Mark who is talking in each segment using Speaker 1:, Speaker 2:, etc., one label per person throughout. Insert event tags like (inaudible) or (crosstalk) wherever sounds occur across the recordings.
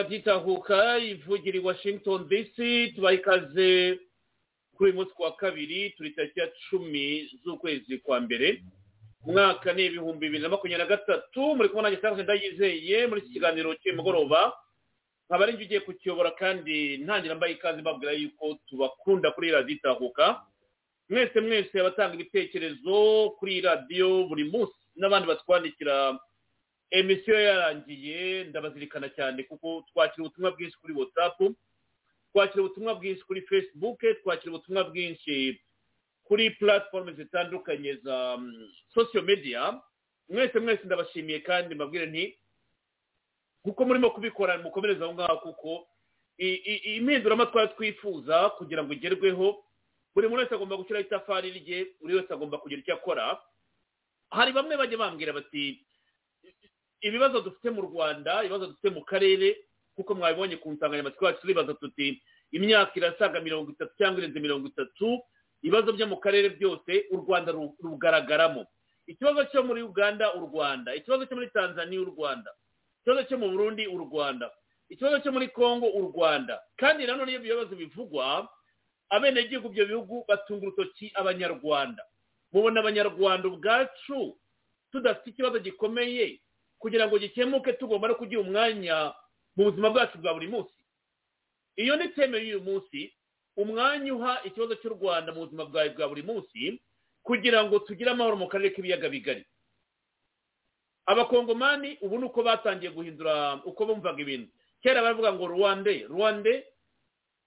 Speaker 1: radiyo itahuka ivugira i washington dc tubaha ikaze kuri uyu munsi wa kabiri turi tariki ya cumi z'ukwezi kwa mbere umwaka ni ibihumbi bibiri na makumyabiri na gatatu muri kubona nanjye ndayizeye muri iki kiganiro cy'umugoroba nkaba ari ugiye kukiyobora kandi ntangira mbaye ikaze mbabwira yuko tubakunda kuri radiyo itahuka. Mwese mwese abatanga ibitekerezo kuri radiyo buri munsi n'abandi batwandikira emisiyo yarangiye ndabazirikana cyane kuko twakira ubutumwa bwinshi kuri watsapu twakira ubutumwa bwinshi kuri fesibuke twakira ubutumwa bwinshi kuri puratifomu zitandukanye za sosiyo mediya mwese mwese ndabashimiye kandi mbabwire nti kuko murimo kubikora mukomereza aho ngaho kuko impinduramatwara twifuza kugira ngo igerweho buri muntu wese agomba gushyiraho itafari rye buri wese agomba kugira icyo akora. Hari bamwe bajya bambwira bati ibibazo dufite mu rwanda ibibazo dufite mu karere kuko mwabibonye ku nsanganyamatsiko yacu turibaza tuti imyaka irasaga mirongo itatu cyangwa irenze mirongo itatu ibibazo byo mu karere byose u rwanda rugaragaramo. Ikibazo cyo muri uganda u rwanda. Ikibazo cyo muri tanzania u rwanda. Ikibazo cyo mu burundi u rwanda. Ikibazo cyo muri congo u rwanda. Kandi nanone iyo ibibazo bivugwa abenegihugu ibyo bihugu batunga urutoki abanyarwanda. Mubona abanyarwanda ubwacu tudafite ikibazo gikomeye kugira ngo gikemuke tugomba no kugira umwanya mu buzima bwacu bwa buri munsi. Iyo ni teme y'uyu munsi umwanya uha ikibazo cy'u rwanda mu buzima bwawe bwa buri munsi kugira ngo tugire amahoro mu karere k'ibiyaga bigari. Abakongomani ubu ni uko batangiye guhindura uko bumvaga ibintu. Kera baravuga ngo rwande rwande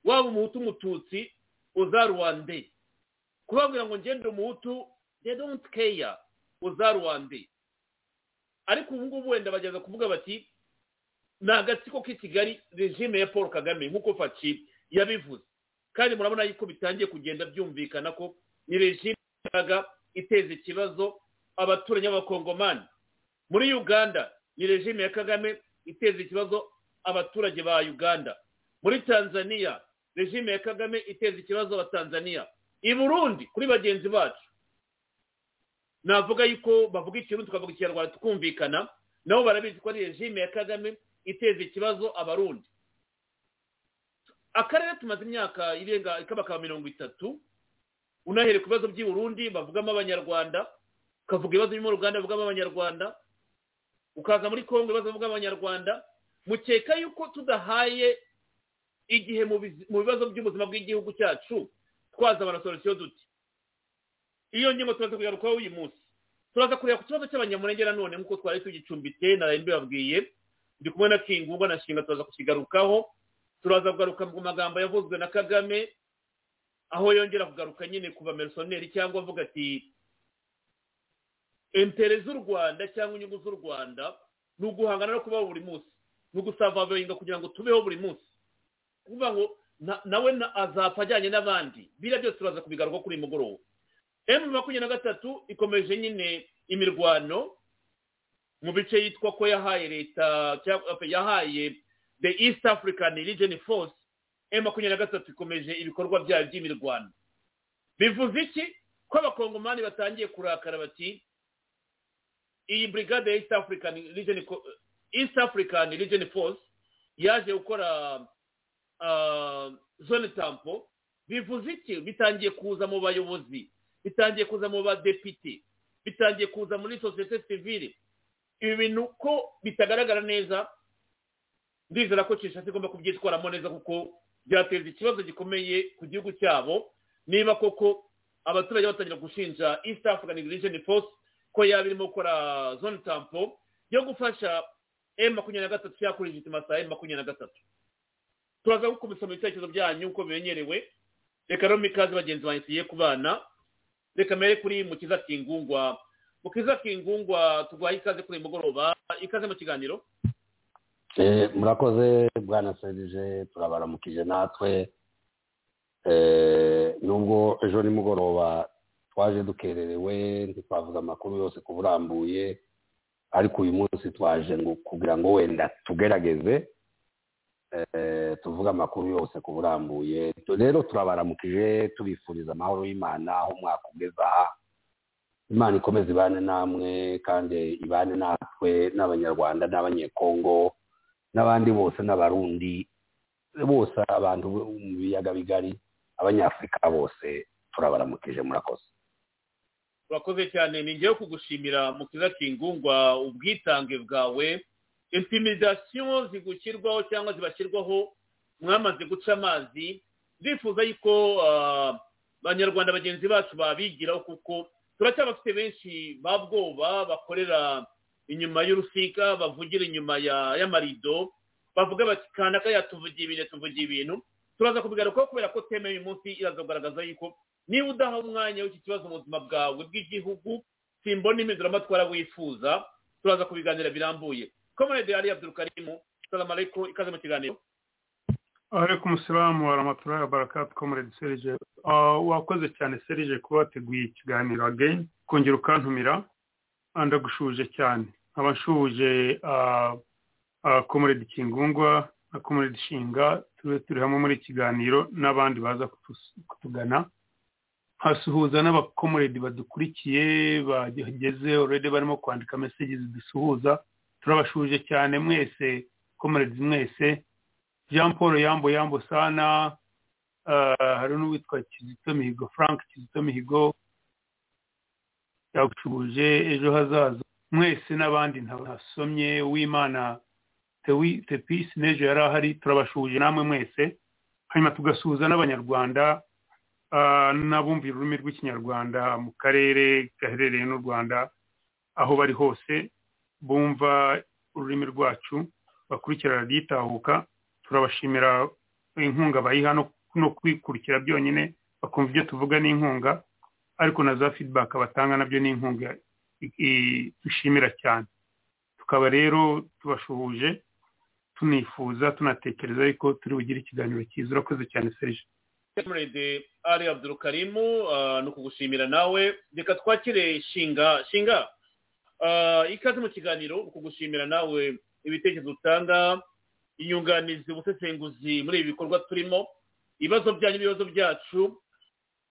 Speaker 1: waba umuhutu umututsi uza rwande kubabwira ngo ngende umuhutu they don't care uza rwande ariko ubu ngubu wenda bageza kuvuga bati ni agatsiko k'i kigali regime ya paul kagame nk'uko faci yabivuze. Kandi murabona yuko bitangiye kugenda byumvikana ko ni regime iteza ikibazo abaturage b'abakongomani muri uganda ni regime ya kagame iteza ikibazo abaturage ba uganda. Muri tanzania regime ya kagame iteza ikibazo abatanzania. I burundi kuri bagenzi bacu. Navuga yuko bavuga ikintu tukavuga ikinyarwanda tukumvikana nabo barabizi ko ari regime ya kagame iteza ikibazo abarundi. Akarere tumaze imyaka irenga ikabakaba mirongo itatu unahere ku bibazo by'i burundi bavugamo abanyarwanda ukavuga ibibazo byo mu ruganda bavugamo abanyarwanda ukaza muri kongo ibibazo bavugamo abanyarwanda mukeka yuko tudahaye igihe mu bibazo by'ubuzima bw'igihugu cyacu twazabona solisiyo duti iyo ngingo turaza kugarukaho uyu munsi. Turaza kureba ku kibazo cy'abanyamurenge nanone nk'uko twari tugicumbitse naraye mbibabwiye. Ndi kumwe na kingungwa na shinga turaza kukigarukaho. Turaza kugaruka mu magambo yavuzwe na kagame aho yongera kugaruka nyine ku bamerisoneri cyangwa avuga ati entere z'u rwanda cyangwa inyungu z'u rwanda ni uguhangana no kubaho buri munsi. Ni ugusavavinga kugira ngo tubeho buri munsi. Kuvuga ngo nawe azapfa ajyanye n'abandi. Biriya byose turaza kubigaruka kuri uyu mugoroba. Emu makumyabiri na gatatu ikomeje nyine imirwano mu bice yitwa ko yahaye leta yahaye the east african region force emu makumyabiri na gatatu ikomeje ibikorwa byayo by'imirwano. Bivuze iki? Ko abakongomani batangiye kurakara bati iyi brigade ya east african region east african region force yaje gukora zone tampo bivuze iki? Bitangiye kuza mu bayobozi bitangiye kuza mu badepite bitangiye kuza muri sosiyete sivile ibi bintu ko bitagaragara neza ndizera ko kinshasa igomba kubyitwaramo neza kuko byateza ikibazo gikomeye ku gihugu cyabo. Niba koko abaturage batangira gushinja east african region force ko yaba irimo gukora zone tampo yo gufasha emu makumyabiri na gatatu cyangwa kuri jitimasa emu makumyabiri na gatatu. Turaza gukubisoma ibitekerezo byanyu uko bimenyerewe. Reka rero mikaze bagenzi banjye tugiye kubana. Reka mbere kuri mukiza kingungwa. Mukiza kingungwa turwaye ikaze kuri mugoroba. Ikaze mu kiganiro?
Speaker 2: Murakoze bwana serije turabaramukije natwe. Nubwo ejo nimugoroba twaje dukererewe ntitwavuga amakuru yose ku burambuye. Ariko uyu munsi twaje kugira ngo wenda tugerageze. Tuvuge amakuru yose ku burambuye. Rero turabaramukije tubifuriza amahoro y'imana aho umwaka ugeze aha imana ikomeze ibane namwe kandi ibane natwe n'abanyarwanda n'abanyekongo n'abandi bose n'abarundi bose abantu mu biyaga bigari abanyafurika bose turabaramukije murakoze.
Speaker 1: Urakoze cyane. Ni ngewe kugushimira mu kiza kingungwa ubwitange bwawe. Intimidasiyo zigushyirwaho cyangwa zibashyirwaho mwamaze guca amazi ndifuza yuko abanyarwanda bagenzi bacu babigiraho kuko turacyabafite benshi babwoba bakorera inyuma y'urusika bavugira inyuma y'amarido bavuga bati kanaka yatuvugiye ibintu tuvugiye ibintu. Turaza kubigarukaho kubera ko teme uyu munsi iraza kugaragaza yuko niba udaha umwanya w'iki kibazo mu buzima bwawe bw'igihugu simbona impinduramatwara wifuza turaza kubiganira birambuye. Komerede ari abdurukarimu salamu alaikum ikaze mu kiganiro
Speaker 3: alaikum salamu wa rahmatullahi wa barakatu komerede serije wakoze cyane serije kuba wateguye ikiganiro again. Kongera ukantumira ndagushuje cyane. Nkaba nshuje komerede kingungwa na komerede shinga tube turi hamwe muri ikiganiro n'abandi baza kutugana. Hasuhuza n'abakomuredi badukurikiye bageze already barimo kwandika mesaje zidusuhuza turabashuje cyane mwese komuredi mwese. Jean paul yambo yambo sana. Hari n'uwitwa kizito mihigo frank kizito mihigo. Yagushuje ejo hazaza. Mwese n'abandi ntasomye w'imana tepisi n'ejo yari ahari turabashuje namwe mwese. Hanyuma tugasuhuza n'abanyarwanda n'abumvira ururimi rw'ikinyarwanda mu karere gaherereye n'u rwanda aho bari hose. Bumva ururimi rwacu bakurikira radiyitahuka turabashimira inkunga bayiha no kwikurikira byonyine bakumva ibyo tuvuga n'inkunga ariko na za feedback batanga na byo ni inkunga dushimira cyane. Tukaba rero tubashuhuje tunifuza tunatekereza yuko turi bugire ikiganiro cyiza. Urakoze cyane serije
Speaker 1: comrade ari abdurukarimu ni ukugushimira nawe. Reka twakire shinga. Shinga! Ikaze mu kiganiro ukugushimira nawe ibitekerezo utanga inyunganizi ubusesenguzi muri ibi bikorwa turimo ibibazo byanyu n'ibibazo byacu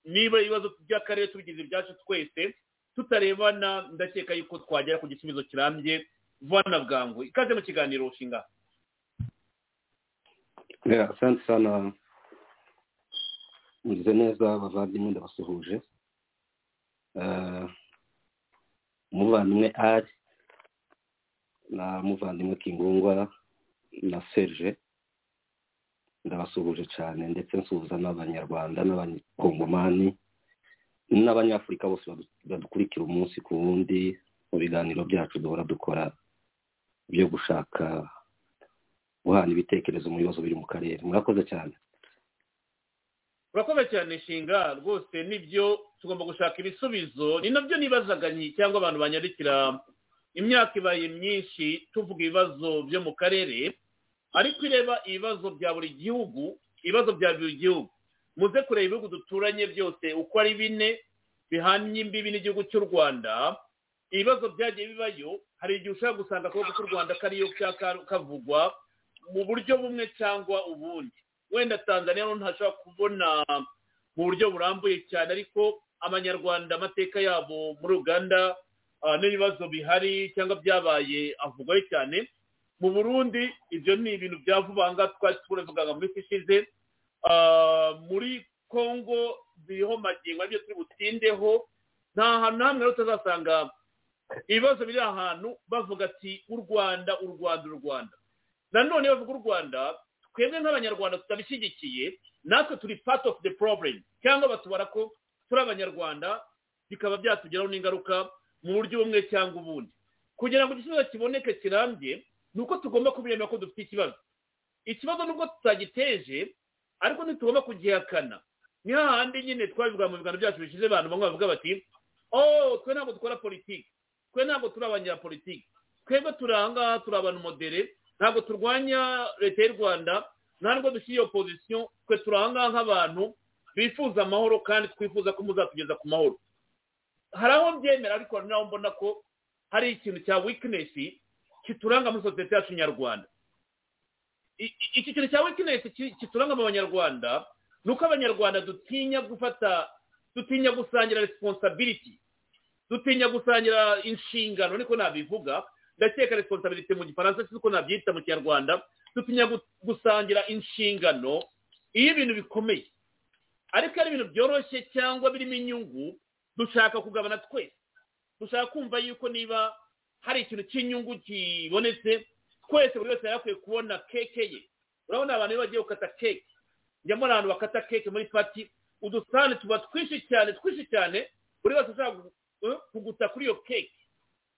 Speaker 1: niba ibibazo by'akarere tubigize ibyacu twese tutarebana ndakeka yuko twagera ku gisubizo kirambye vuba na bwangu. Ikaze mu kiganiro shinga.
Speaker 4: Asante sana. Mwize neza abavandimwe ndabasuhuje umuvandimwe ari na muvandimwe kingungwa na serge. Ndabasuhuje cyane ndetse nsuhuza n'abanyarwanda n'abanyakongomani n'abanyafurika bose badukurikira umunsi ku wundi mu biganiro byacu duhora dukora byo gushaka guhana ibitekerezo mu bibazo biri mu karere. Murakoze cyane
Speaker 1: shinga rwose ni byo tugomba gushaka ibisubizo. Ni na byo nibazaga cyangwa abantu banyandikira imyaka ibaye myinshi tuvuga ibibazo byo mu karere ariko ireba ibibazo bya buri gihugu ibibazo bya buri gihugu. Muze kureba ibihugu duturanye byose uko ari bine bihanye imbibi n'igihugu cy'u rwanda. Ibibazo byagiye bibayo hari igihe ushobora gusanga akaboko k'u rwanda kariyo kavugwa mu buryo bumwe cyangwa ubundi. Wenda tanzania ntashobora kubona mu buryo burambuye cyane ariko abanyarwanda amateka yabo muri uganda n'ibibazo bihari cyangwa byabaye avugwaho cyane. Mu burundi ibyo ni ibintu bya vuba aha ngaha twari turavugaga mu minsi ishize muri congo biriho magingo ari byo turi butindeho. Nta hantu na hamwe utazasanga ibibazo biri ahantu bavuga ati u rwanda u rwanda u rwanda. Nanone bavuga u rwanda twebwe nk'abanyarwanda tutabishyigikiye natwe turi part of the problem. Cyangwa batubara ko turi abanyarwanda bikaba byatugeraho n'ingaruka mu buryo bumwe cyangwa ubundi. Kugira ngo igisubizo kiboneke kirambye ni uko tugomba kubiremera ko dufite ikibazo. Ikibazo nubwo tutagiteje ariko ntitugomba kugihakana. Ni hahandi nyine twabivuga mu biganiro byacu bishize abantu bamwe bavuga bati oh twe ntabwo dukora politiki. Twe ntabwo turi abanyapolitiki twebwe turi ahangaha turi abantu modere. Ntabwo turwanya leta y'u rwanda ntabwo dushyira iyo pozisiyo twe turi ahangaha nk'abantu bifuza amahoro kandi twifuza ko muzatugeza ku mahoro. Hari aho mbyemera ariko hari n'aho mbona ko hari ikintu cya wikinesi kituranga muri sosiyete yacu nyarwanda. Iki kintu cya wikinesi kituranga mu banyarwanda ni uko abanyarwanda dutinya gufata dutinya gusangira resiponsabiriti dutinya gusangira inshingano niko nabivuga ndakeka resiponsabiriti mu gifaransa si uko nabyita mu kinyarwanda dutinya gusangira inshingano. Iyo ibintu bikomeye ariko ari ibintu byoroshye cyangwa birimo inyungu dushaka kugabana twese. Dushaka kumva yuko niba hari ikintu cy'inyungu kibonetse twese buri wese yakwiye kubona keke ye. Urabona abantu iyo bagiye gukata keke njya abantu bakata keke muri pati udusahane tuba twinshi cyane twinshi cyane buri wese ushaka kuguta kuri iyo keke.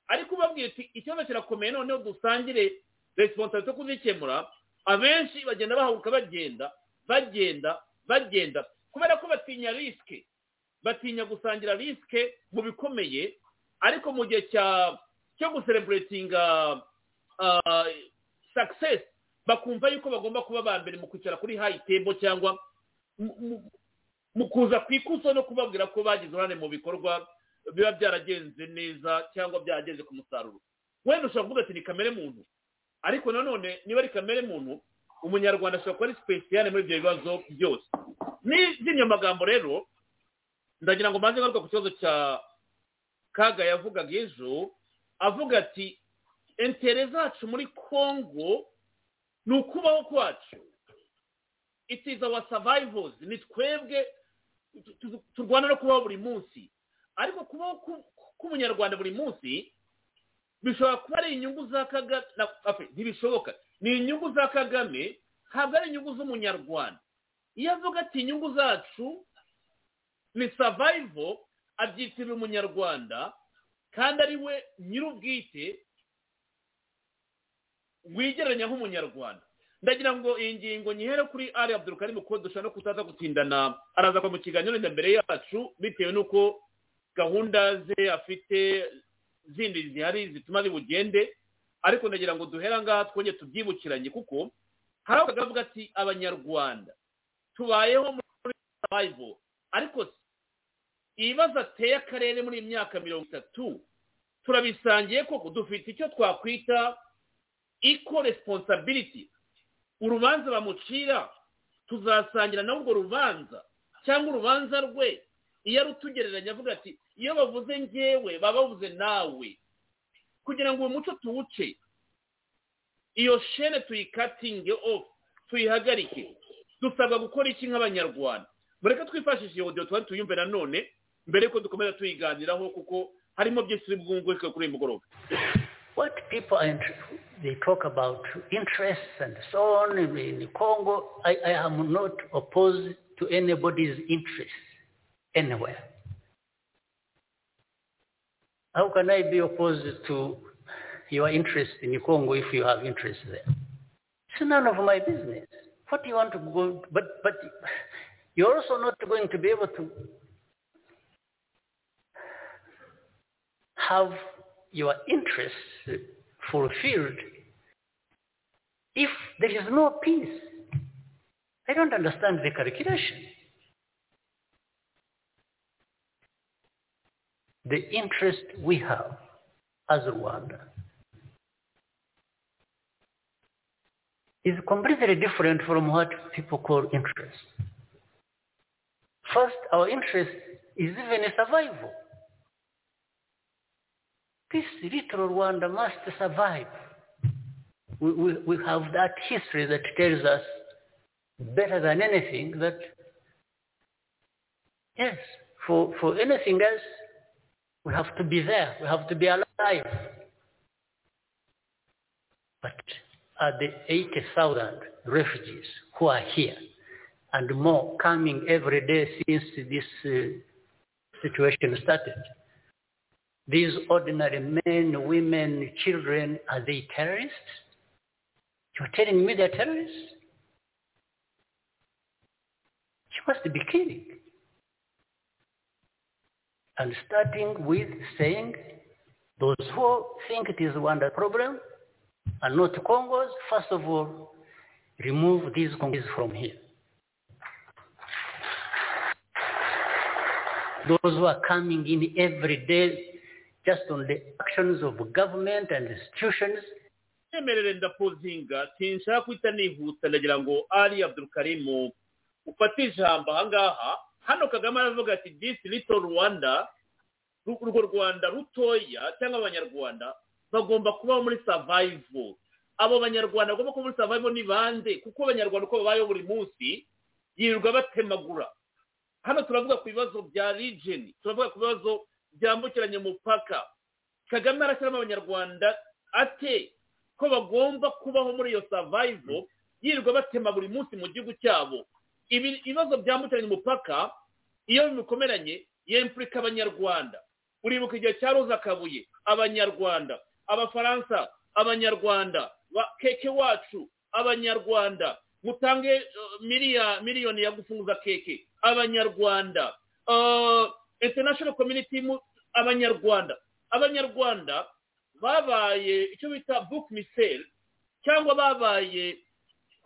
Speaker 1: Ariko ubabwira ati ikibazo kirakomeye noneho dusangire resiponsabiti yo kuzikemura. Abenshi bagenda bahaguruka bagenda bagenda bagenda. Kubera ko batinya risike batinya gusangira risike mu bikomeye ariko mu gihe cyo gusereburetinga sakisesi bakumva yuko bagomba kuba ba mbere mu kwicara kuri hayi tembo cyangwa mu kuza ku ikuzo no kubabwira ko bagize uruhare mu bikorwa biba byaragenze neza cyangwa byarageze ku musaruro. Wenda ushobora kuvuga ati ni kamere muntu. Ariko nanone niba ari kamere muntu umunyarwanda ashobora kuba ari sipesiyare muri ibyo bibazo byose. N'izindi magambo rero ndagira ngo mbanze ngaruka ku kibazo cya kaga yavugaga ejo avuga ati entere zacu muri congo ni ukubaho kwacu it is our survivors. Ni twebwe turwana no kubaho buri munsi. Ariko kubaho k'umunyarwanda buri munsi bishobora kuba ari inyungu za kagame ntibishoboka. Ni inyungu za kagame ntabwo ari inyungu z'umunyarwanda. Iyo avuga ati inyungu zacu ni survival abyitirira umunyarwanda kandi ari we nyir'ubwite wigereranya nk'umunyarwanda. Ndagira ngo iyi ngingo nyihere kuri ari abdurukarimu kuko dushobora no kutaza gutindana. Araza kwa mu kiganiro mbere yacu bitewe n'uko gahunda ze afite zindi zihari zituma bugende ariko ndagira ngo duhere ngaha twongere tubyibukiranye? Kuko hari aho bakavuga ati abanyarwanda tubayeho muri survival ariko ibibazo ateye akarere muri iyi myaka mirongo itatu turabisangiye koko? Dufite icyo twakwita equal responsibility. Urubanza bamucira tuzasangira nawe urwo rubanza cyangwa urubanza rwe. Iyo arutugereranya avuga ati iyo bavuze ngewe baba bavuze nawe. Kugira ngo uwo muco tuwuce iyo shene tuyikatinge ofu tuyihagarike dusabwa gukora iki nk'abanyarwanda? Mureke twifashishe iyo odiyo twari tuyumve nanone mbere yuko dukomeza tuyiganiraho kuko harimo byinshi turi bwunguke kuri uyu mugoroba.
Speaker 5: What people are, they talk about interests and so on in Congo, I, I am not opposed to anybody's interest anywhere. How can I be opposed to your interest in Congo if you have interest there? It's none of my business. What do you want to go? But but you're also not going to be able to have your interests fulfilled if there is no peace. I don't understand the calculation. The interest we have as Rwanda is completely different from what people call interest. First, our interest is even a survival. This little Rwanda must survive. We, we, we have that history that tells us better than anything that, yes, for, for anything else, we have to be there. We have to be alive. But are the 80,000 refugees who are here and more coming every day since this uh, situation started. These ordinary men, women, children, are they terrorists? You're telling me they're terrorists? You must be kidding. And starting with saying those who think it is Rwanda problem are not Congos, first of all, remove these Congos from here. Those who are coming in every day just on the actions of government and institutions.
Speaker 1: sinshaka guhita nihuta ndagira ngo ari ufate ijambo ahangaha hano kagame aravuga ati disi rito rwanda urwo rwanda rutoya cyangwa abanyarwanda bagomba kubaho muri savayivo abo banyarwanda bagomba kuba muri savayivo ni bande kuko abanyarwanda uko babayeho buri munsi yirirwa batemagura. Hano turavuga ku bibazo bya rigeni turavuga ku bibazo byambukiranya umupaka. Kagame arashyiramo abanyarwanda ate ko bagomba kubaho muri iyo savayivo yirirwa batema buri munsi mu gihugu cyabo. Ibibazo byambukiranya umupaka iyo bimukomeranye yempurika abanyarwanda. Uribuka igihe cya roza kabuye abanyarwanda. Abafaransa abanyarwanda. Keke wacu abanyarwanda. Mutange miliyoni ya gufunguza keke. Abanyarwanda. International community abanyarwanda. Abanyarwanda babaye icyo bita book misel cyangwa babaye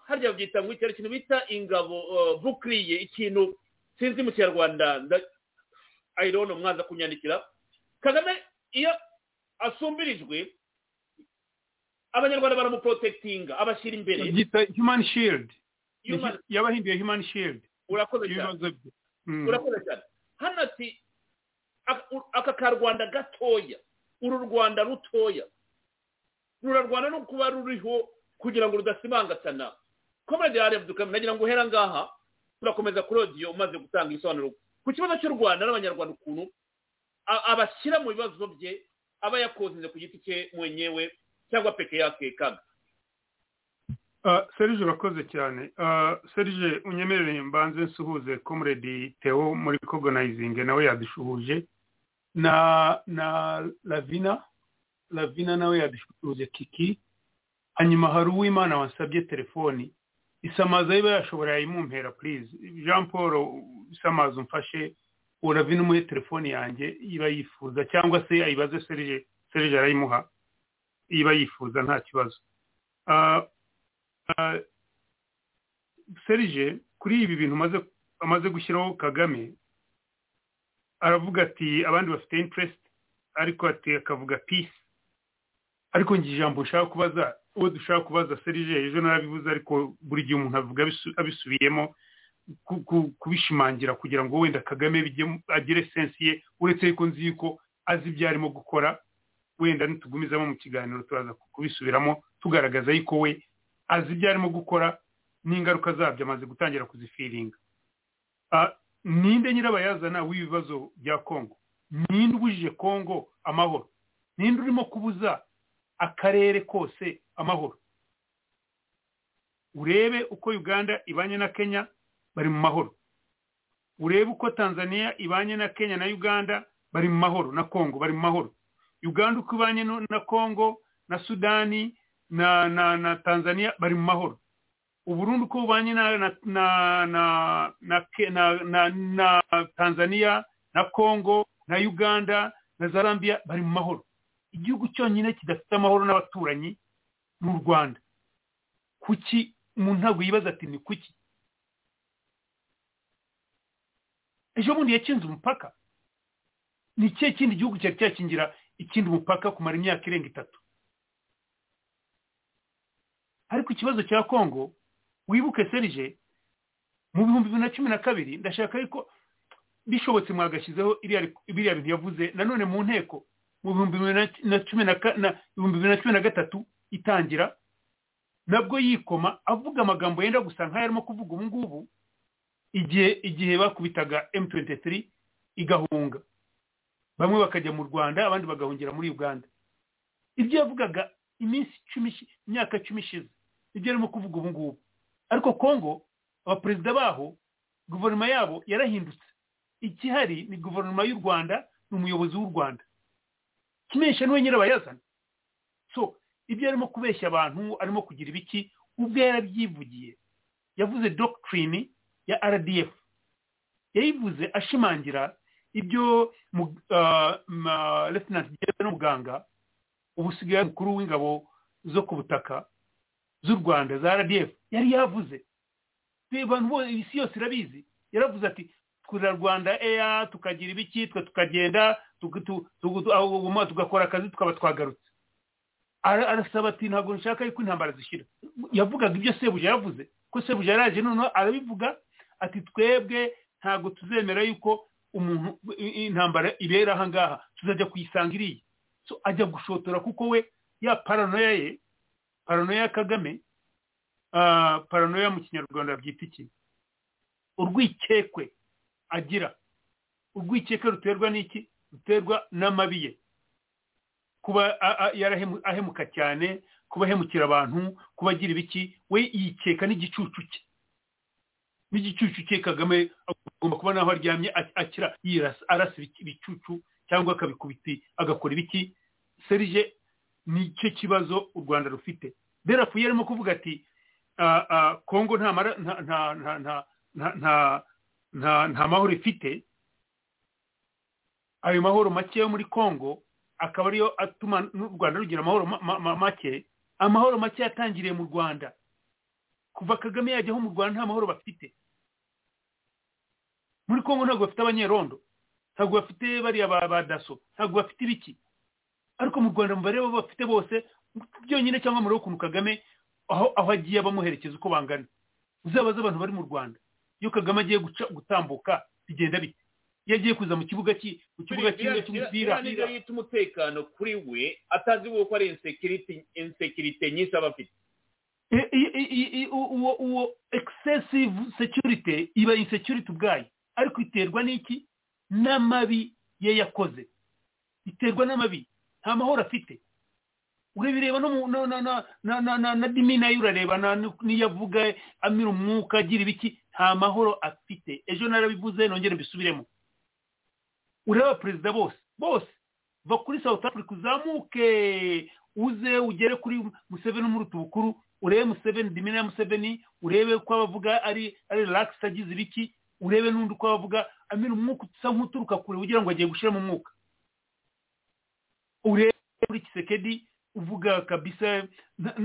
Speaker 1: harya babyita ngo icyari ikintu bita ingabo bukiriye ikintu sinzi mu kinyarwanda. Ayirono mwaza kunyandikira kagame iyo asumbirijwe abanyarwanda baramuprotekitinga abashyira imbere.
Speaker 3: Byita human shield. Yabahinduye human shield.
Speaker 1: Urakoze cyane. Urakoze cyane. Hano ati aka karwanda gatoya uru rwanda rutoya. Rurarwana no kuba ruriho kugira ngo rudasibangatana komedi ya rebu nagira ngo uhera ngaha. Turakomeza kuri odiyo umaze gutanga ibisobanuro. Ku kibazo cy'u rwanda n'abanyarwanda ukuntu abashyira mu bibazo bye aba yakoze ku giti cye mwenyewe cyangwa peke yake kaga.
Speaker 3: Serije urakoze cyane. Serije unyemerere mbanze nsuhuze komuredi teo muri kogonayizingi nawe yadushuhuje. Na na lavina lavina nawe yadushuhuje kiki. Hanyuma hari uwimana wasabye telefoni. Isamaza iba yashobora yayimumpera purize jean paul isamaza umfashe uravina umuhe telefoni yanjye iba yifuza cyangwa se ayibaze serije serije arayimuha iba yifuza nta kibazo. Serije kuri ibi bintu amaze gushyiraho kagame aravuga ati abandi bafite interest ariko ati akavuga peace. Ariko njye ijambo nshaka kubaza uwo dushaka kubaza serije ejo narabivuze ariko buri gihe umuntu avuga abisubiyemo kubishimangira kugira ngo wenda kagame agire sensi ye uretse yuko nzi yuko azi ibyo arimo gukora wenda nitugumizamo mu kiganiro turaza kubisubiramo tugaragaza yuko we azi ibyo arimo gukora n'ingaruka zabyo amaze gutangira kuzifiringa ninde nyirabayazana w'ibibazo bya kongo ninde ubujije kongo amahoro? Ninde urimo kubuza akarere kose amahoro. Urebe uko uganda ibanye na kenya bari mu mahoro. Urebe uko tanzania ibanye na kenya na uganda bari mu mahoro na kongo bari mu mahoro. Uganda uko ibanye na kongo na sudani na na na tanzania bari mu mahoro. Uburundi uko bubanye na na na na na na na tanzania na kongo na uganda na zambia bari mu mahoro. Igihugu cyonyine kidafite amahoro n'abaturanyi ni u rwanda. Kuki umuntu ntabwo yibaza ati ni kuki? Ejo bundi yakinze umupaka. Ni ikihe kindi gihugu cyari cyakingira ikindi umupaka kumara imyaka irenga itatu? Ariko ikibazo cya kongo wibuke serije mu bihumbi bibiri na cumi na kabiri ndashaka ariko bishobotse mwagashyizeho biriya bintu yavuze. Nanone mu nteko mu bihumbi bibiri na cumi na gatatu itangira nabwo yikoma avuga amagambo yenda gusa nk'ayo arimo kuvuga ubu ngubu igihe igihe bakubitaga M23 igahunga. Bamwe bakajya mu Rwanda abandi bagahungira muri Uganda. Ibyo yavugaga iminsi icumi imyaka cumi ishize ibyo arimo kuvuga ubu ngubu. Ariko Kongo abaperezida baho guverinoma yabo yarahindutse. Ikihari ni guverinoma y'u Rwanda ni umuyobozi w'u Rwanda. Kimenyesha ni we nyirabayazana so ibyo arimo kubeshya abantu arimo kugira ibiki? Ubwo yarabyivugiye yavuze doctrine ya rdf yayivuze ashimangira ibyo lieutenant general muganga ubusigaye mukuru w'ingabo zo ku butaka z'u rwanda za rdf yari yavuze. Isi yose irabizi. Yaravuze ati twurira rwanda eya tukagira ibiki twe tukagenda tugakora akazi tukaba twagarutse. Arasaba ati ntabwo nshaka yuko intambara zishyira. Yavugaga ibyo sebuja yavuze. Ko sebuja yaraje noneho arabivuga ati twebwe ntabwo tuzemera yuko umuntu intambara ibera aha tuzajya kuyisanga iriya. Ajya gushotora kuko we ya paranoya ye paranoya ya kagame paranoya mu kinyarwanda byita iki? Urwikekwe agira. Urwikekwe ruterwa n'iki? Ruterwa n'amabi ye kuba ahemuka cyane kuba ahemukira abantu kuba agira ibiki we yikeka n'igicucu cye. N'igicucu cye kagame agomba kuba naho aryamye akira arasa ibicucu cyangwa akabikubiti agakora ibiki. Serije ni cyo kibazo u rwanda rufite. Berafu yarimo kuvuga ati kongo nta mahoro ifite ayo mahoro make yo muri kongo akaba ariyo atuma n'u rwanda rugira amahoro make. Amahoro make yatangiriye mu rwanda. Kuva kagame yajyaho mu rwanda nta mahoro bafite. Muri kongo ntabwo bafite abanyerondo. Ntabwo bafite bariya ba daso ntabwo bafite ibiki. Ariko mu rwanda mubare bo bafite bose byonyine cyangwa muri ukuntu kagame aho aho agiye bamuherekeza uko bangana. Uzabaze abantu bari mu rwanda. Iyo kagame agiye gutambuka bigenda bite? Iyo agiye kuza mu kibuga mu kibuga kimwe cy'umupira.
Speaker 1: Niyo yita umutekano kuri we atazi ko ari insekirite nyinshi aba afite.
Speaker 3: Uwo excessive security iba insecurity ubwayo. Ariko iterwa n'iki? N'amabi ye yakoze. Iterwa n'amabi. Nta mahoro afite. Urabireba na dimi na yo urareba n'iyo avuga amira umwuka agira ibiki? Nta mahoro afite. Ejo narabivuze nongere mbisubiremo. Ureba perezida bose. Bose va kuri south africa uzamuke uze ugere kuri museveni umuruta ubukuru urebe museveni dimina ya museveni urebe uko abavuga ari ari relax agize ibiki urebe n'undi uko abavuga amira umwuka usa nk'uturuka kure ugira ngo agiye gushyiramo umwuka urebe kuri kisekedi uvuga kabisa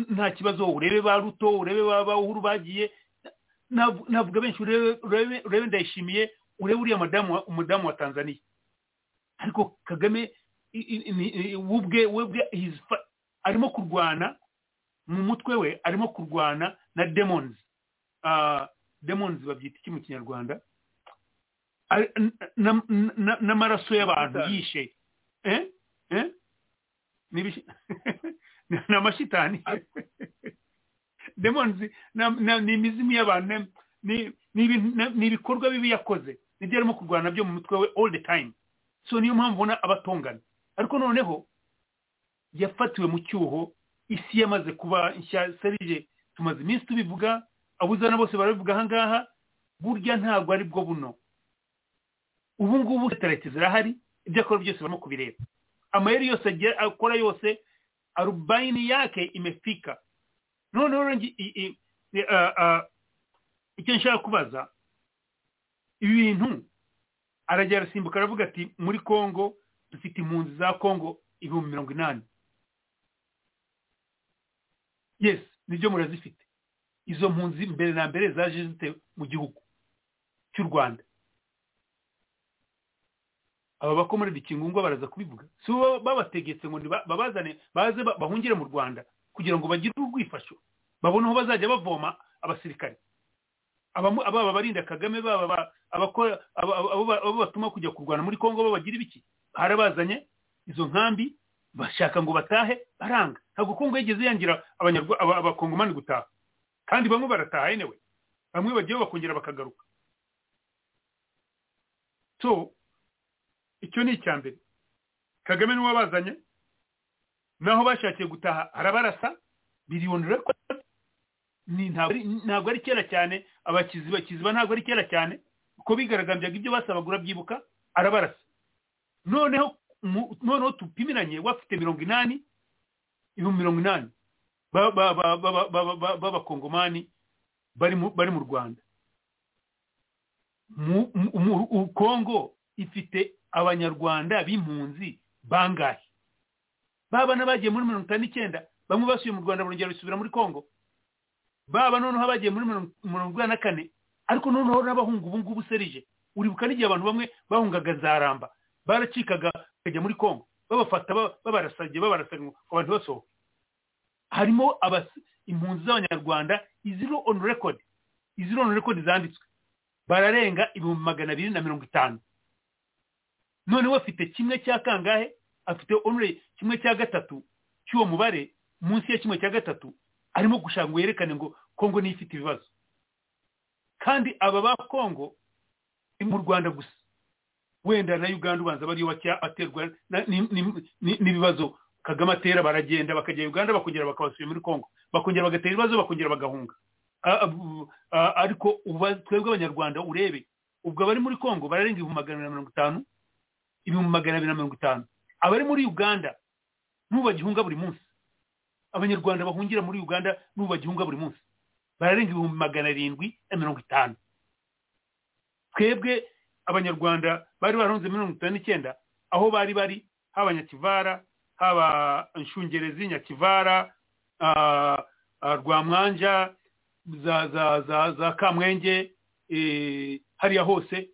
Speaker 3: nta kibazo urebe ba ruto urebe ba uhuru bagiye navuga benshi urebe ndayishimiye urebe uriya umudamu wa tanzania. Ariko kagame wubwe webwe arimo kurwana mu mutwe we arimo kurwana na demons. Demons babyita iki mu kinyarwanda? N'amaraso y'abantu yishe. Ni amashitani (laughs) (laughs) demons ni imizimu y'abantu ni ibikorwa bibi yakoze. Nibyo arimo kurwana byo mu mutwe we all the time. So niyo mpamvu ubona abatongana. Ariko noneho yafatiwe mu cyuho isi yamaze kuba nshya. Serije tumaze iminsi tubivuga abuzana bose barabivuga ahangaha burya ntabwo ari bwo buno. Ubu ngubu leta zirahari ibyo akora byose barimo kubireba. Amayeri yose akora yose arubayini yake imefika. Noneho icyo nshaka kubaza ibi bintu arajya arasimbuka aravuga ati muri congo dufite impunzi za congo ibihumbi mirongo inani. Yes ni byo murazifite. Izo mpunzi mbere na mbere zaje zite mu gihugu cy'u rwanda. Aba bakomorera ikingungwa baraza kubivuga. Si bo babategetse ngo babazane baze bahungire mu rwanda kugira ngo bagire urwifasho babone aho bazajya bavoma abasirikare. Ababa barinda kagame baba abo batuma kujya kurwana muri congo babagira ibiki? Barabazanye izo nkambi bashaka ngo batahe baranga. Ntabwo kongo yigeze yangira abakongomani gutaha. Kandi bamwe barataha yenewe bamwe bagiyeho bakongera bakagaruka. So icyo ni icya mbere. Kagame ni we wabazanye. Naho bashakiye gutaha arabarasa miliyoni ntabwo ari kera cyane. Abakizi bakiziba ntabwo ari kera cyane. Uko bigaragambyaga ibyo basabagura byibuka arabarasa. Noneho noneho tupimiranye bafite mirongo inani ibihumbi mirongo inani b'abakongomani bari mu rwanda. Kongo ifite abanyarwanda b'impunzi bangahe? Baba bagiye muri mirongo itanu n'icyenda bamwe basuye mu rwanda barongera bisubira muri kongo. Baba noneho bagiye muri mirongo inani na kane ariko noneho n'abahungu ubu ngubu serije. Uribuka n'igihe abantu bamwe bahungaga za ramba baracikaga bakajya muri kongo babafata babarasage babarasage ngo abantu basohoke. Harimo impunzi z'abanyarwanda iziro on record iziro on record zanditswe. Bararenga ibihumbi magana abiri na mirongo itanu. Noneho afite kimwe cya kangahe? Afite onure kimwe cya gatatu cy'uwo mubare munsi ya kimwe cya gatatu. Arimo gushaka ngo yerekane ngo kongo niyo ifite ibibazo. Kandi aba ba kongo mu rwanda gusa. Wenda na uganda ubanza bariyo baterwa n'ibibazo kagame atera baragenda bakajya uganda bakongera bakabasuye muri kongo bakongera bagatera ibibazo bakongera bagahunga. Ariko twebwe abanyarwanda urebe ubwo abari muri kongo bararenga ibihumbi magana mirongo itanu ibihumbi magana abiri na mirongo itanu. Abari muri uganda n'ubu bagihunga buri munsi. Abanyarwanda bahungira muri uganda n'ubu bagihunga buri munsi. Bararenga ibihumbi magana arindwi na mirongo itanu. Twebwe abanyarwanda bari barahunze mirongo itanu n'icyenda aho bari bari haba nyakivara haba nshungerezi nyakivara rwamwanja za kamwenge hariya hose.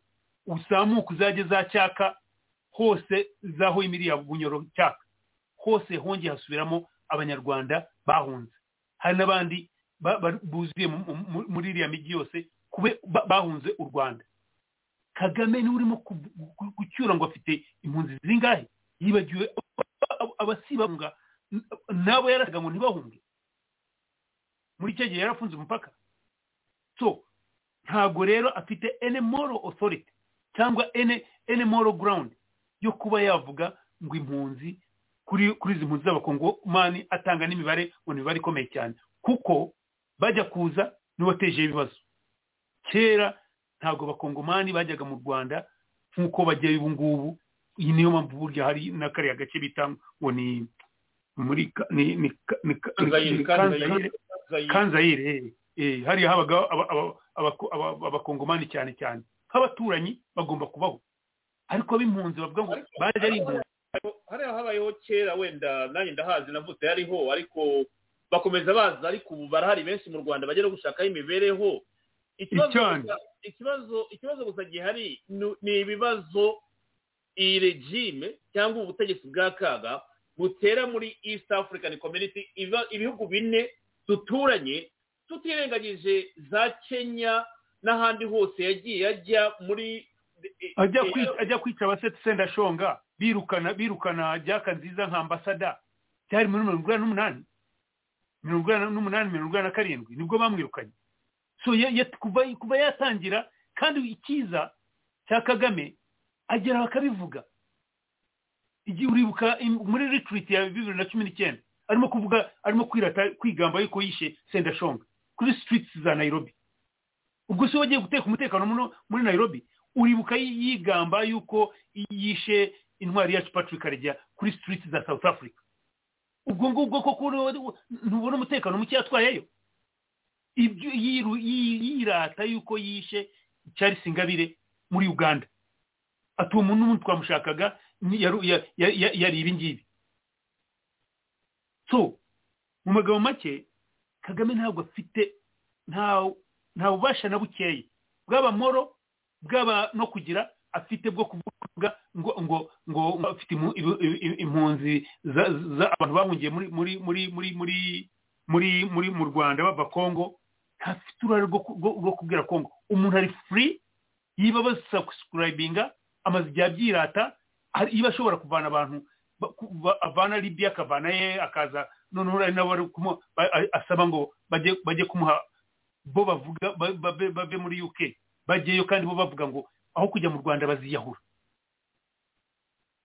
Speaker 3: Uzamuka uzajya za cyaka hose zaho imiriya bunyoro cyaka. Hose hongeye hasubiramo abanyarwanda bahunze. Hari n'abandi buzuye muri iriya mijyi yose bahunze u rwanda. Kagame ni we urimo gucyura ngo afite impunzi zingahe? Yibagiwe abasibahunga nabo yarasaga ngo ntibahunge. Muri icyo gihe yarafunze umupaka. So ntabwo rero afite ene moro otoriti cyangwa ene ene moro ground yo kuba yavuga ngo impunzi kuri kuri izi mpunzi z'abakongomani atanga n'imibare ngo ni imibare ikomeye cyane. Kuko bajya kuza wateje ibibazo. Kera ntabwo abakongomani bajyaga mu rwanda nk'uko bajyayo ubu ngubu. Iyi niyo mpamvu burya hari na kariya gace bita ngo ni muri kanzayire hariya habaga abakongomani cyane cyane. Nk'abaturanyi bagomba kubaho. Ariko ab'impunzi bavuga ngo baje ari impunzi.
Speaker 1: Hariya habayeho kera wenda nanjye ndahazi navutse yariho ariko bakomeza baza ariko ubu barahari benshi mu rwanda bajya no gushakaho imibereho. Ikibazo ikibazo gusa gihari ni ibibazo iyi regime cyangwa ubutegetsi bwa kaga butera muri east african community ibihugu bine duturanye tutirengagije za kenya n'ahandi hose yagiye ajya muri
Speaker 3: ajya kwica abaseti sendashonga. Birukana birukana jaka nziza nka ambasada. Byari muri mirongo inani n'umunani. Mirongo inani n'umunani mirongo inani na karindwi. Nibwo bamwirukanye. So kuva yatangira kandi icyiza cya kagame agera bakabivuga. Igihe uribuka muri ritiriti ya bibiri na cumi n'icyenda arimo kuvuga arimo kwirata kwigamba yuko yishe sendashonga kuri sitiriti za nayirobi ubwo se wagiye guteka umutekano muri nayirobi uribuka yigamba yuko yishe intwari yacu patrick karegeya kuri sitiriti za south africa. Ubwo ngubwo koko ntubona umutekano muke yatwayeyo? Yirata yuko yishe Charles Ingabire muri uganda. Ati uwo muntu n'umuntu twamushakaga yari ibi ngibi. So mu magambo make kagame ntabwo afite nta bubasha na bukeya. Bwaba moro bwaba no kugira afite bwo kuvuga ngo ngo ngo afite impunzi abantu bahungiye muri muri muri muri muri muri muri mu rwanda bava kongo ntafite uruhare rwo ku- rwo- rwo kubwira kongo umuntu ari free yiba basubscribinga amaze igihe abyirata yiba ashobora kuvana abantu avana libiya akavana ye akaza noneho hari n'abo bari kumu- ba- a- asaba ngo bajye kumuha bo bavuga ba- bave muri uk bajyeyo kandi bo bavuga ngo aho kujya mu rwanda baziyahura.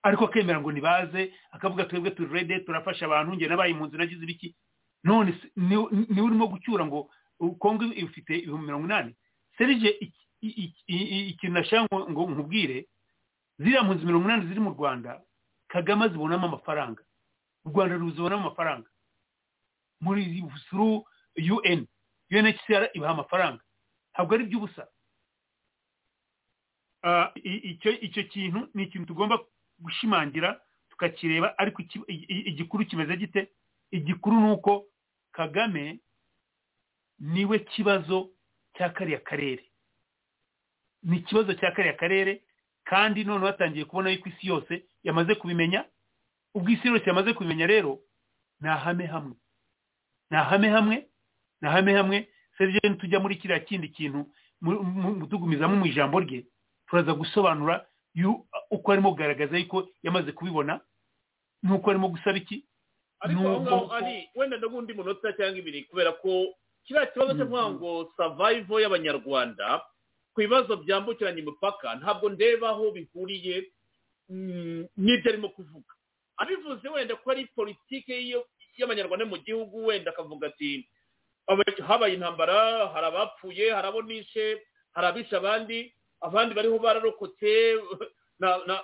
Speaker 3: Ariko akemera ngo nibaze akavuga twebwe turi rede turafasha abantu njye nabaye impunzi nagize ibiki? None ni we urimo gucyura ngo kongo ifite ibihumbi mirongo inani? Serije ikintu nashaka ngo nkubwire ziriya mpunzi mirongo inani ziri mu rwanda kagame azibonamo amafaranga. U rwanda ruzibonamo amafaranga. Muri through un unhcr ibaha amafaranga. Ntabwo ari iby'ubusa Ah, icyo kintu ni ikintu tugomba gushimangira tukakireba ariko igikuru kimeze gite? Igikuru ni uko kagame ni we kibazo cya kariya karere. Ni ikibazo cya kariya karere kandi noneho batangiye kubona yuko isi yose yamaze kubimenya. Ubwo isi yose yamaze kubimenya rero ni ahame hamwe. Ni ahame hamwe ni ahame hamwe. Serivisi tujya muri kiriya kindi kintu tugumizamo mu ijambo rye turaza gusobanura uko arimo kugaragaza yuko yamaze kubibona? N'uko arimo gusaba iki?
Speaker 1: Ariko aho ngaho ari wenda n'ubundi munota cyangwa ibiri kubera ko kiriya kibazo cyo kuvuga ngo savayivo y'abanyarwanda ku bibazo byambukiranya imipaka ntabwo ndeba aho bihuriye mm, n'ibyo arimo kuvuga. Abivuze wenda ko ari politike y'iyo- y'abanyarwanda mu gihugu wenda akavuga ati "Aba- habaye intambara hari abapfuye hari abo nishe hari abishe abandi. Abandi bariho bararokotse na na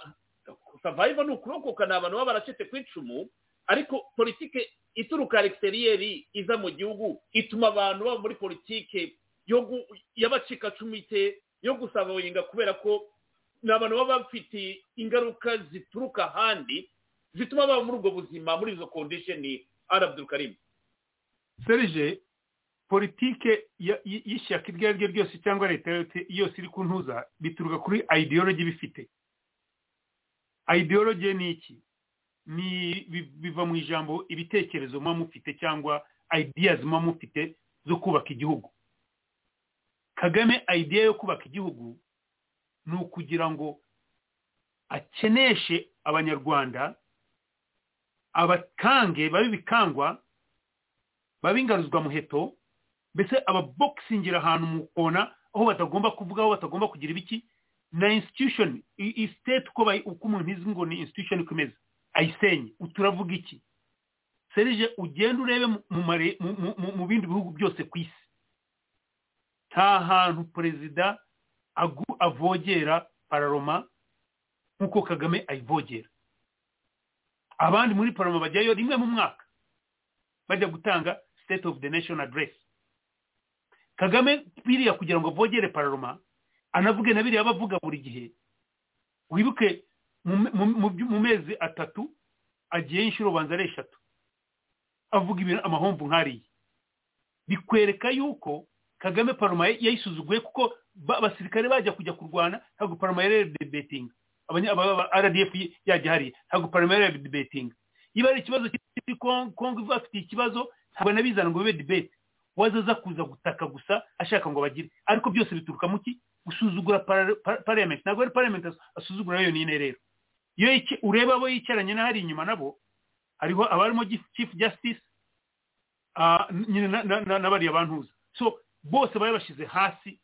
Speaker 1: savayivo ni ukurokoka ni abantu baba baracitse ku icumu ariko politike ituruka egisiteriyeri iza mu gihugu ituma abantu baba muri politike y'abacikacumite yo gusavaringa kubera ko ni abantu baba bafite ingaruka zituruka ahandi zituma baba muri ubwo buzima muri izo kondisheni arabdurukarimu
Speaker 3: serije politike y'ishyaka iryo ari ryo ryose cyangwa leta yose- iri ku ntuza bituruka kuri ideology bifite. Ideology ni iki? Ni bi- biva mu ijambo ibitekerezo muba mufite cyangwa ideas muba mufite zo kubaka igihugu. Kagame idea yo kubaka igihugu ni ukugira ngo akeneshe abanyarwanda abakange babe ibikangwa babe ingaruzwa muheto mbese ababokisingira ahantu mu kona aho batagomba kuvuga aho batagomba kugira ibiki? Na institution i- i state uko umuntu izi ngo ni institution uko imeze ayisenye. Turavuga iki? Serije ugenda urebe mu- mu bindi bihugu byose ku isi. Nta hantu perezida avogera pararoma nk'uko kagame ayivogera. Abandi muri pararoma bajyayo rimwe mu mwaka bajya gutanga state of the nation address. Kagame biriya kugira ngo avogere pararoma anavuge na biriya bavuga buri gihe. Wibuke mu, mezi atatu agiyeyo inshuro banza ari eshatu. Avuga ibintu amahomvu nk'ariya. Bikwereka yuko kagame paroma ye- yayisuzuguye kuko ba- abasirikare bajya kujya kurwana ntabwo paroma yari debetinga rdf yajya hariya ntabwo paroma yari debetinga niba ari ikibazo kiri Kongo bafitiye ikibazo ntabwo nabizana ngo bibe debate. Wazaza kuza gutaka gusa ashaka ngo bagire. Ariko byose bituruka mu ki? Gusuzugura parliament. Ntabwo ari parliament as- asuzugura yo nyine rero. Iyo ureba abo yicaranye n'ahari inyuma nabo hariho abarimo Chief- justice nyine na- na- na- n'abariya bantuza. So bose bari bashyize hasi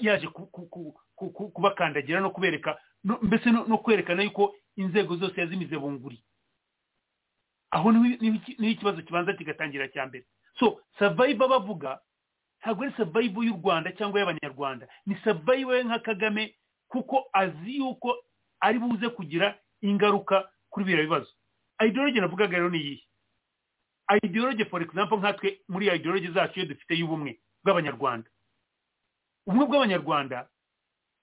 Speaker 3: yaje ku- ku- ku- ku- ku- kubakandagira no kubereka mbese no kwerekana yuko inzego zose yazimize bunguri. Aho ni ho ikibazo kibanza kigatangira cya mbere. So survivor bavuga ntabwo ari survivor y'u rwanda cyangwa y'abanyarwanda. Ni survivor nka kagame kuko azi yuko ari buze kugira ingaruka kuri biriya bibazo. Ideology navugaga rero ni iyihe? Ideology for example nkatwe muri ideology zacu iyo dufite y'ubumwe bw'abanyarwanda. Ubumwe bw'abanyarwanda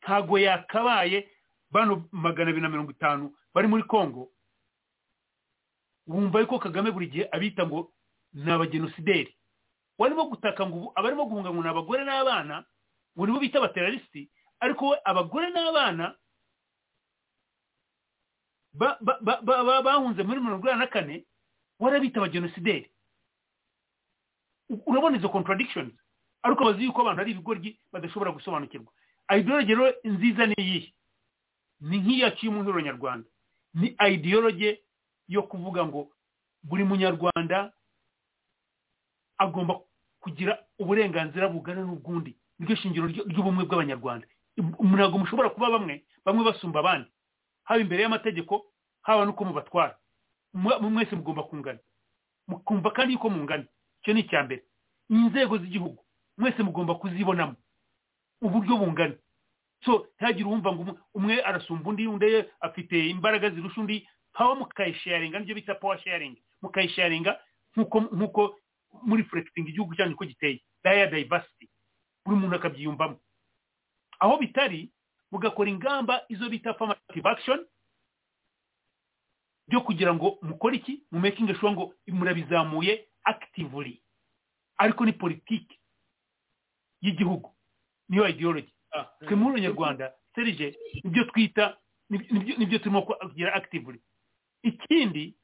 Speaker 3: ntabwo yakabaye bano magana abiri na mirongo itanu bari muri congo. Wumva yuko kagame buri gihe abita ngo ni abagenosideri warimo gutaka ngo abarimo guhunga ngo ni abagore n'abana ngo nibo bita abateralisiti ariko we abagore n'abana ba- ba- ba- ba- ba- bahunze muri mirongo inani na kane warabita abagenosideri urabona izo contradictions? Ariko bazi yuko abantu ari ibigoryi badashobora gusobanukirwa. Ideology rero nziza ni iyihe? Ni nk'iyaciye mu ihuriro nyarwanda. Ni ideology yo kuvuga ngo buri munyarwanda agomba kugira uburenganzira bungana n'ubwundi niryo shingiro ry'ubumwe bw'abanyarwanda. Ntabwo mushobora kuba bamwe bamwe basumba abandi. Haba imbere y'amategeko haba n'uko mubatwara Mwe- mwese mugomba kungana. Mukumva kandi yuko mungana. Icyo ni icya mbere. Inzego z'igihugu mwese mugomba kuzibonamo. Uburyo bungana. So ntihagire uwumva ngo umwe- arasumba undi undi afite imbaraga zirusha undi. Pawa mukayisharinga ni byo bita pawa sharingi mukayisharinga nk'uko muri furekitinga igihugu cyanyu uko giteye. Daya dayivasiti buri muntu akabyiyumvamo. Aho bitari mugakora ingamba izo bita affirmative action byo kugira ngo mukore iki? Mu making sure ngo murabizamuye actively. Ariko ni politiki y'igihugu. Niyo ideology. Twe muri abanyarwanda serije ni byo twita nibyo- turimo kugira actively. Ikindi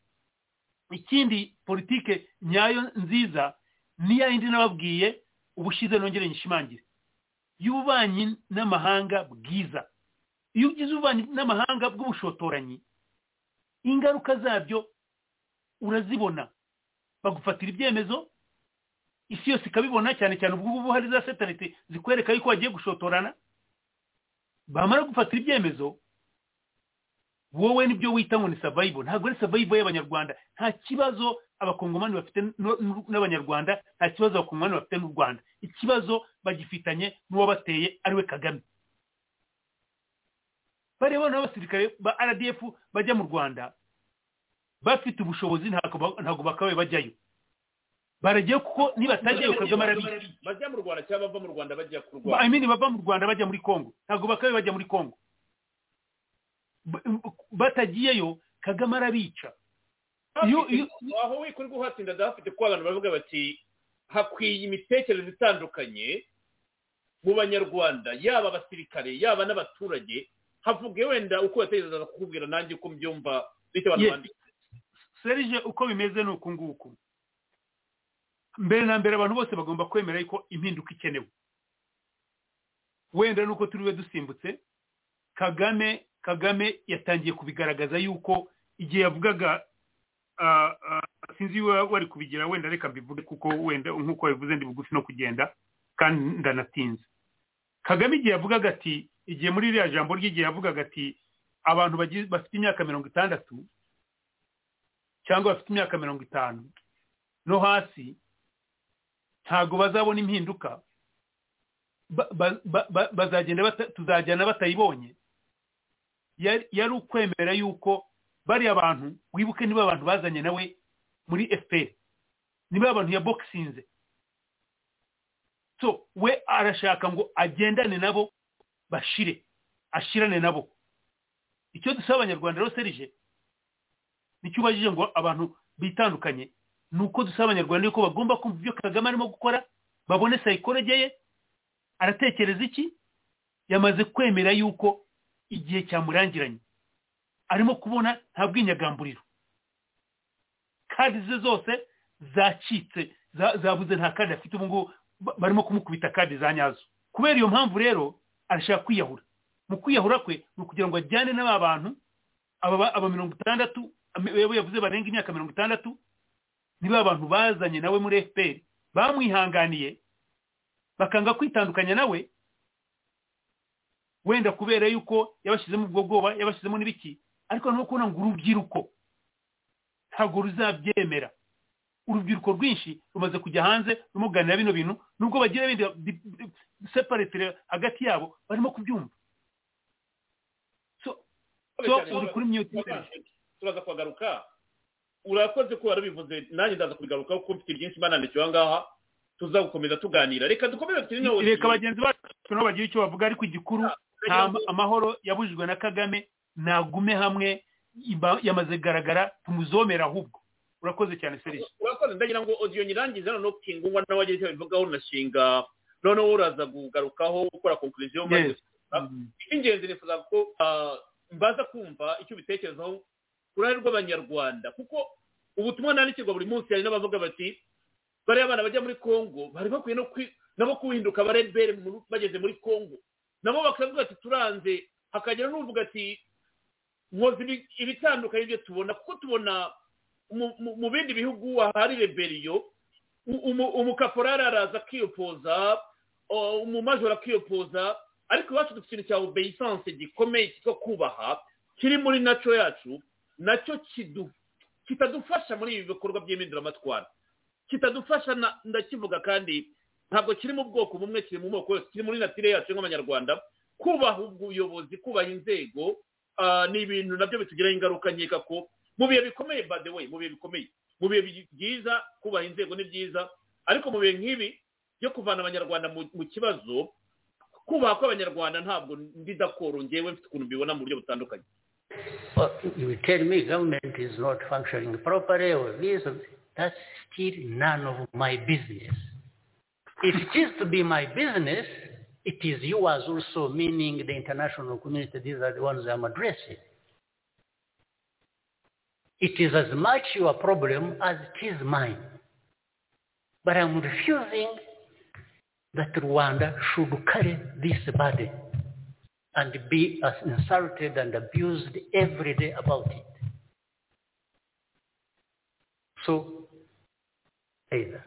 Speaker 3: ikindi politike nyayo nziza ni ya yindi nababwiye ubushize nongere nyishimangire y'ububanyi n'amahanga bwiza. Iyo ugize ububanyi n'amahanga bw'ubushotoranyi ingaruka zabyo urazibona. Bagufatira ibyemezo isi yose ikabibona cyane cyane ubwo ngubu hari za satelite zikwereka yuko bagiye gushotorana bamara gufatira ibyemezo wowe ni byo wita ngo ni survival. Ntabwo ari survival y'abanyarwanda. Nta kibazo abakongomani bafite n'abanyarwanda nta kibazo abakongomani bafite n'u rwanda. Ikibazo bagifitanye n'uwabateye ari we kagame. Bareba n'abasirikare ba rdf bajya mu rwanda bafite ubushobozi ntabwo ba- ntabwo bakabaye bajyayo. Baragiye kuko nibatajyayo kagame arabizi
Speaker 1: bajya mu rwanda cyangwa bava mu rwanda bajya ku rwanda.
Speaker 3: Bava mu rwanda bajya muri congo. Ntabwo bakabaye bajya muri congo. Ba- batagiyeyo kagame arabica.
Speaker 1: Aho wikuri guhatsinda dafite ko abantu bavuga bati hakwiye imitekerereze itandukanye mu banyarwanda yaba abasirikare yaba n'abaturage. Havuge wenda uko yatekerezaga kukubwira nanjye uko mbyumva bityo abantu
Speaker 3: Yes.
Speaker 1: bandika
Speaker 3: serije uko bimeze ni uku nguku. Mbere na mbere abantu bose bagomba kwemera yuko impinduka ikenewe. Wenda nuko turiwe dusimbutse kagame kagame yatangiye kubigaragaza yuko igihe yavugaga ah, ah, sinzi wa- wari kubigira wenda reka mbivuge kuko wenda nk'uko wabivuze ndi bugufi no kugenda kandi ndanatinze. Kagame igihe yavugaga ati igihe muri iriya jambo ry'igihe yavugaga ati abantu bafite imyaka mirongo itandatu cyangwa bafite imyaka mirongo itanu no hasi ntabwo bazabona impinduka. Ba- ba- ba- ba- bazagenda tuzajyana batayibonye. Yari ukwemera yuko bariya bantu wibuke niba abantu bazanye nawe muri fpr niba abantu ya boxinze so we arashaka ngo agendane nabo bashire ashirane nabo. Icyo dusaba abanyarwanda rero serije ni cyo ubajije ngo abantu bitandukanye ni uko dusaba abanyarwanda yuko bagomba kumva ibyo kagame arimo gukora babone sayikorege ye aratekereza iki? Yamaze kwemera yuko igihe cyamurangiranye. Arimo kubona nta bwinyagamburiro kadi ze zose zacitse za- zabuze nta kadi afite ubu ngubu ba- barimo kumukubita kadi za nyazo. Kubera iyo mpamvu rero arashaka kwiyahura. Mu kwiyahura kwe ni ukugira ngo ajyane n'aba bantu aba ba- aba mirongo itandatu yavuze barenga imyaka mirongo itandatu niba abantu bazanye nawe muri fpr bamwihanganiye bakanga kwitandukanya nawe wenda kubera yuko yabashyizemo ubwo bwoba yabashyizemo n'ibiki ariko no kubona ngo urubyiruko. Ntabwo ruzabyemera. Urubyiruko rwinshi rumaze kujya hanze rumuganira bino bintu nubwo bagira ibindi separatire hagati yabo barimo kubyumva. So so uri kuri mute
Speaker 1: turaza kuhagaruka urakoze ko warabivuze nanjye ndaza kubigarukaho kuko mfite byinshi banandikiwe aha ngaha tuza gukomeza tuganira. Reka dukomeze turi nawe
Speaker 3: reka bagenzi bacu nabo bagira icyo bavuga ariko igikuru amahoro yabujijwe na kagame nagume hamwe yamaze kugaragara tumuzomera ahubwo. Urakoze cyane serije
Speaker 1: urakoze. Ndagira ngo odiyo nyirangiza noneho kingungwa nawe agira icyo abivugaho nashinga noneho uraza kugarukaho gukora konkuriziyo maze icy'ingenzi nifuza ko ah, mbaza kumva icyo ubitekerezaho ku ruhare rw'abanyarwanda. Kuko ubutumwa nandikirwa buri munsi hari n'abavuga bati bariya abana bajya muri kongo bari bakwiye no kwi- nabo kuhinduka abarebere mu- bageze muri kongo nabo bakavuga ati turanze. Hakagira n'uvuga ati nkoze ibi- ibitandukanye ibyo tubona. Kuko tubona mu- bindi bihugu ahari reberiyo umukaporari araza akiyopoza umumajoro akiyopoza ariko iwacu dufite ikintu cya obeyisanse gikomeye cyo kubaha kiri muri naco yacu na cyo kitadufasha muri ibi bikorwa by'impinduramatwara. Kitadufasha ndakivuga kandi ntabwo kiri mu bwoko bumwe kiri mu moko yose kiri muri natire yacu nk'abanyarwanda kubaha ubuyobozi kubaha inzego ah, ni ibintu na byo bitugiraho ingaruka nkeka ko mu bihe bikomeye the way mu bihe bikomeye. Mu bihe bi- byiza kubaha inzego ni byiza. Ariko mu bihe nk'ibi byo kuvana abanyarwanda mu kibazo kubaha kw'abanyarwanda ntabwo ndi dakoro ngewe mfite ukuntu mbibona mu buryo butandukanye.
Speaker 5: That's still none of my business. If it is to be my business, it is yours also, meaning the international community. These are the ones I'm addressing. It is as much your problem as it is mine. But I'm refusing that Rwanda should carry this burden and be as insulted and abused every day about it. So, either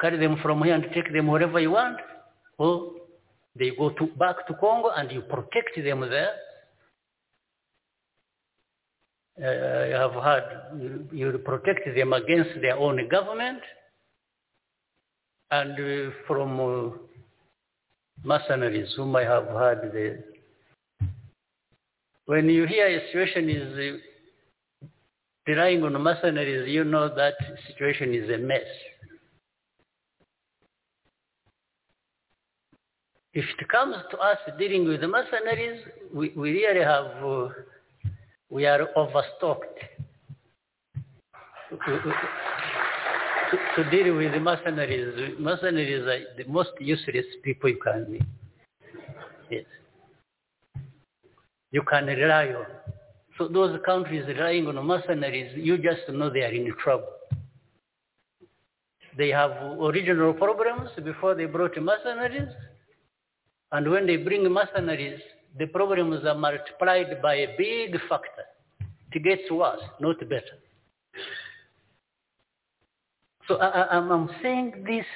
Speaker 5: carry them from here and take them wherever you want, or they go to, back to Congo and you protect them there. Uh, you have had, you protect them against their own government, and uh, from uh, mercenaries whom I have had the when you hear a situation is uh, relying on mercenaries, you know that situation is a mess. If it comes to us dealing with the mercenaries, we, we really have, uh, we are overstocked to, to, deal with the mercenaries. Mercenaries are the most useless people you can meet. Yes you can rely on. So those countries relying on mercenaries, you just know they are in trouble. They have original problems before they brought mercenaries, and when they bring mercenaries, the problems are multiplied by a big factor. It gets worse, not better. So I, I'm saying this,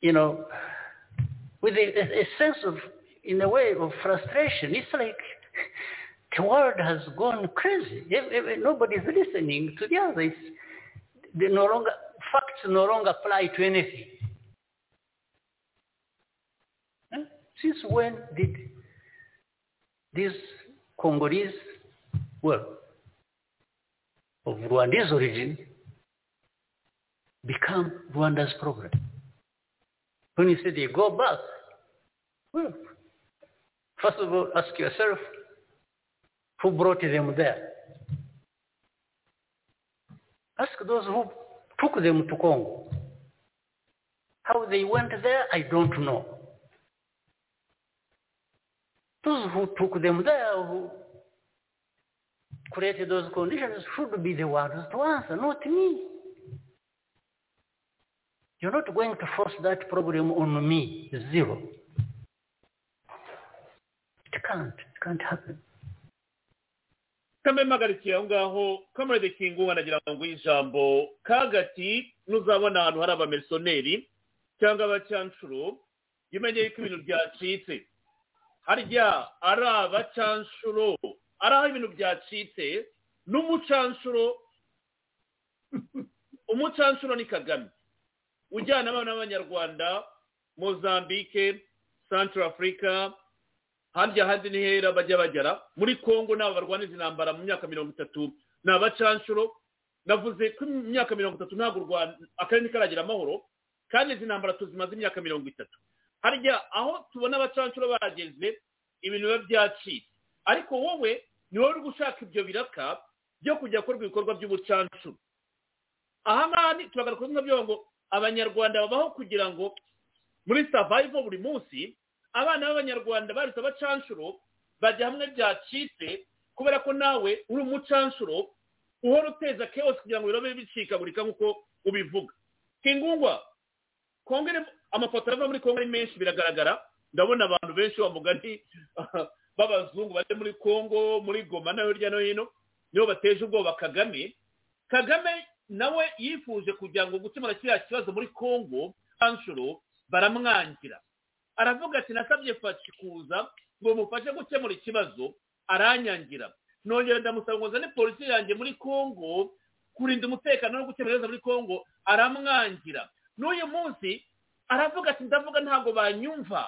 Speaker 5: you know, with a, a sense of, in a way, of frustration. It's like the world has gone crazy. Nobody's listening to the others. They no longer, facts no longer apply to anything. Since when did these Congolese, well, of Rwandese origin, become Rwanda's problem? When you say they go back, well, first of all, ask yourself, who brought them there? Ask those who took them to Congo. How they went there, I don't know. Those who took them there, who created those conditions, should be the ones to answer, not me. You're not going to force that problem on me, zero. It can't, it can't happen.
Speaker 1: kamwe mpagarikiye aho ngaho kamerede kingu anagira ngo ijambo kagati nuzabona ahantu hari abamerisoneri cyangwa abacyanshuro jya umenya yuko ibintu byacitse harya ari abacanshuro ari aho ibintu byacitse n'umucanshuro (laughs) umucanshuro ni kagame. Ujyana abana b'abanyarwanda mozambique central africa. Harya handi ni hera bajya bagera muri congo nabo barwaniza intambara mu myaka mirongo itatu. Ni abacanshuro navuze ko mu myaka mirongo itatu ntabwo akarere karagira amahoro. Kandi izi ntambara tuzimaze imyaka mirongo itatu. Harya aho tubona abacanshuro bageze ibintu biba byacitse. Ariko wowe ni wowe uri gushaka ibyo biraka byo kujya gukorwa ibikorwa by'ubucancuro. Aha ngaha turagaruka nka byo ngo abanyarwanda babaho kugira ngo muri savayivo buri munsi abana b'abanyarwanda baretse abacanshuro bajya hamwe byacitse kubera ko nawe uri umucanshuro uhora uteza keosi kugira ngo birobe bicikagurika nk'uko ubivuga. Kingungwa amafoto ava muri kongo ari menshi biragaragara. Ndabona abantu benshi wa mugani (laughs) b'abazungu bari muri kongo muri goma no hirya no hino nibo bateje ubwoba kagame. Kagame nawe yifuje kugira ngo gukemura kiriya kibazo muri kongo canshuro baramwangira. Aravuga ati nasabye faci kuza ngo mufashe gukemura ikibazo. Aranyangira. Nongera ndamusaba ngo nzane polisi yanjye muri kongo kurinda umutekano no gukemura ibibazo muri kongo. Aramwangira. N'uyu munsi aravuga ati ndavuga ntabwo banyumva.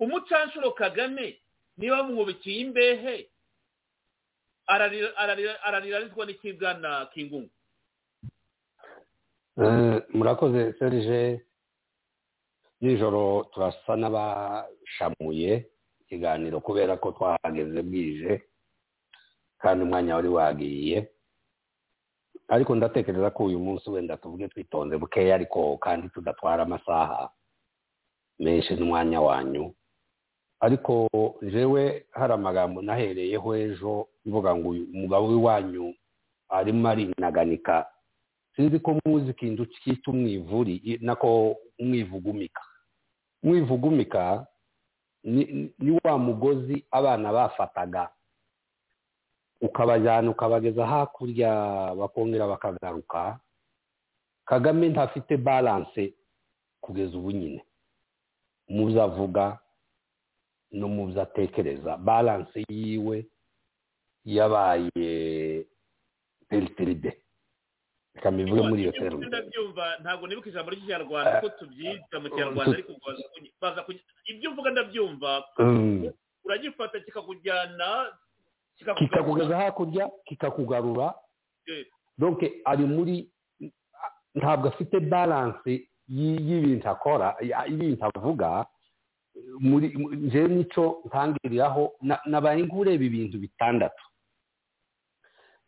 Speaker 1: Umucanshuro kagame niba bamwubikiye imbehe. Ararira arizwa n'ikigana kingungu.
Speaker 2: Murakoze serije nijoro turasa n'abashamuye ikiganiro kubera ko twahageze bwije kandi umwanya wari wagiye. Ariko ndatekereza ko uyu munsi wenda tuvuge twitonze bukeya ariko kandi tudatwara amasaha menshi n'umwanya wanyu. Ariko jewe hari amagambo nahereyeho ejo mvuga ngo uyu mugabo w'iwanyu arimo arinaganika. Sinzi ko muzi ikintu cyitwa umwivuri nako umwivugumika. Umwivugumika ni wa mugozi abana bafataga ukabajyana ukabageza hakurya bakongera bakagaruka. Kagame ntafite balanse kugeza ubu nyine. Mu byo avuga no mu byo atekereza. Balanse yiwe yabaye teritiride reka mbivuge muri iyo
Speaker 1: ndabyumva ntabwo nibuka ijambo ry'ikinyarwanda ko tubyita mu kinyarwanda ariko ibyo uvuga ndabyumva uragifata kikakujyana
Speaker 2: kikakugeza hakurya kikakugarura. Donke ari muri ntabwo afite balanse y'ibintu akora y'ibintu avuga. Muri njyewe nico ntangiriraho nabaye ngureba ibintu bitandatu.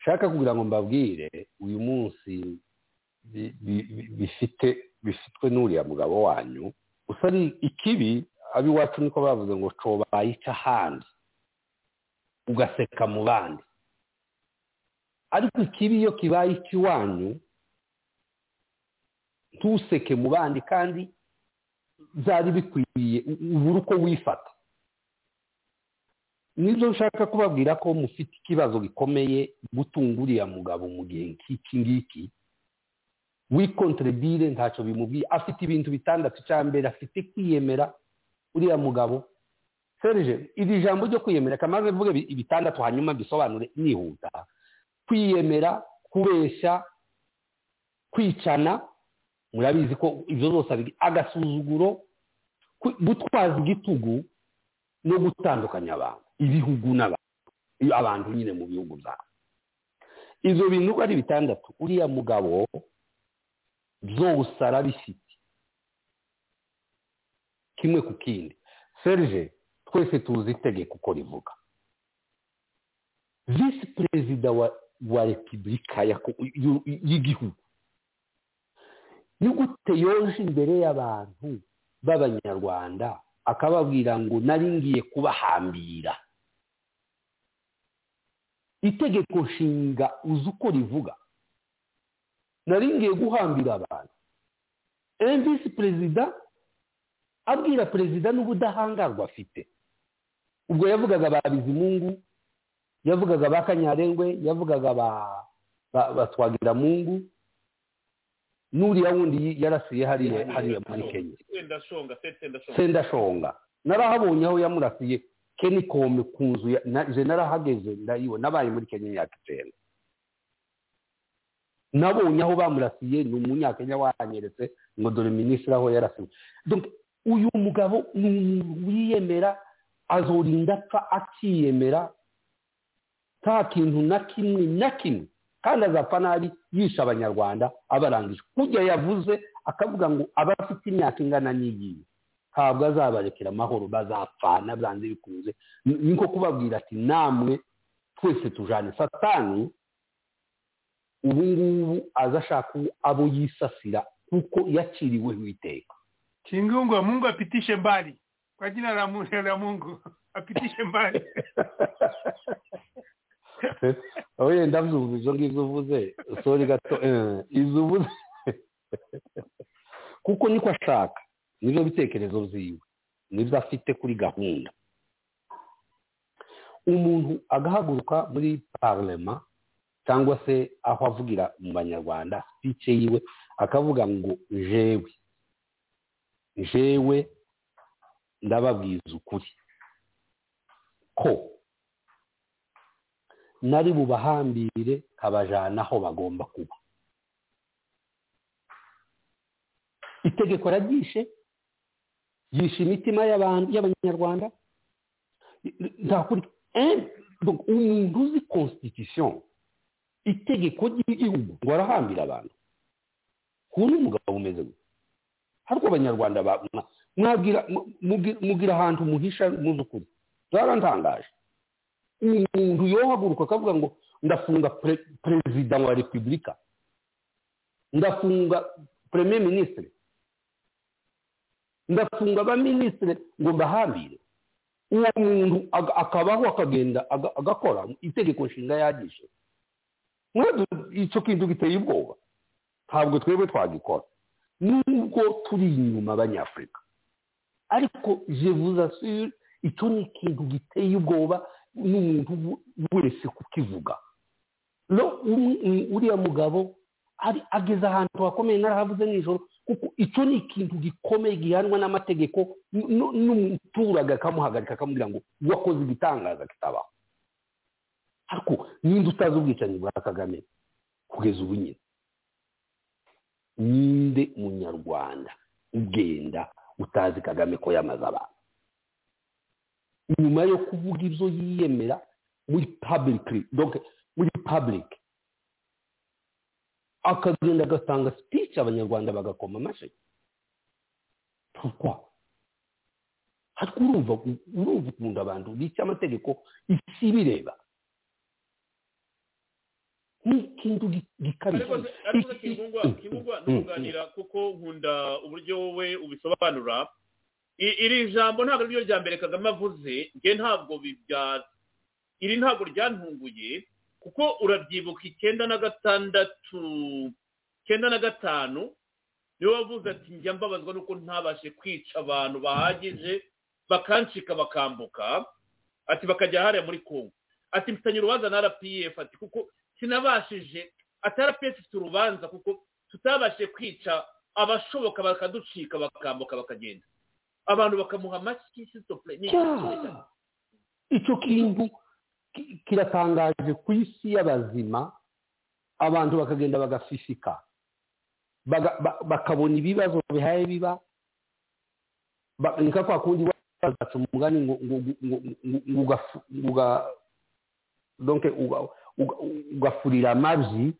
Speaker 2: Nshaka kugira ngo mbabwire uyu munsi bifite bifitwe n'uriya mugabo wanyu ari ikibi ab'iwacu niko bavuze ngo cobaye ica ahandi ugaseka mu bandi. Ariko ikibi iyo kibaye ikiwanyu ntuseke mu bandi kandi byari bikwiye ubura uko wifata. Nibyo nshaka kubabwira ko mufite ikibazo gikomeye gutunga uriya mugabo mu gihe nk'iki ngiki. Wikonterebire ntacyo bimubwiye. Afite ibintu bitandatu cya mbere afite kwiyemera uriya mugabo serije iri jambo ryo kwiyemera kamaze mvuge ibitandatu hanyuma bisobanure nihuta. Kwiyemera kubeshya kwicana murabizi ko ibyo zose agasuzuguro gutwaza igitugu no gutandukanya abantu ibihugu n'abantu abantu nyine mu bihugu byabo ibyo bintu ari bitandatu uriya mugabo byose arabifite. Kimwe ku kindi. Serije twese tuzi itegeko uko rivuga. Visi perezida wa repubulika y'igihugu. Ni gute yoje imbere y'abantu b'abanyarwanda akababwira ngo nari ngiye kubahambira? Itegeko nshinga uzi uko rivuga. Nari ngiye guhambira abantu. Visi perezida abwira perezida n'ubudahangarwa afite. Ubwo yavugaga ba bizimungu yavugaga ba kanyarengwe yavugaga ba twagiramungu n'uriya wundi yarasiye hariya hariya muri kenya. Sendashonga narahabonye aho yamurasiye kenikome ku nzu je narahageze ndayibona nabaye muri kenya imyaka icyenda. Nabonye aho bamurasiye ni umunyakenya wanyeretse ngo dore minisitiri aho yarasiwe. Uyu mugabo ni umuntu wiyemera azorinda apfa akiyemera nta kintu na kimwe na kimwe. Kandi azapfa nabi yisha abanyarwanda abarangije. Kujya yavuze akavuga ngo abafite imyaka ingana n'iyiyi ntabwo azabarekera amahoro bazapfana byanze bikunze. Ni nko kubabwira ati namwe twese tujane. Satani ubu ngubu aza ashaka abo yisasira kuko yaciriweho iteka
Speaker 3: kingungu mungu apitishe mbali. Kwa jina la Mungu, (laughs) la Mungu. (laughs) Apitishe mbali. (laughs)
Speaker 2: Oye ndabyumva izo ngizo uvuze sori gato eh, izo uvuze kuko niko ashaka ni byo bitekerezo byiwe ni byo afite kuri gahunda. Umuntu agahaguruka muri parlema cyangwa se aho avugira mu banyarwanda speech yiwe akavuga ngo jewe. Jewe ndababwiza ukuri ko nari bubahambire kabajana aho bagomba kuba. Itegeko araryishe yishe imitima y'abanyarwanda. Eh, umuntu uzi constitution itegeko ry'igihugu ngo arahambira abantu. Ubu ni umugabo umeze gutya ariko abanyarwanda ba- mwa- mwabwira mu- mubwira- mubwira ahantu muhisha muzi ukuri byarantangaje umuntu yohaguruka akavuga ngo ndafunga perezida wa repubulika ndafunga premier ministre. Ndafunga abaminisitiri ngo mbahambire uwo muntu akabaho akagenda aga- agakora itegeko nshinga yagishe. Icyo kintu giteye ubwoba. Ntabwo twebwe twagikora. Nubwo turi inyuma abanyafurika ariko je vous assure icyo ni ikintu giteye ubwoba n'umuntu wese kukivuga. Uriya mugabo ageze ahantu hakomeye narahavuze nijoro kuko icyo ni ikintu gikomeye gihanwa n'amategeko n'umuturage akamuhagarika akamubwira ngo wakoze igitangaza kitabaho. Ariko ninde utazi ubwicanyi bwa kagame kugeza ubu nyine ninde munyarwanda ugenda utazi kagame ko yamaze abantu nyuma yo kuvuga ibyo yiyemera muri donc muri public akagenda agatanga speech abanyarwanda bagakoma amashyi pourquoi? Ariko urumva urumva ukuntu abantu bica amategeko isi bireba ni ikintu gi- gikabije.
Speaker 1: Ariko kingungwa
Speaker 2: Mm,
Speaker 1: kingungwa
Speaker 2: mm,
Speaker 1: ntuganira kuko nkunda uburyo wowe ubisobanura. Iri jambo ntabwo ari ryo rya mbere kagame avuze. Njye ntabwo bibya iri ntabwo ryantunguye kuko urabyibuka icyenda na gatandatu icyenda na gatanu ni we wavuze ati njya mbabazwa nuko ntabashe kwica abantu bahagije bakancika bakambuka. Ati bakajya hariya muri kongo ati mfitanye urubanza na rpf ati kuko sinabashije ati rpf ifite urubanza kuko tutabashije kwica abashoboka bakaducika bakambuka bakagenda. Abantu bakamuha amashyi
Speaker 2: cyaha icyo kintu ki- kiratangaje ku isi y'abazima abantu bakagenda bagafifika. Baga- ba- bakabona ibibazo bihaye biba. Nka kwa kundi bazaca umugani ngo ugafurira amabyi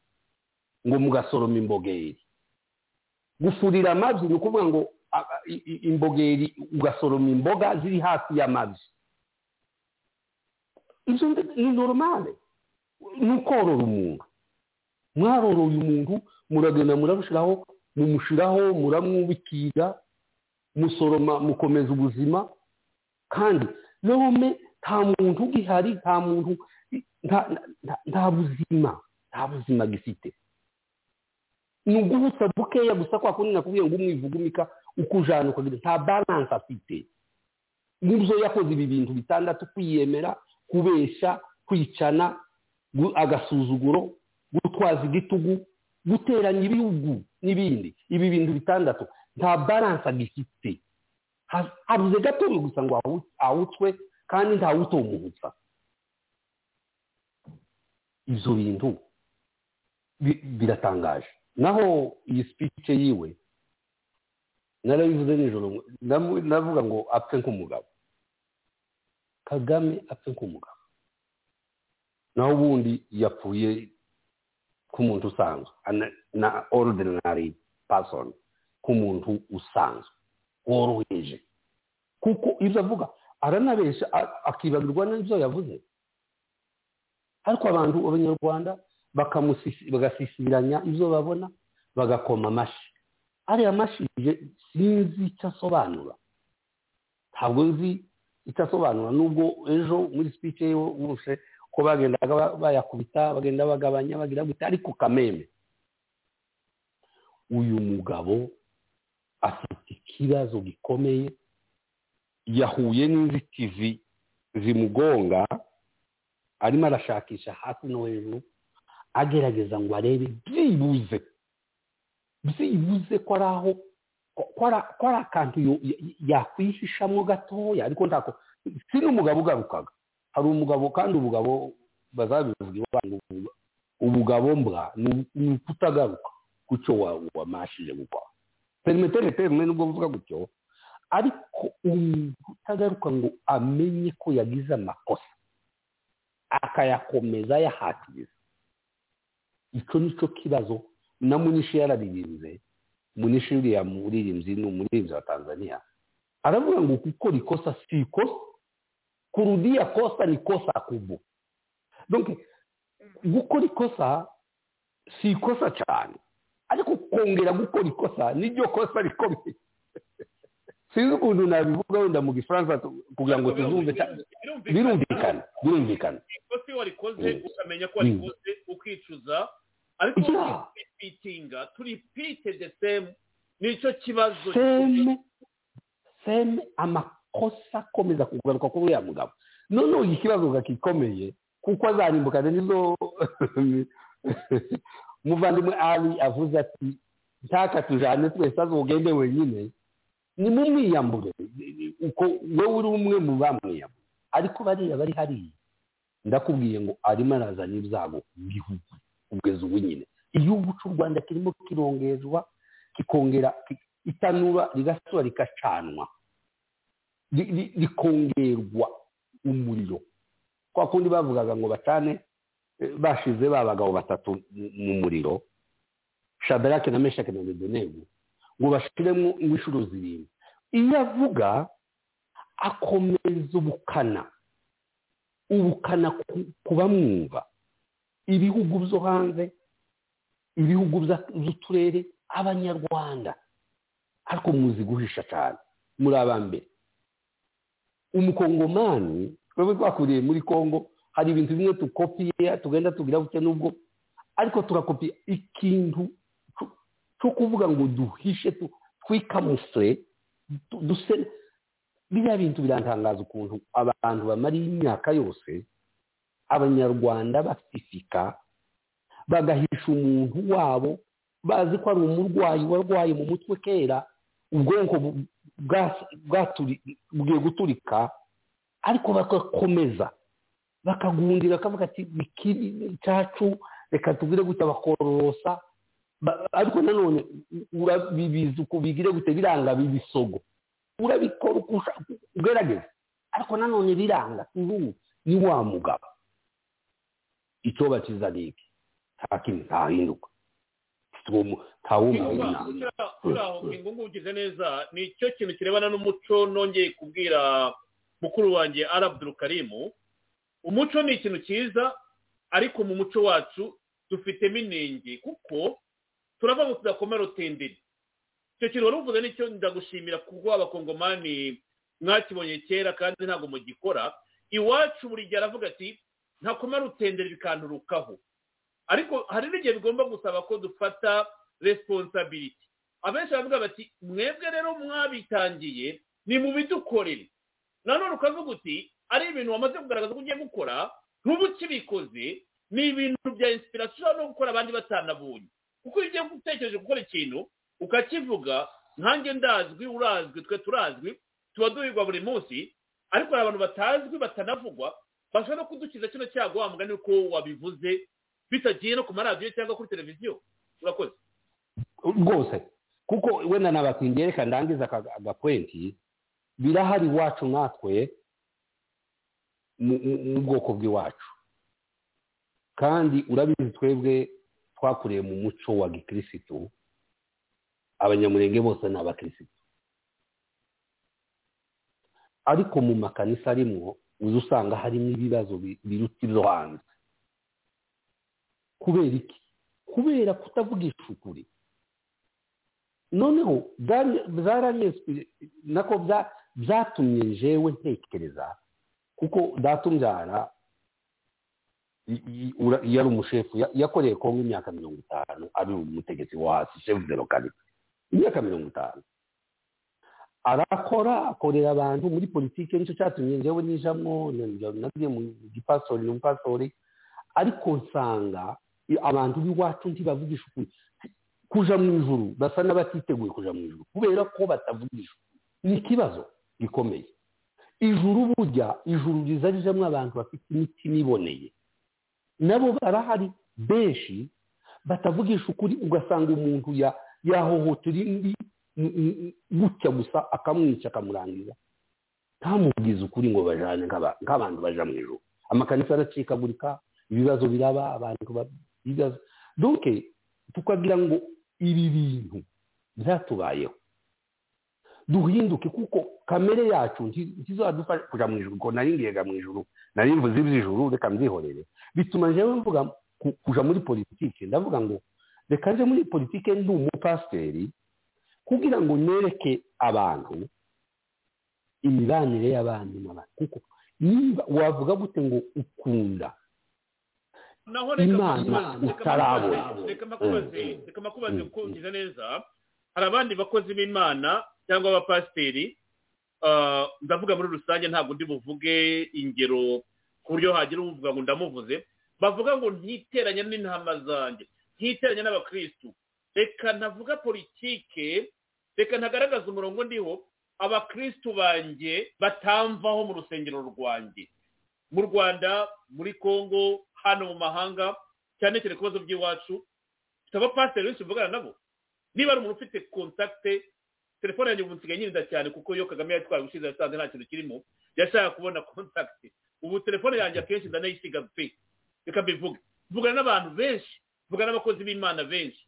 Speaker 2: ngo mugasoroma imbogeri. Gufurira amabyi ni ukuvuga ngo imbogeri ugasoroma imboga ziri hafi y'amabyi ibyo ni normale. Ni ukorora umuntu mwaroroye umuntu muragenda murabushyiraho mumushyiraho muramwubikira musoroma mukomeza ubuzima. Kandi nome nta muntu ugihari nta muntu nta- buzima nta buzima gifite ni uguhutsa bukeya gusa kwa kundi nakubwiye ngo umwivugumika ukujana ukagira nta balance afite n'ibyo yakoze ibi bintu bitandatu kwiyemera kubeshya kwicana gu- agasuzuguro gutwaza igitugu guteranya ibihugu n'ibindi. Ibi bintu bitandatu nta balance agifite Ha- habuze gatoya gusa ngo awu- awutswe kandi ntawutomuhutsa ibyo bintu bi- biratangaje. Naho iyi speech yiwe narabivuze nijoro navuga ngo apfe nk'umugabo. Kagame apfe nk'umugabo. Naho ubundi yapfuye nk'umuntu usanzwe na ordinary person nk'umuntu usanzwe woroheje. Kuko ibyo avuga aranabesha a- akibagirwa n'ibyo yavuze. Ariko abantu abanyarwanda bagasisibiranya ibyo babona bagakoma amashyi. Ariya mashyi sinzi icyo asobanura. Ntabwo nzi icyo asobanura. Nubwo ejo muri speech ye bose ko bagendaga bayakubita bagenda bagabanya bagira gute? Ariko kameme. Uyu mugabo afite ikibazo gikomeye. Yahuye n'inzitizi zimugonga arimo arashakisha hasi no hejuru agerageza ngo arebe byibuze byibuze ko ari aho ko ari akantu yakwihishamo gatoya ariko ntako si n'umugabo ugarukaga. Hari umugabo kandi umugabo bazabivuga iwanyu ubugabo mbwa ni ukutagaruka ku cyo wamashije gukora perimetere terime nubwo mvuga gutyo ariko utagaruka ngo amenye ko yagize amakosa. Akayakomeza yahatiriza icyo ni cyo kibazo na munishi yararirinze munishi uriya muririmbyi ni umuririmbyi wa tanzania. Aravuga ngo gukora ikosa si ikosa kurudia kosa ni kosa kubwa donc gukora ikosa si ikosa cyane. Ariko kongera gukora ikosa niryo kosa rikomeye. (laughs) Sinzi ukuntu nabivuga wenda mu gifaransa kugira ngo tuzumve birumvikana birumvikana.
Speaker 1: Ikosa iyo warikoze ukamenya ko warikoze ukicuza ariko turipitinga turipite the same ni cyo kibazo.
Speaker 2: Seme seme amakosa akomeza kugaruka kuri uriya mugabo. Noneho ikibazo gakikomeye kuko azarimbukana nizo (laughs) umuvandimwe ari avuze ati ntaka tujane twese azogende wenyine. Ni mu mwiyambure. Wowe uri umwe mu bamwiyambure. Ariko bariya bari hariya ndakubwiye ngo arimo arazana ibyago mu gihugu kugeza ubu nyine. Igihugu cy'u rwanda kirimo kirongezwa kikongera itanura rigasura rigacanwa rikongerwa umuriro. Kwa kundi bavugaga ngo bacane bashize ba bagabo batatu mu muriro shadarake na meshake na bedenego ngo bashiremo inshuro zirindwi. Iyo avuga akomeza ubukana. Ubukana ku bamwumva ibihugu byo hanze ibihugu by'uturere abanyarwanda. Ariko muzi guhisha cyane muri abambere umukongomani twebwe twakuriye muri congo hari ibintu bimwe tukopiye tugenda tugira gute n'ubwo. Ariko turakopiye ikintu cyo kuvuga ngo duhishe twikamusure duse biriya bintu birantangaza ukuntu abantu bamariye imyaka yose abanyarwanda bafifika bagahisha umuntu wabo bazi ko ari umurwayi warwaye mu mutwe kera ubwonko bugiye guturika ariko bagakomeza. Bakagundira bakavuga ati bikiri cyacu reka tubwire gutya bakororosa ariko nanone urabibiza uko bigire gute biranga bibisogo. Urabikora uko ugerageza ariko nanone biranga ubu ni wa mugabo icyo bakiza ni iki nta kintu ntahinduka
Speaker 1: ugize neza ni cyo kintu kirebana n'umuco nongeye kubwira mukuru wanjye arabuduru karimu. Umuco ni ikintu cyiza ariko mu muco wacu dufitemo inenge kuko turavuga ngo tudakomera utenderi icyo kintu wari uvuze ni cyo ndagushimira kuko abakongomani mwakibonye kera kandi ntabwo mugikora. Iwacu buri gihe aravuga ati ntakomera utenderi bikanturukaho ariko hari n'igihe bigomba gusaba ko dufata resiponsabiriti abenshi baravuga bati mwebwe rero mwabitangiye ni mu bidukorere nanone ukavuga uti ari ibintu wamaze kugaragaza ko ugiye gukora ntuba ukibikoze ni ibintu bya insipirasiyo no gukora abandi batanabonye. Kuko iyo ugiye gutekereje gukora ikintu ukakivuga nkange ndazwi urazwi twe turazwi tuba duhigwa buri munsi. Ariko hari abantu batazwi batanavugwa bashobora no kudukiza kino cyago wa mugani uko wabivuze bitagiye no ku maradiyo cyangwa kuri televiziyo. Urakoze.
Speaker 2: Rwose. Kuko wenda nabatindiye reka ndangiza agapwenti birahari iwacu natwe mu bwoko bw'iwacu. Kandi urabizi twebwe twakuriye mu muco wa gikirisitu abanyamurenge bose ni abakirisitu ariko mu makanisa arimo uza usanga harimo ibibazo biruta ibyo hanze kubera iki? Kubera kutavugisha ukuri noneho nako byatumye jewe ntekereza kuko datumbyara yari umushefu yakoreye kongo imyaka mirongo itanu ari umutegetsi wa shefu de lokalite imyaka mirongo itanu. Arakora akorera abantu muri politiki ni cyo cyatumye njyewe nijamo nagiye mu gipasori ni umupasori ariko nsanga abantu b'iwacu ntibavugisha ukuri. Kuja mu ijuru basa n'abatiteguye kuja mu ijuru kubera ko batavugisha ni ikibazo gikomeye. Ijuru burya ijuru riza rijamo abantu bafite imitima iboneye. Nabo barahari benshi batavugisha ukuri ugasanga umuntu yahohotera indi gutya gusa akamwica akamurangiza. Ntamubwize ukuri ngo bajane nk'abantu baja mu ijoro amakanisa aracikagurika ibibazo biraba abantu bibaza donke tukagira ngo ibi bintu byatubayeho. Duhinduke kuko kamere yacu ntizadufasha kuja mu ijoro ngo nari ngiyega mu ijoro nari mvuze iby'ijuru reka mbyihorere bituma njyewe mvuga kuja muri politiki ndavuga ngo reka nje muri politiki ndi umupasiteri kugira ngo nereke abantu imibanire y'abandi n'abandi kuko niba wavuga gute ngo ukunda imana utarabona
Speaker 1: reka makubaze kuko neza. Hari abandi bakozi b'imana cyangwa abapasiteri ndavuga muri rusange ntabwo ndi buvuge ingero ku buryo hagira uvuga ngo ndamuvuze bavuga ngo ntiteranye n'intama zanjye. Ntiteranye n'abakirisitu reka ntavuga politike reka ntagaragaza umurongo ndiho. Abakirisitu banjye batamvaho mu rusengero rwanjye. Mu rwanda muri congo hano mu mahanga cyane cyane ku bibazo by'iwacu dufite abapasiteri benshi tuvugana nabo. Niba ari umuntu ufite kontakite telefone yanjye ubu nsigaye nyirinda cyane kuko iyo kagame yatwaye ubushize yasanze nta kintu kirimo. Yashaka kubona kontakite ubu telefone yanjye akenshi ndanayisiga pe. Reka mbivuge. Mvugana n'abantu benshi. Mvugana n'abakozi b'imana benshi.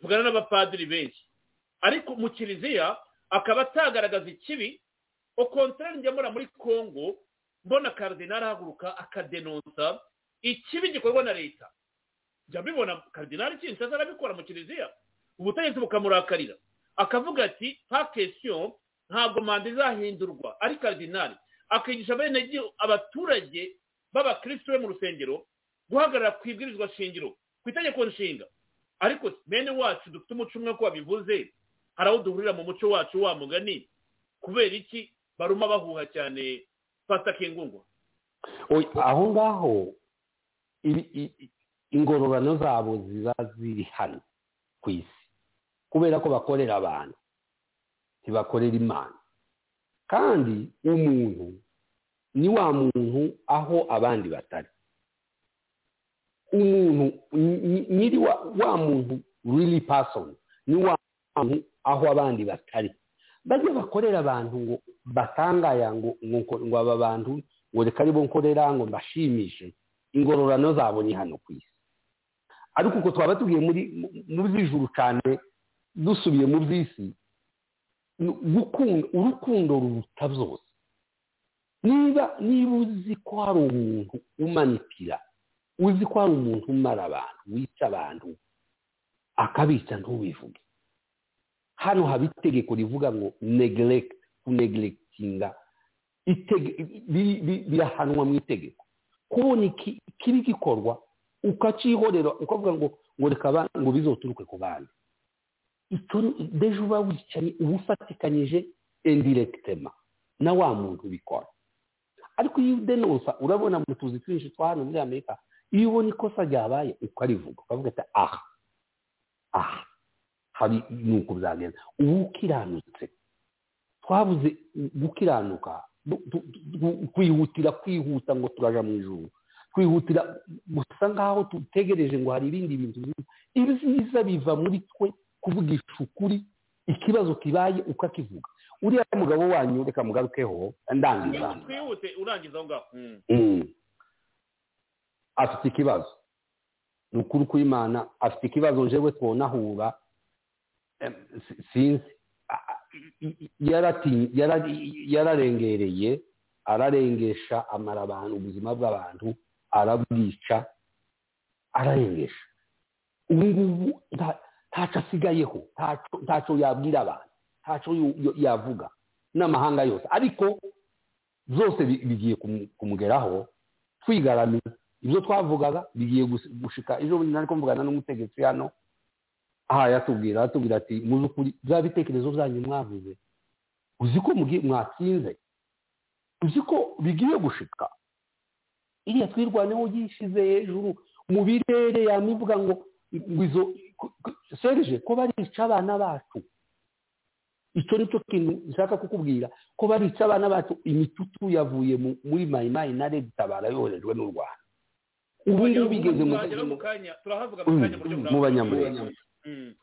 Speaker 1: Mvugana n'abapadiri benshi. Ariko mu kiliziya akaba atagaragaza ikibi. Okontorari njyamura muri congo mbona karidinari ahaguruka akadenonsa ikibi gikorwa na leta. Njya mbibona karidinari kinshasa arabikora mu kiliziya. Ubutegetsi bukamurakarira akavuga ati nta kesiyo ntabwo manda izahindurwa. Ari karidinari akigisha bene abaturage b'abakirisitu be mu rusengero guhagarara ku ibwirizwa shingiro. Ku itegeko nshinga. Ariko bene wacu dufite umuco umwe ko wabivuze hari aho duhurira mu muco wacu wa mugani kubera iki? Baruma bahuha cyane fata kingungwa.
Speaker 2: Aho ngaho ingororano zabo ziba ziri hano ku isi. Kubera ko bakorera abantu ntibakorera imana. Kandi umuntu ni wa muntu aho abandi batari. Umuntu nyiri wa muntu really person ni wa muntu aho abandi batari. Bajya bakorera abantu ngo batangaya ngo ngo aba bantu ngo reka ari bo nkorera ngo mbashimishe. Ingororano zabo ni hano ku isi. Ariko uko twaba tugiye muri mu by'ijuru cyane dusubiye mu by'isi urukundo ruruta byose. Niba niba uzi ko hari umuntu umanitira uzi ko hari umuntu umara abantu wica abantu akabica ntubivuge hano haba itegeko rivuga ngo neglect kunegiregitinga birahanwa mu itegeko. Kubona ikibi gikorwa ukacihorera ukavuga ngo ngo reka ngo bizoturuke ku bandi. Deje uba wicaye uba ufatikanyije indiregitema na wa muntu ubikora. Ariko iyo udenonsa urabona mu tuzi twinshi twa hano muri amerika iyo ubona ikosa ryabaye ukarivuga ukavuga ati aha aha hari nuko byagenze ubu ukiranutse twabuze gukiranuka. Kwihutira kwihuta ngo turaja mu ijuru. Twihutira gusa nk'aho dutegereje ngo hari ibindi bintu ibyiza biva muri twe kuvugisha ukuri ikibazo kibaye ukakivuga uriya mugabo wanyu reka mugarukeho ndangiza.
Speaker 1: Twihute urangiza aho ngaho.
Speaker 2: Afite ikibazo. Ni ukuri kw'imana afite ikibazo njyewe twonahura sinzi. Yararengereye ararengesha amara abantu ubuzima bw'abantu arabwica ararengesha. Ubu ngubu nta- ntacyo asigayeho ntacyo- yabwira abantu ntacyo yavuga n'amahanga yose. Ariko bi- bigiye kumu- kumugeraho twigaramiye ibyo twavugaga bigiye gus- gushika ejo bundi nari kumvugana n'umutegetsi hano. Aha yatubwira atubwira ati mu by'ukuri bya bitekerezo byanyu mwavuze. Uzi ko mwatsinze? Uzi ko bigiye gushika? Iriya twirwaneho yishize hejuru mu birere yamivuga ngo ngo izo ko- ko- barica abana bacu? Icyo ni cyo kintu nshaka kukubwira ko barica abana bacu imitutu yavuye mu- muri mayimayi na redi tabara yoherejwe n'u rwanda. Ubu ngubu bigeze mu
Speaker 1: kanya turahavuga mu
Speaker 2: Mm,
Speaker 1: kanya mu burambuye.
Speaker 2: banyamurenge
Speaker 1: Mm.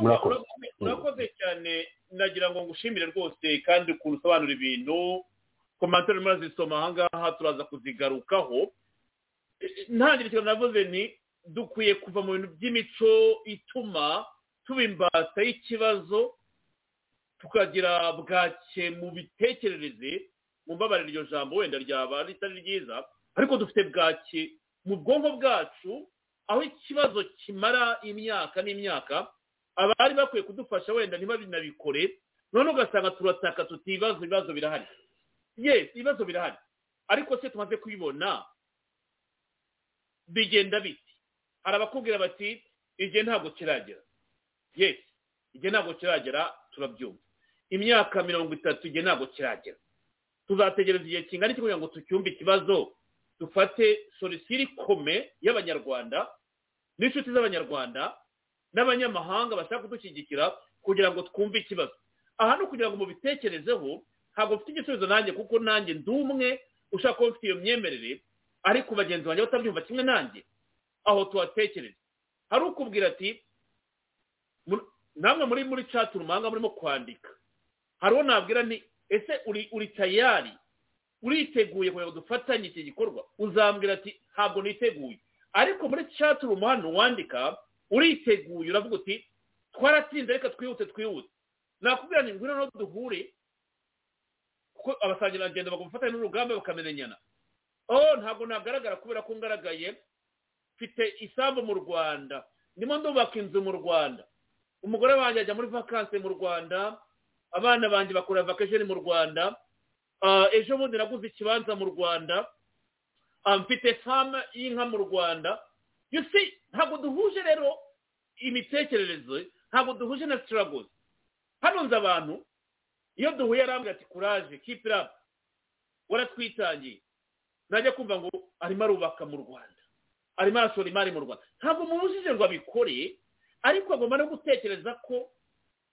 Speaker 2: Murakoze.
Speaker 1: urakoze- urakoze cyane nagira ngo ngushimire rwose kandi ukuntu usobanura ibintu komantere urimo urazisoma aha ngaha turaza kuzigarukaho ntangire ikintu navuze ni dukwiye kuva mu bintu by'imico ituma tuba imbata y'ikibazo tukagira bwake mu bitekerereze mu mbabarira iryo jambo wenda ryaba ritari ryiza ariko dufite bwake mu bwonko bwacu aho ikibazo kimara imyaka n'imyaka abari bakwiye kudufasha wenda ntibabinabikore none ugasanga turataka tuti ibibazo ibibazo birahari. Yes ibibazo birahari. Ariko se tumaze kubibona? Bigenda biti. Hari abakubwira bati igihe ntabwo kiragera. Yes igihe ntabwo kiragera turabyumva. Imyaka mirongo itatu igihe ntabwo kiragera. Tuzategereza igihe kingana iki kugira ngo tucyumve ikibazo? Dufate solisiri ikome y'abanyarwanda n'inshuti z'abanyarwanda n'abanyamahanga bashaka kudushyigikira kugira ngo twumve ikibazo. Aha ni ukugira ngo mubitekerezeho ntabwo mfite igisubizo nanjye kuko nanjye ndi umwe ushaka kuba ufite iyo myemerere ariko bagenzi banjye batabyumva kimwe nanjye. Aho tuhatekereza. Hari ukubwira ati "Mu- namwe muri muri chat urumanga murimo kwandika. Hari uwo nabwira nti ese uri tayari? Uriteguye kugira ngo dufatanye iki gikorwa? Uzambwira ati ntabwo niteguye. Ariko muri room hano wandika uriteguye uravuga uti twaratsinze reka twihute twihute. Nakubwira ni ngwino no duhure kuko abasangirangendo bagomba gufatanya n'urugamba bakamenyana. Oh ntabwo nagaragara kubera ko ngaragaye mfite isambu mu rwanda. Ndimo ndubaka inzu mu rwanda. Umugore wanjye ajya muri vakansi mu rwanda abana banjye bakora vakasheni mu rwanda. Ejo bundi naguze ikibanza mu rwanda. Ah, mfite famu y'inka mu rwanda. You see ntabwo duhuje rero imitekerereze ntabwo duhuje na struggles. Hano nzi abantu iyo duhuye arambwira ati kuraje up. Waratwitangiye. Najya kumva ngo arimo arubaka mu rwanda. Arimo arashora imari mu rwanda. Ntabwo mubujije ngo abikore ariko agomba no gutekereza ko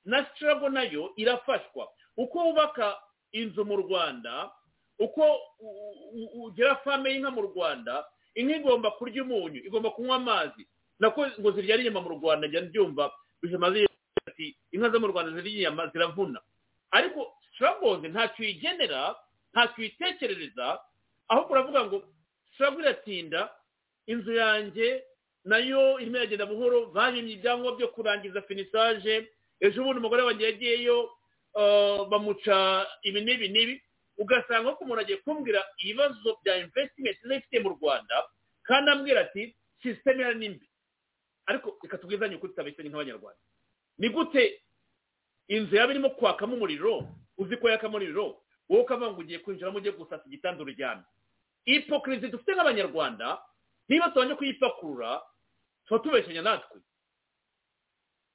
Speaker 1: na struggle na yo irafashwa. Uko wubaka inzu mu rwanda uko u- u- ugira fame y'inka mu rwanda inka igomba kurya umunyu igomba kunywa amazi. Nako ngo zirya inyama mu rwanda njya mbyumva ati inka zo mu rwanda zirya inyama ziravuna. Ariko struggles ntacyo uyigenera ntacyo uyitekerereza ahubwo uravuga ngo struggle iratinda inzu yanjye na yo irimo iragenda buhoro banyimye ibyangombwa byo kurangiza finisage ejo bundi umugore wanjye yagiyeyo bamuca ibi n'ibi n'ibi ugasanga ko umuntu agiye kumbwira ibibazo bya invesitimenti zifite mu rwanda kandi ambwira ati sisiteme yari ni mbi. Ariko reka tubwizanye ukuri tutabesanye nk'abanyarwanda. Ni gute inzu yaba irimo kwakamo umuriro? Uzi ko yakamo umuriro? Wowe ukavuga ngo ugiye kwinjiramo ugiye gusasa igitanda uryamye. Ipokirizi dufite nk'abanyarwanda niba tubanje kuyipakurura tuba tubeshyanya natwe.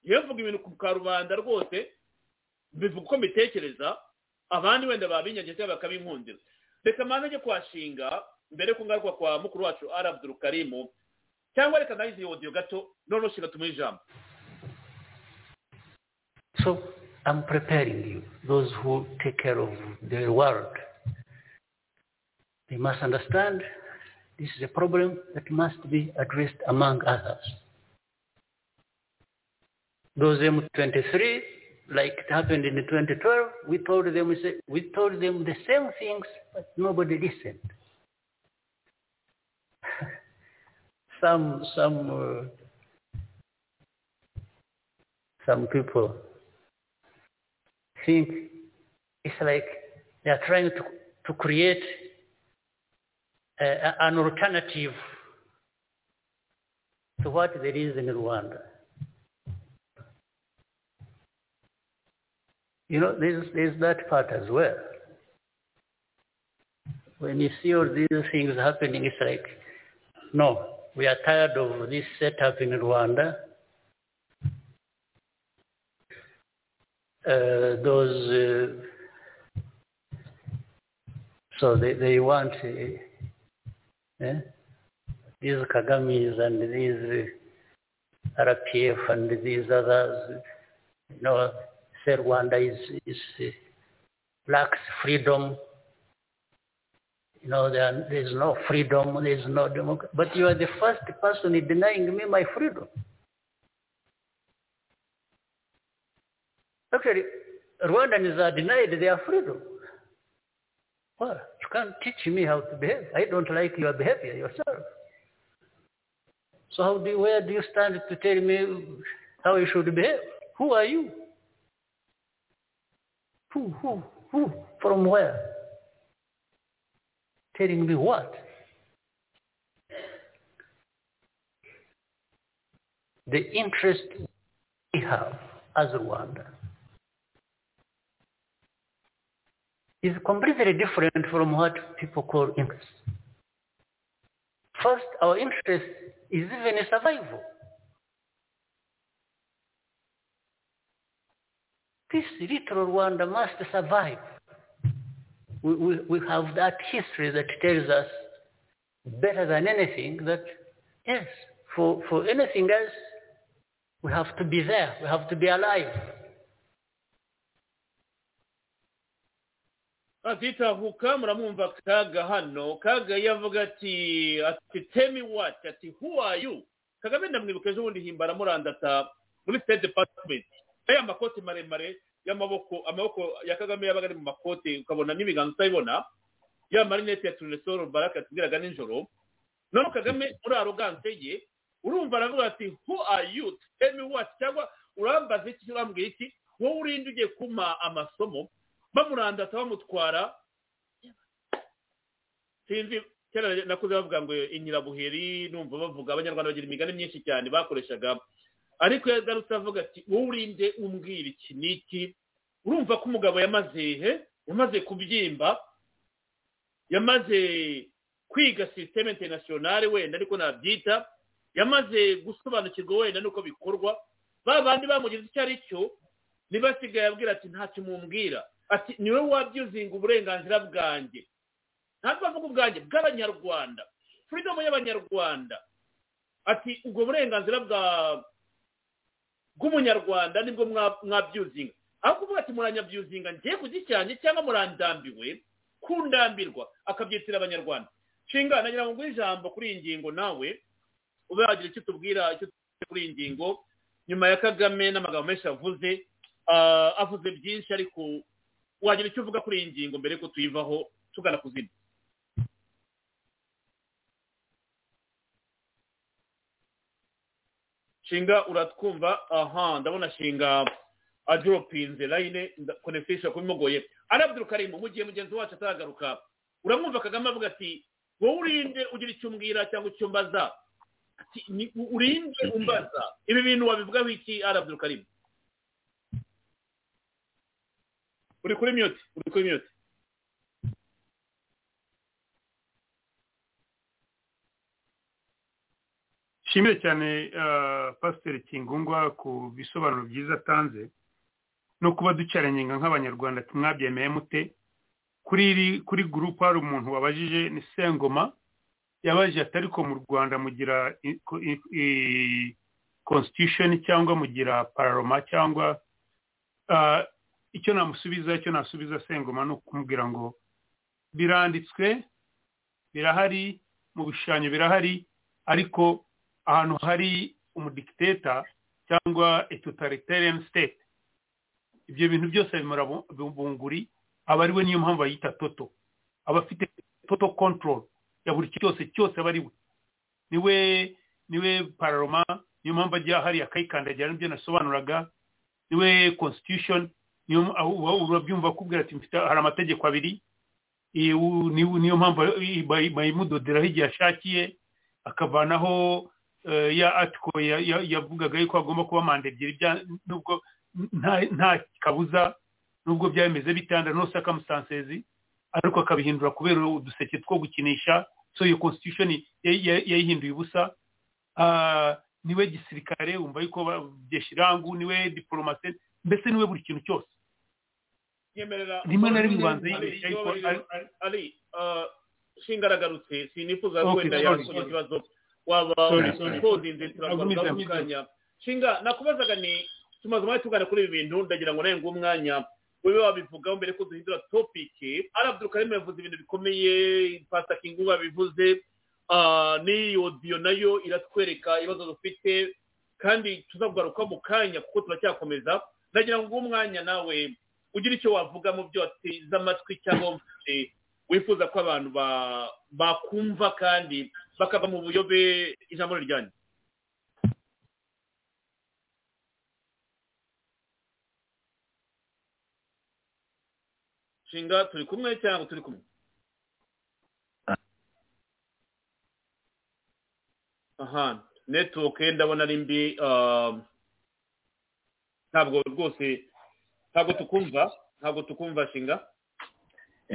Speaker 1: Iyo mvuga ibintu ku karubanda rwose bivuga mbitekereza abandi wenda reka kwashinga mbere yo kungaruka kwa mukuru wacu ari abdurukarimu cyangwa reka gato noneho shinga tumuhe ijambo
Speaker 5: So I'm preparing you, those who take care of the world. They must understand this is a problem that must be addressed among others. Those M23, like it happened in 2012, we told them, we told them the same things, but nobody listened. (laughs) some, some, uh, some people think it's like they are trying to, to create a- an alternative to what there is in Rwanda. You know, there's, there's that part as well. When you see all these things happening, it's like, no, we are tired of this setup in Rwanda. Uh, those, uh, so they, they want uh, eh? these Kagamis and these uh, RPF and these others, you know, say Rwanda is, is uh, lacks freedom. You know, there, there's no freedom, there's no democracy. But you are the first person denying me my freedom. Actually, Rwandans are denied their freedom. Well, you can't teach me how to behave. I don't like your behavior yourself. So how do where do you stand to tell me how I should behave? Who are you? Who, who, who? From where? Telling me what? The interest we have as Rwanda is completely different from what people call interest. First, our interest is even a survival. This little Rwanda must survive. We, we, we have that history that tells us better than anything that, yes, for, for anything else, we have to be there. We have to be alive.
Speaker 1: atitahuka muramwumva kaga hano kaga yavuga ati ati temi wati ati who are you kagame ndamwibuka ejo bundi himbara murandata muri state department aya makoti maremare y'amaboko amaboko ya kagame yabaga ari mu makoti ukabona n'ibiganza utabibona ya marinete ya tunesoro baraka yatubwiraga nijoro none kagame muri aroganse ye urumva aravuga ati who are you? Temi wati cyangwa urambaza iki urambwira iki? Wowe urinde ugiye kumpa amasomo bamurandata bamutwara. Sinzi kera nakuze bavuga ngo inyirabuheri numva bavuga abanyarwanda bagira imigani myinshi cyane bakoreshaga ariko yagarutse avuga ati wowe urinde umbwira iki? N'iki urumva ko umugabo yamaze he? Yamaze kubyimba yamaze kwiga sisiteme interinasiyonari wenda ariko nabyita yamaze gusobanukirwa wenda n'uko bikorwa. Ba bandi bamugize icyo ari cyo ntibasigaye abwira ati ntacyo mumbwira. Ati ni we wabyuzinga uburenganzira bwanjye. Ntabwo avuga ubwanjye bw'abanyarwanda. Furidomu y'abanyarwanda. Ati ubwo burenganzira bwa bw'umunyarwanda ni bwo mwabyuzinga. Aho kuvuga ati muranyabyuzinga ngiye ku cyangwa murandambiwe? Kundambirwa akabyitira abanyarwanda. Nshinga nagira ngo ijambo kuri iyi ngingo nawe ube wagira icyo tubwira icyo tubwira kuri iyi ngingo. Nyuma ya kagame n'amagambo menshi avuze avuze byinshi ariko wagira icyo uvuga kuri iyi ngingo mbere yuko tuyivaho tugana ku zindi. Shinga uratwumva aha ndabona shinga adoropinze layine konefisha kubimugoye arabdul karimu mu gihe mugenzi wacu ataragaruka uramwumva kagame avuga ati wowe urinde ugira icyo umbwira cyangwa icyo mbaza. Urinde umbaza. Ibi bintu wabivugaho iki arabdul karimu uri kuri mute uri kuri mute.
Speaker 3: Nshimire cyane pasiteri kingungwa ku bisobanuro byiza atanze no kuba ducaranyenga nk'abanyarwanda tumwabyemeye mute. Kuri gurupe hari umuntu wabajije ni sengoma. Yabajije atari ko mu rwanda mugira constitution cyangwa mugira pararoma cyangwa icyo namusubiza icyo nasubiza sengoma ni ukumubwira ngo biranditswe birahari mu bishushanyo birahari ariko ahantu hari umudikiteta cyangwa totalitarian state ibyo bintu byose bimara bunguri aba ari we niyo mpamvu bayita toto aba afite toto control ya buri cyose cyose aba ari we ni we ni we pararoma niyo mpamvu ajya hariya akayikandagira ni byo nasobanuraga ni we constitution urabyumva kubwira ati hari amategeko abiri niyo mpamvu bayimudoderaho igihe ashakiye akavanaho ya atiko yavugaga yuko hagomba kuba manda ebyiri nubwo nta kabuza nubwo byaba bimeze bitanda no circumstances ariko akabihindura kubera uduseke two gukinisha. So iyo constitution yayihinduye ubusa. Niwe gisirikare wumva yuko byeshirangu ni we diplomate mbese ni we buri kintu cyose. Rimwe na rimwe ubanza yibeshya ariko
Speaker 1: ari shinga aragarutse sinifuza wenda yakugira ikibazo. Waba ukodinze turakomeza kanya shinga nakubazaga ni tumaze umwanya tugana kuri ibi bintu ndagira ngo nawe umwanya. Ube wabivugaho mbere ko duhindura topiki arabdul karim yavuze ibintu bikomeye pasta kingu babivuze n'iyi odiyo na yo iratwereka ibibazo dufite kandi tuzagugaruka mu kanya kuko turacyakomeza. Ndagira ngo umwanya nawe ugire icyo wavuga mu byo wateze amatwi cyangwa wifuza ko abantu bakumva kandi bakava mu buyobe ijambo riryanyu nshinga turi kumwe cyangwa turi kumwe? Aha netiwoke ndabona ari mbi ntabwo rwose ntabwo tukumva ntabwo tukumva shinga.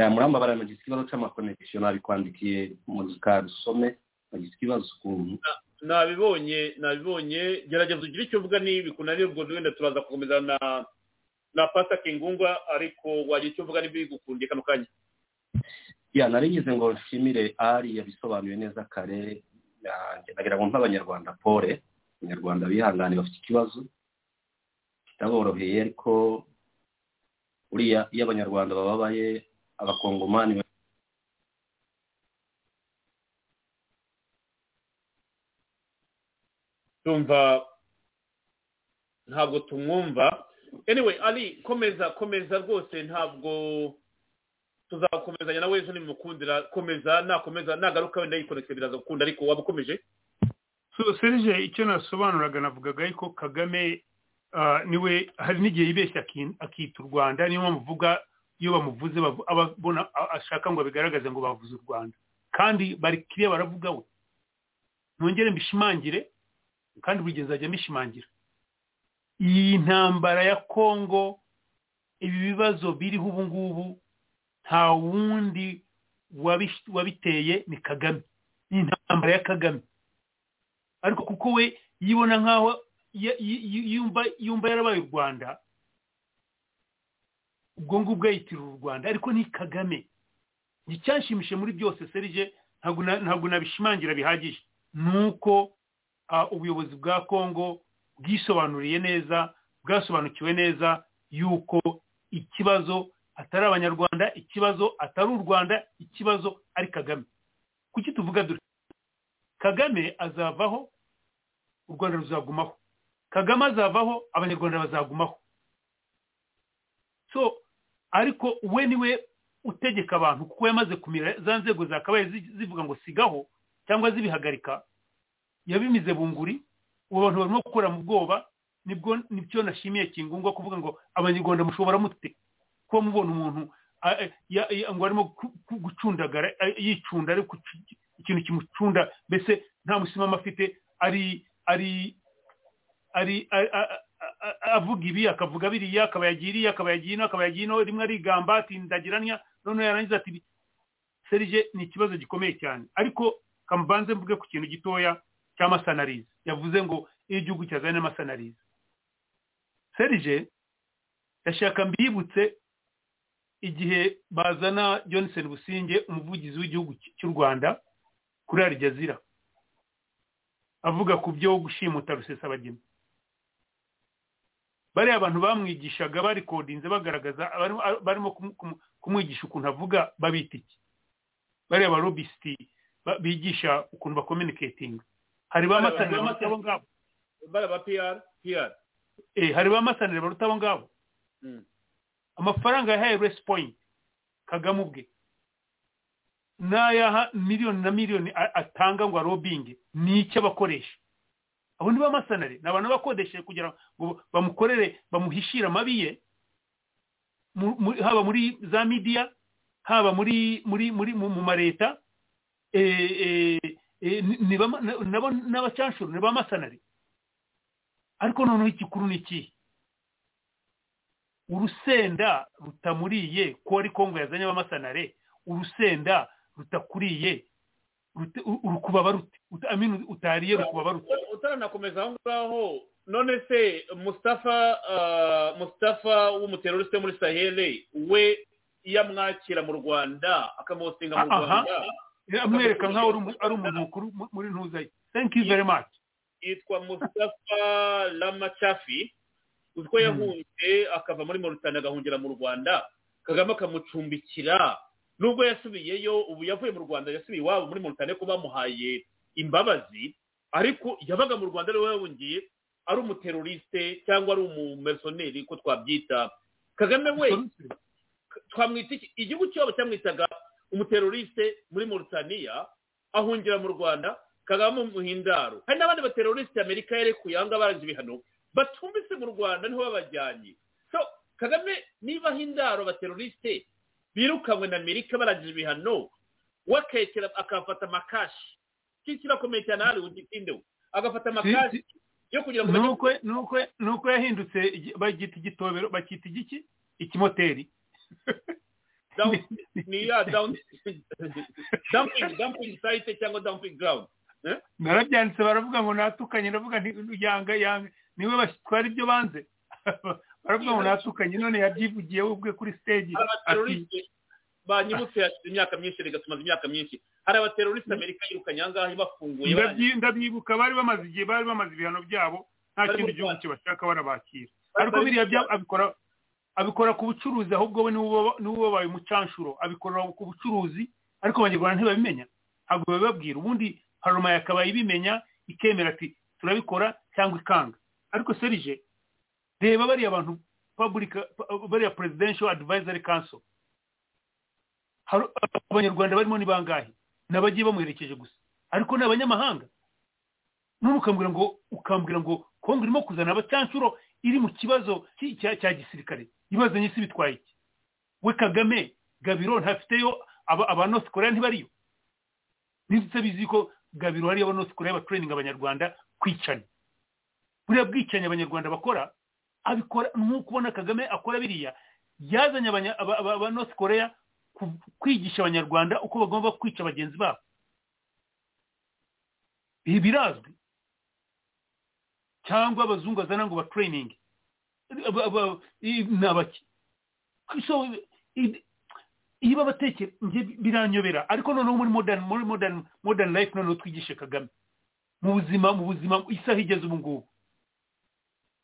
Speaker 4: Muramba nagize ikibazo cy'amakonegisiyo nabikwandikiye muzika dusome nagize ikibazo ukuntu.
Speaker 1: Nabibonye nabibonye. Gerageza ugire icyo uvuga niba bikunaniye ubwo wenda turaza gukomeza na na pasta kingungwa ariko wagira icyo uvuga niba bigukundiye kano kanya.
Speaker 4: Ya narigize ngo nshimire ari yabisobanuye neza kare ndagira ngo nk'abanyarwanda pole. Abanyarwanda bihangane bafite ikibazo kitaboroheye ariko uriya iyo abanyarwanda bababaye abakongomani
Speaker 1: tumva ntabwo tumwumva. Anyway ari komeza komeza rwose ntabwo tuzakomezanya nawe ejo nimukundira. Komeza nakomeza nagaruka wenda yikonekite biraza gukunda ariko waba ukomeje?
Speaker 3: Serije icyo nasobanuraga navugaga yuko kagame ni we hari n'igihe yibeshya akita u rwanda niyo mpamvu uvuga iyo bamuvuze ababona ashaka ngo abigaragaze ngo bavuze u rwanda. Kandi bari kiriya baravuga we. Ntongere mbishimangire kandi buri nzajya mbishimangira iyi ntambara ya kongo ibi bibazo biriho ubu ngubu nta wundi wabiteye ni kagame. Ni intambara ya kagame. Ariko kuko we yibona nk'aho yumva yarabaye u rwanda ubwo ngubwo yitirira u rwanda. Ariko ni kagame. Icyanshimishije muri byose serije ntabwo nabishimangira bihagije. Ni uko ubuyobozi bwa kongo bwisobanuriye neza bwasobanukiwe neza yuko ikibazo atari abanyarwanda ikibazo atari u rwanda ikibazo ari kagame. Kuki tuvuga dore kagame azavaho u rwanda ruzagumaho. Kagame azavaho abanyarwanda bazagumaho. So ariko we ni we utegeka abantu kuko yamaze kumira za nzego zakabaye zivuga ngo sigaho cyangwa zibihagarika yabimize bunguri ubu abantu barimo gukora mu bwoba ni bwo ni byo nashimiye kingungwa kuvuga ngo abanyarwanda mushobora mute? Kuba mubona umuntu ngo arimo gucundagara yicunda ariko ikintu kimucunda mbese nta musimama afite ari ari ari avuga ibi akavuga biriya akaba yagiye iriya akaba yagiye ino akaba yagiye ino rimwe arigamba ati ndagiranya noneho yarangiza ati serije ni ikibazo gikomeye cyane. Ariko kamubanze mvuge ku kintu gitoya cy'amasanarize yavuze ngo iyo igihugu cyazanye n'amasanarize serije ndashaka mbibutse igihe bazana johnson businge umuvugizi w'igihugu cy'u rwanda kuri arijazira avuga ku byo gushimuta rusesabagina. Bariya abantu bamwigishaga barikodinze bagaragaza barimo kumwigisha ukuntu avuga babita iki? Bariya barobisiti bigisha ukuntu bakominiketinga hari ba masanire baruta abo ngabo
Speaker 1: baraba piyara piyara
Speaker 3: hari ba masanire baruta abo ngabo amafaranga yahaye resi poyinti kagame ubwe n'ayaha miliyoni na miliyoni atanga ngo arobinge ni icyo abakoresha abo ni ba masanire ni abantu bakodesheje kugira ngo bamukorere bamuhishire amabi ye haba muri za midiya haba muri muri muri mu ma leta eh, ni- nabo n'abacanshuro ni bamasanari. Ariko noneho igikuru ni ikihe urusenda rutamuriye ko ari kongo yazanye abamasanare urusenda rutakuriye urukubaba rute utariye rukubaba rute
Speaker 1: utaranakomeza aho ngaho none se mustafa ah, mustafa w'umuteroriste muri sahele we iyo amwakira mu rwanda akamuhosinga mu rwanda.
Speaker 3: Amwereka nkaho ari umu- ari umuntu mukuru mu- muri ntuzaye thank you very much.
Speaker 1: Yitwa mustafa lamachafi uzi ko yahunze akava muri moritani agahungira mu rwanda. Kagame akamucumbikira. Nubwo yasubiyeyo ubu yavuye mu rwanda yasubiye iwabo muri moritani ko bamuhaye imbabazi. Ariko yabaga mu rwanda ari we yahungiye ari umuteroriste cyangwa ari umumersoneri ko twabyita. Kagame we twamwita igihugu cyabo cyamwitaga umuteroriste muri moritaniya ahungira mu rwanda kagame umuhindaro hari n'abandi bateroriste amerika yarekuye aha ngaha baraje ibihano batumbitse mu rwanda ni ho babajyanye. So kagame niba hindaro abateroriste birukanywe na amerika barangije ibihano we akekera akafata amakashi iki kirakomeye cyane hari ugitindeho agafata amakashi yo kugira ngo
Speaker 3: nuko nuko nuko yahindutse bagita igitobero bakita igiki? Ikimoteri. (laughs)
Speaker 1: down ni ya down dumping dumping site cyangwa dumping ground. Eh?
Speaker 3: narabyanditse baravuga ngo natukanye ndavuga yanga yanga ni we batwara ibyo banze. (laughs) Baravuga ngo natukanye none yabyivugiye we ubwe kuri stage
Speaker 1: banyibutse imyaka myinshi reka tumaze imyaka myinshi. Hari abateroriste amerika yirukanye aha ngaha ibafunguye
Speaker 3: ndabyi- ndabyibuka bari bamaze igihe bari bamaze ibihano byabo nta kindi gihugu kibashaka barabakira. Ariko biriya abikora abikora ku bucuruzi ahubwo we ni we ubabaye umucanshuro. Abikorera ku bucuruzi ariko abanyarwanda ntibabimenya. Ntabwo babibabwira. Ubundi paroma yakabaye ibimenya ikemera ati turabikora cyangwa ikanga. Ariko serije reba bariya bantu bariya presidential advisory council. Abanyarwanda barimo ni bangahe? N'abagiye bamuherekeje gusa. Ariko ni abanyamahanga. None ukambwira ngo ukambwira ngo kongo irimo kuzana abacanshuro iri mu kibazo ki- cya cya gisirikare. Ibazanye isi bitwaye iki? We kagame gabiro ntafiteyo aba aba north korea ntibariyo. Ndetse bizi ko gabiro hariyo aba north korea batraininga abanyarwanda kwicana. Buriya bwicanyi abanyarwanda bakora abikora nk'uko ubona kagame akora biriya. Yazanye abanya- aba- aba aba north korea kwigisha abanyarwanda uko bagomba kwica bagenzi babo. Ibi birazwi. Cyangwa abazungu azana ngo i- ni abaki iyo babatekera biranyobera. Ariko noneho muri modern muri modern modern life noneho twigishe kagame. Mu buzima mu buzima isaha igeze ubu ngubu.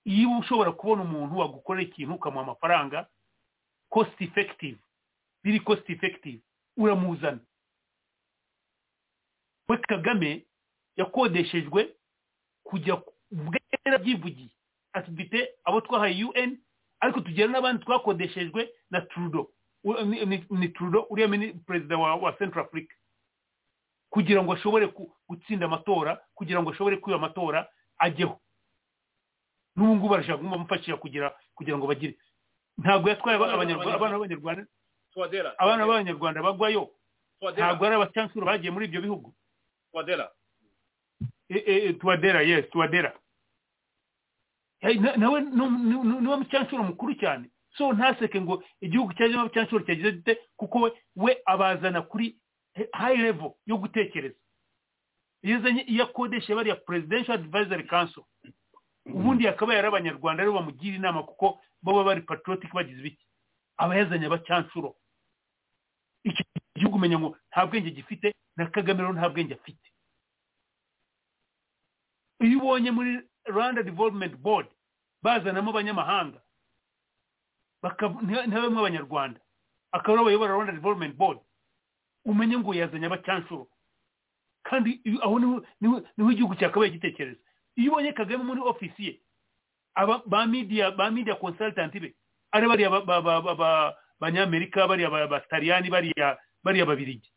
Speaker 3: Iyo ushobora kubona umuntu wagukorera ikintu ukamuha amafaranga cost effective. Biri cost effective. Uramuzana. We kagame yakodeshejwe kujya bwera byivugiye ati dufite abo twahaye un ariko tugira n'abandi twakodeshejwe na trudo ni, trudo uriya perezida wa, central africa. Kugira ngo ashobore gutsinda amatora kugira ngo ashobore kwiba amatora ajyeho. N'ubu ngubu barashaka kumufashisha kugira kugira ngo bagire. Ntabwo yatwaye abana b'abanyarwanda. abana b'abanyarwanda. Bagwayo. Ntabwo ari abacansuro bagiye muri ibyo bihugu. E- e- e, tuwadera yes tuwadera Eh, na- nawe nu- nu- ni we mucancuro mukuru cyane. So ntaseke ngo igihugu cyajyamo abacancuro cyagize gite? Kuko we abazana kuri eh, high level yo gutekereza. Iyo azanye iyo akodesha bariya presidential advisory council. Ubundi yakaba yari abanyarwanda ari bo bamugira inama kuko baba bari patriotic bagize ibiki aba yazanye abacancuro icyo gihugu umenya ngo nta bwenge gifite na kagame rero nta bwenge afite. Iyo ubonye muri rwanda development board bazanamo abanyamahanga baka- nta- ntabemo abanyarwanda akaba ari bo bayobora rwanda development board. Umenye ngo yazanye abacanshuro kandi aho ni ho igihugu cyakabaye gitekereza. Iyo ubonye kagame muri ofisi ye ba media ba media consultant be ari bariya ba- ba- ba- ba- ba- banyamerika bariya ba- bataliyani bariya babirigi.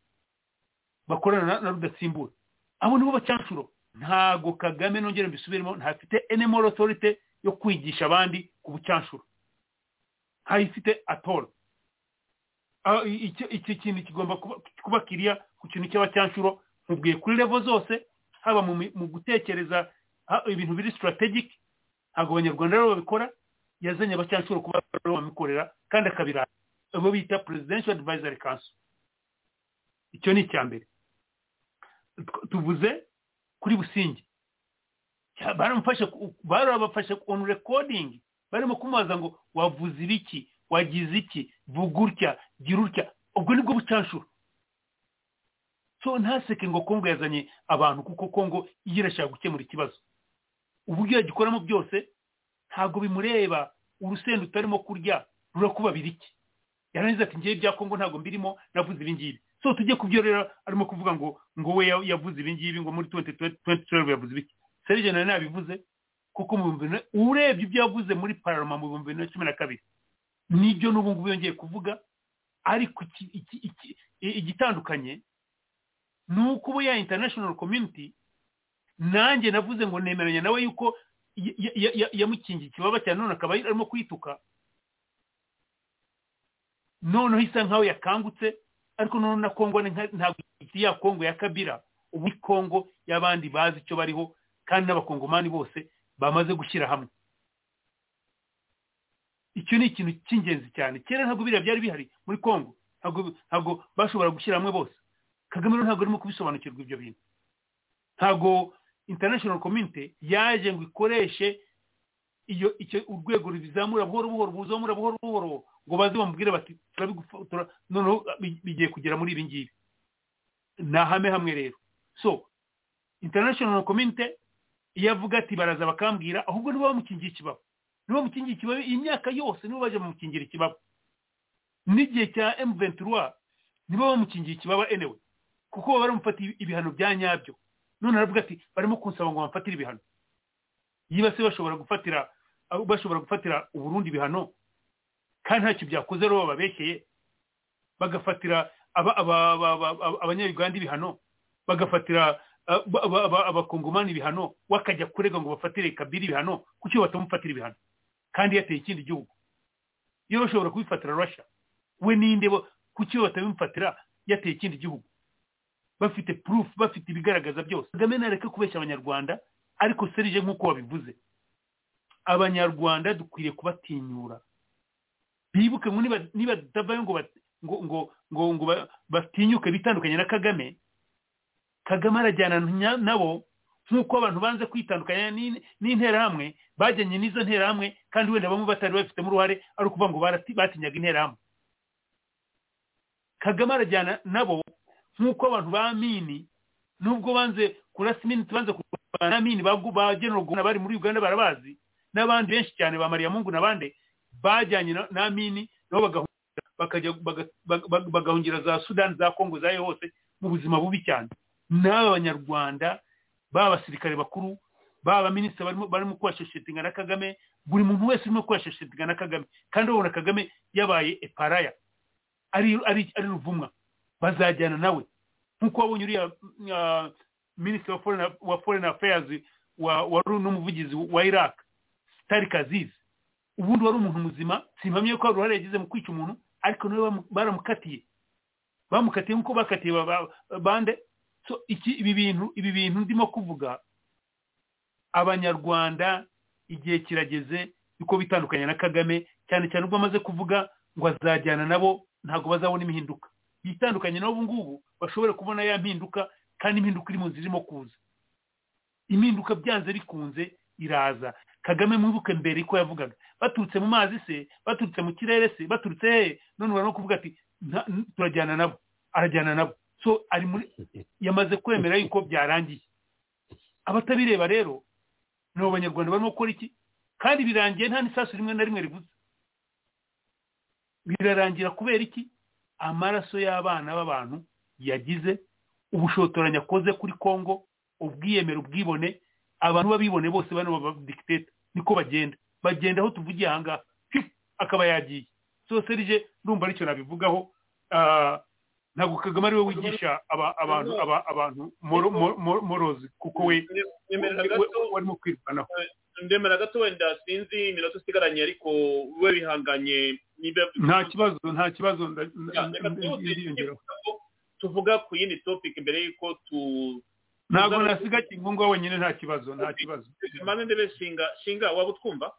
Speaker 3: Bakorana na- na rudasimbura. Abo nibo bacanshuro ntago kagame nongere mbisubiremo ntafite any moral authority yo kwigisha abandi ku bucanshuro ntayifite atoro Ah, i- icyo icyo kintu kigomba kuba kiriya ku kintu cy'abacanshuro nkubwiye kuri levo zose haba mu gutekereza ibintu biri strategic ntabwo abanyarwanda rero babikora yazanye abacyanshuro kuba bamikorera kandi akabirara. Abo bita presidential advisory council. Icyo ni icya mbere tuvuze kuri busingi baramufashe barabafashe on recording barimo kumubaza ngo wavuze ibiki? Wagize iki? Vuga utya? Gira utya? Ubwo ni bwo bucanshuro so ntaseke ngo kongo yazanye abantu kuko kongo iyo irashaka gukemura ikibazo. Uburyo yagikoramo byose ntabwo bimureba urusenda utarimo kurya rurakubabira iki yarangiza ati ngewe bya kongo ntabwo mbirimo navuze ibi ngibi so tujye ku byo rero arimo kuvuga ngo ngo we yavuze ibi ngo muri tuwenti tuwenti yavuze ibiki. Serije nawe nabivuze kuko mu bihumbi urebye ibyo yavuze muri pararama mu bihumbi bibiri na cumi na kabiri. Nibyo n'ubu ngubu yongeye kuvuga ariko igitandukanye ni uko ubu ya international community nanjye navuze ngo nemeranya nawe yuko yamukingiye ikibaba cyane none akaba arimo kwituka. Noneho isa nkaho yakangutse ariko noneho na kongo ntabwo ya kongo ya kabira ubu ni kongo y'abandi bazi icyo bariho kandi n'abakongomani bose bamaze gushyira hamwe. Icyo ni ikintu cy'ingenzi cyane. Kera ntabwo biriya byari bihari muri kongo. Ntabwo bashobora gushyira hamwe bose. Kagame rero ntabwo arimo kubisobanukirwa ibyo bintu. Ntabwo international community yaje ngo ikoreshe iyo icyo urwego rubizamura buhoro buhoro buzamura buhoro buhoro. Ngo baze bamubwire bati noneho bigiye kugera muri ibi ngibi. Ni ahame hamwe rero. So international community iyo avuga ati baraza bakambwira ahubwo nibo bamukingiye ikibaba nibo bamukingiye ikibaba iyi myaka yose nibo baje bamukingira ikibaba n'igihe cya emu ventura nibo bamukingiye ikibaba enewe kuko baba baramufatiye ibihano bya nyabyo. None aravuga ati barimo kunsaba ngo bamfatire ibihano. Yiba se bashobora gufatira bashobora gufatira uburundi ibihano? Kandi ntacyo byakoze rero bababeshyeye bagafatira abanyayuganda ibihano bagafatira abakongomani ibihano wakajya kurega ngo bafatire kabiri ibihano kuki batamufatira ibihano? Kandi yateye ikindi gihugu. Iyo bashobora kubifatira rasha we ninde kuki batabimufatira? Yateye ikindi gihugu. Bafite proof bafite ibigaragaza byose. Kagame nareke kubeshya abanyarwanda ariko serije nk'uko wabivuze abanyarwanda dukwiriye kubatinyura. Bibuke niba tutavayo ngo ngo ngo ngo batinyuke bitandukanye na kagame kagame arajyana nabo nk'uko abantu banze kwitandukanya n'interahamwe bajyanye n'izo nterahamwe kandi wenda bamwe batari babifitemo uruhare ari ukuvuga ngo batinyaga interahamwe. Kagame arajyana nabo nk'uko abantu ba mini nubwo banze kurasa imini banze kurwana mini ba general bari muri uganda barabazi n'abandi benshi cyane ba mariya mungu n'abandi bajyanye na mini nabo bagahungira za sudani za kongo zayo hose mu buzima bubi cyane. N'aba banyarwanda baba abasirikare bakuru baba abaminisitiri barimo kubasheshetinga na kagame buri muntu wese urimo kubasheshetinga na kagame. Kandi urabona kagame yabaye eparaya ari ruvumwa. Bazajyana nawe. Nk'uko wabonye uriya minisitiri wa foreign affairs wari n'umuvugizi wa iraq sitari kazizi ubundi wari umuntu muzima simpamye ko hari uruhare yagize mu kwica umuntu ariko nawe baramukatiye. Bamukatiye nk'uko bakatiye bande. Ibi bintu ibi bintu ndimo kuvuga abanyarwanda igihe kirageze yuko bitandukanye na kagame cyane cyane ubwo amaze kuvuga ngo azajyana nabo ntabwo bazabona imihinduka. Bitandukanye n'ubu ngubu bashobore kubona ya mpinduka kandi impinduka iri mu nzira irimo kuza. Impinduka byanze bikunze iraza. Kagame mwibuke mbere ko yavugaga. Baturutse mu mazi se baturutse mu kirere se baturutse hehe none urabona kuvuga ati turajyana nabo. Arajyana nabo. So ari muri yamaze kwemera yuko byarangiye. Abatabireba rero ni abanyarwanda barimo gukora iki? Kandi birangiye nta n'isasu rimwe na rimwe rivuze. Birarangira kubera iki? Amaraso y'abana b'abantu yagize ubushotoranyi akoze kuri congo ubwiyemere ubwibone. Abantu b'abibone bose bano babadikiteta niko bagenda. Bagenda aho tuvugiye ahangaha akaba yagiye. So serije ndumva ari cyo nabivugaho. Ntabwo kagame ari we wigisha abantu abantu morozi. Kuko we warimo kwirwanaho.
Speaker 1: ndemera gato wenda sinzi iminota usigaranye ariko we bihanganye
Speaker 3: nta kibazo nta kibazo
Speaker 1: tuvuga ku yindi topic mbere y'uko tu
Speaker 3: ntabwo nasiga kingunga wenyine nta kibazo nta kibazo.
Speaker 1: Maze ndebe shinga shinga waba utwumva?
Speaker 4: Eh,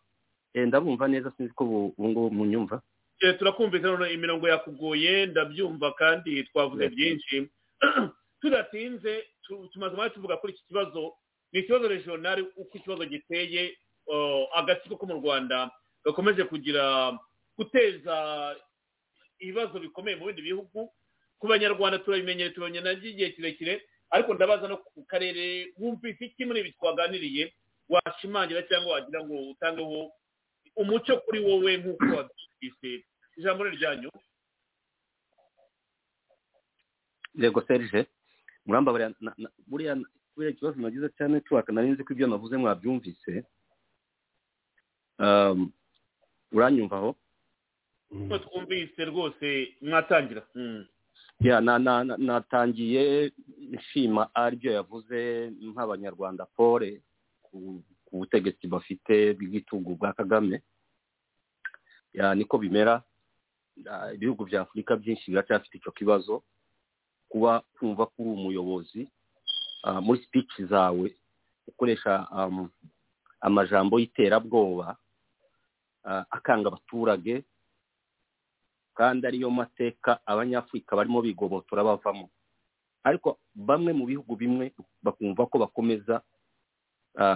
Speaker 4: ndabumva neza sinzi ko ubu ubu ngubu munyumva.
Speaker 1: Eh, turakumvikana imirongo yakugoye ndabyumva kandi twavuze byinshi. (clears throat) Tudatinze tu- tumaze umwanya tuvuga kuri iki kibazo ni ikibazo regional uko ikibazo giteye uh, agatsiko ko mu rwanda gakomeje kugira guteza ibibazo bikomeye mu bindi bihugu. Ku banyarwanda turabimenyere tubonye na byo igihe kirekire. Ariko ndabaza no ku karere wumvise iki muri ibi twaganiriye washimangira cyangwa wagira ngo utangeho umucyo kuri wowe nk'uko wabyumvise. Ijambo ni ryanyu
Speaker 4: yego serge muramba buriya buriya ikibazo nagize cya network nari nzi ko ibyo navuze mwabyumvise. Um, uranyumva aho?
Speaker 1: Ko twumvise rwose mwatangira. Mm.
Speaker 4: ya na na na- natangiye nshima ari byo yavuze nk'abanyarwanda pole ku ku butegetsi bafite bw'igitugu bwa kagame. Niko bimera. Ibihugu bya afurika byinshi biracyafite icyo kibazo. Kuba kumva ko uri umuyobozi muri speech zawe ukoresha amajambo y'iterabwoba akanga abaturage kandi ariyo mateka abanyafurika barimo bigobotora bavamo. Ariko bamwe mu bihugu bimwe bakumva ko bakomeza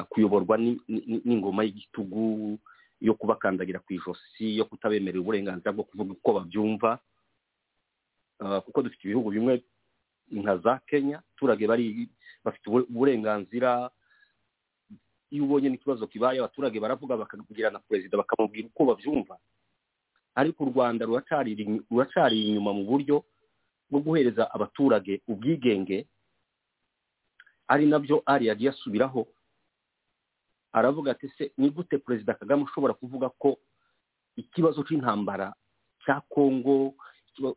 Speaker 4: kuyoborwa ni- ni- n'ingoma y'igitugu yo kubakandagira ku ijosi yo kutabemerera uburenganzira bwo kuvuga uko babyumva. Ah, kuko dufite ibihugu bimwe nka za kenya abaturage bari bafite ubu- uburenganzira. Iyo ubonye n'ikibazo kibaye abaturage baravuga bakabwira na perezida bakamubwira uko babyumva. Ariko u rwanda ruracari inyuma mu buryo bwo guhereza abaturage ubwigenge ari na byo ari yagiye asubiraho aravuga ati se ni gute perezida kagame ushobora kuvuga ko ikibazo cy'intambara cya kongo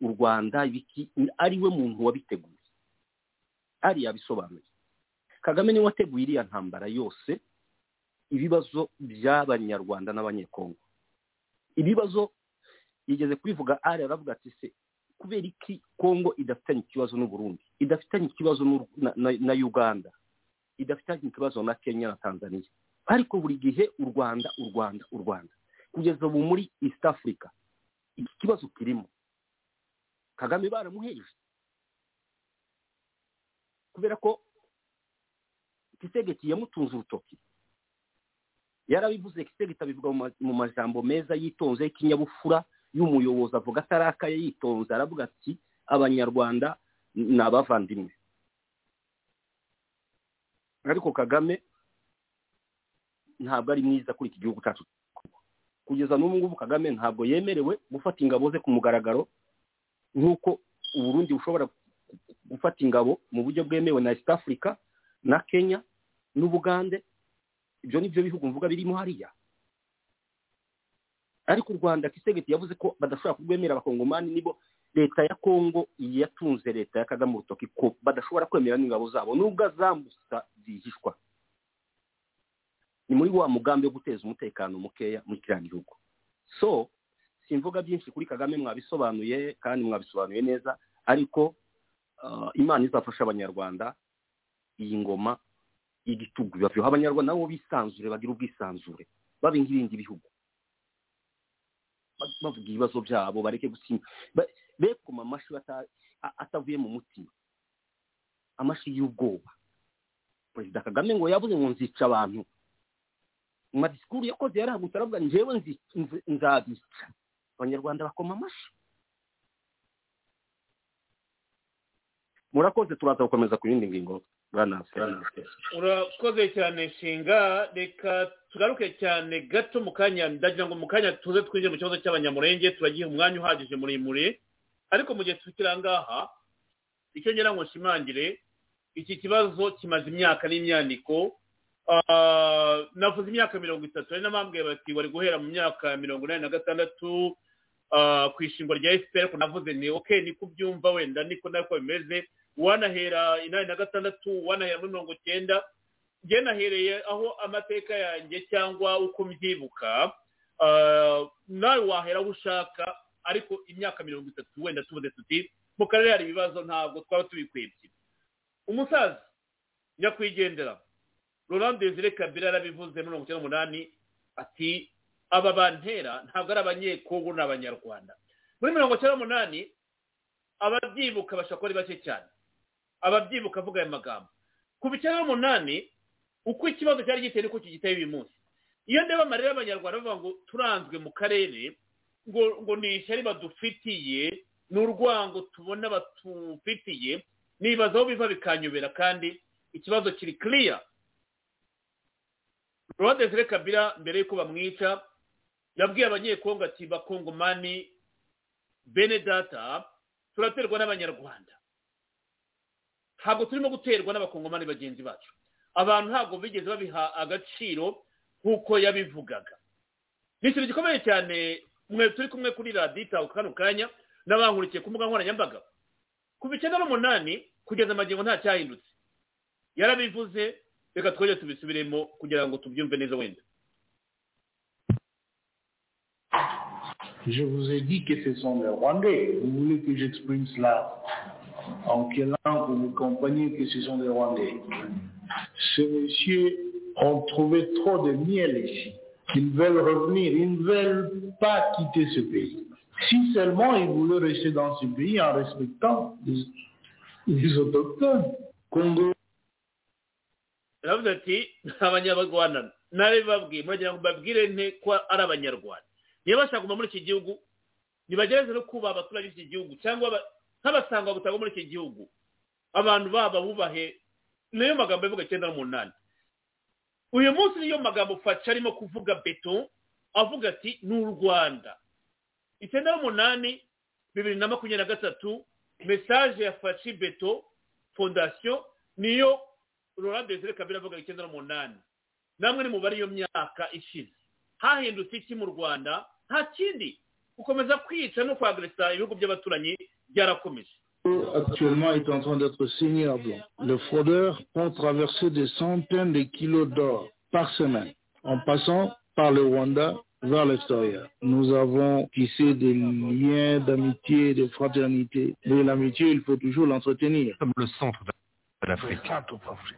Speaker 4: u rwanda ari we muntu wabiteguye? Ari yabisobanuye kagame ni we wateguye iriya ntambara yose ibibazo by'abanyarwanda n'abanyekongo. Ibibazo yigeze kubivuga ari aravuga ati se kubera iki kongo idafitanye ikibazo n'uburundi idafitanye ikibazo na uganda idafitanye ikibazo na kenya na tanzania? Ariko buri gihe u rwanda u rwanda u rwanda. Kugeza ubu muri east africa iki kibazo kirimo. Kagame baramuheje kubera ko kisegeti yamutunze urutoki. Yarabivuze kisegeti abivuga mu majambo meza yitonze y'ikinyabupfura y'umuyobozi avuga atarakaye yitonze aravuga ati abanyarwanda ni abavandimwe. Ariko kagame ntabwo ari mwiza kuri iki gihugu cyacu. Kugeza n'ubu ngubu kagame ntabwo yemerewe gufata ingabo ze ku mugaragaro nk'uko uburundi bushobora gufata ingabo mu buryo bwemewe na east africa na kenya n'ubugande. Ibyo ni byo bihugu mvuga birimo hariya. Ariko u rwanda kisegeti yavuze ko badashobora kurwemera abakongomani nibo leta ya kongo yatunze leta ya kagame urutoki ko badashobora kwemera n'ingabo zabo. Nubwo azambusa zihishwa. Ni muri wa mugambi wo guteza umutekano mukeya muri kiriya gihugu. So simvuga byinshi kuri kagame mwabisobanuye kandi mwabisobanuye neza ariko ah, imana izafasha abanyarwanda iyi ngoma y'igitugu bavyeho abanyarwanda nabo bisanzure bagira ubwisanzure babe nk'ibindi bihugu Ba- bavuga ibibazo byabo bareke gusinya be kuma amashi bata- a- atavuye mu mutima. Amashi y'ubwoba. Perezida kagame ngo yavuze ngo nzica abantu. Madisikuru yakoze yarahagutse aravuga njyewe nzabica abanyarwanda bakoma amashi murakoze turaza gukomeza ku yindi ngingo.
Speaker 1: Urakoze cyane shinga. Reka tugaruke cyane gato mu kanya. Ndagira ngo mu kanya tuze twinjire mu kibazo cy'abanyamurenge turagiha umwanya uhagije muremure. Ariko mu gihe tukiri aha ngaha icyo ngira ngo nshimangire iki kibazo kimaze imyaka n'imyaniko. Navuze imyaka mirongo itatu. Ari n'abambwiye bati wari guhera mu myaka mirongo inani na gatandatu ah, ku ishingwa rya ko navuze ni ok niko ubyumva wenda niko nako bimeze. Wanahera inani na gatandatu wanahera muri mirongo cyenda njye aho amateka yanjye cyangwa uko mbyibuka ah, nawe wahera aho ushaka ariko imyaka mirongo itatu wenda tuvuze tuti mu karere hari ibibazo ntabwo twaba tubikwibye. Umusaza nyakwigendera Laurent Desire Kabila yarabivuze mirongo icyenda n'umunani ati aba bantera ntabwo ari abanyekongo ni abanyarwanda. Muri mirongo icyenda n'umunani ababyibuka bashobora kuba ari bake cyane. Ababyibuka avuga aya magambo. Kuva icyenda n'umunani uko ikibazo cyari giteye niko kigiteye uyu munsi. Iyo ndeba amarira y'abanyarwanda bavuga ngo turanzwe mu karere ngo ngo ni ishyari badufitiye ni urwango tubona batufitiye nibaza aho biva bikanyobera kandi ikibazo kiri kiriya rwanda desire kabira mbere y'uko bamwica yabwiye abanyekongo ati bakongomani bene data turaterwa n'abanyarwanda. Ntabwo turimo guterwa n'abakongomani bagenzi bacu. Abantu ntabwo bigeze babiha agaciro nk'uko yabivugaga. Ni ikintu gikomeye cyane mwe turi kumwe kuri radiyo itaho kano kanya n'abankurikiye ku mbuga nkoranyambaga. Kuva icyenda n'umunani kugeza amagingo nta cyahindutse. Yarabivuze
Speaker 6: Je vous ai dit que ce sont les Rwandais. Vous voulez que j'exprime cela en quelle langue vous me compreniez que ce sont des Rwandais? Ces messieurs ont trouvé trop de miel ici. Ils veulent revenir. Ils ne veulent pas quitter ce pays. Si seulement ils voulaient rester dans ce pays en respectant les, les autochtones. Congo.
Speaker 1: Aravuze ati (laughs) abanyarwanda. Nawe babwiye muragira ngo babwire nte ko ari abanyarwanda? Niba bashaka kuva muri iki gihugu ntibagereze no kubaha abaturage b'iki gihugu cyangwa nk'abasanga butanga muri iki gihugu. Abantu baba bubahe niyo magambo avuga icyenda n'umunani. Uyu munsi niyo magambo faca arimo kuvuga beto avuga ati ni u rwanda. Icyenda n'umunani bibiri na makumyabiri na gatatu mesaje ya faci beto fondasiyo niyo Laurent Desire Kabila avuga icyenda n'umunani namwe nimubare iyo myaka ishize hahindutse iki mu rwanda? Nta kindi gukomeza kwica no kwagresa ibihugu by'abaturanyi byarakomeje
Speaker 6: actuellement est en train d'être signé à blanc. Les fraudeurs ont traversé des centaines de kilos d'or par semaine en passant par le Rwanda vers l'extérieur. Nous avons tissé des liens d'amitié de fraternité. Mais l'amitié, il faut toujours l'entretenir.
Speaker 7: Comme le centre de l'Afrique,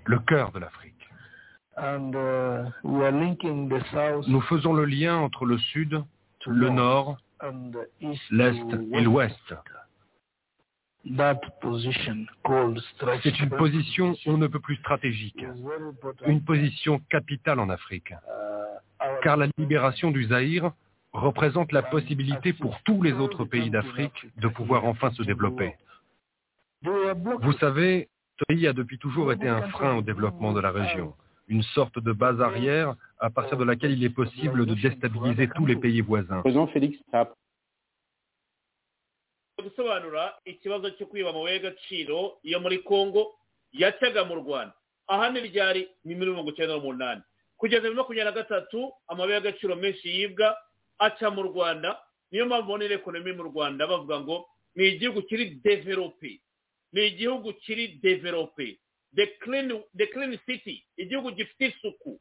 Speaker 7: le cœur de l'Afrique.
Speaker 6: Uh,
Speaker 7: Nous faisons le lien entre le sud, le nord, l'est et l'ouest. C'est une position on ne peut plus stratégique, une position capitale en Afrique, car la libération du Zaïre représente la possibilité pour tous les autres pays d'Afrique de pouvoir enfin se développer. Vous savez, ce pays a depuis toujours été un frein au développement de la région, une sorte de base arrière à partir de laquelle il est possible de déstabiliser tous les pays voisins.
Speaker 1: Kugeza bibiri makumyabiri na gatatu amabuye y'agaciro menshi yibwa aca mu rwanda. Niyo mpamvu ubona ekonomi mu rwanda bavuga ngo ni igihugu kiri develope ni igihugu kiri develope. The clean city igihugu gifite isuku.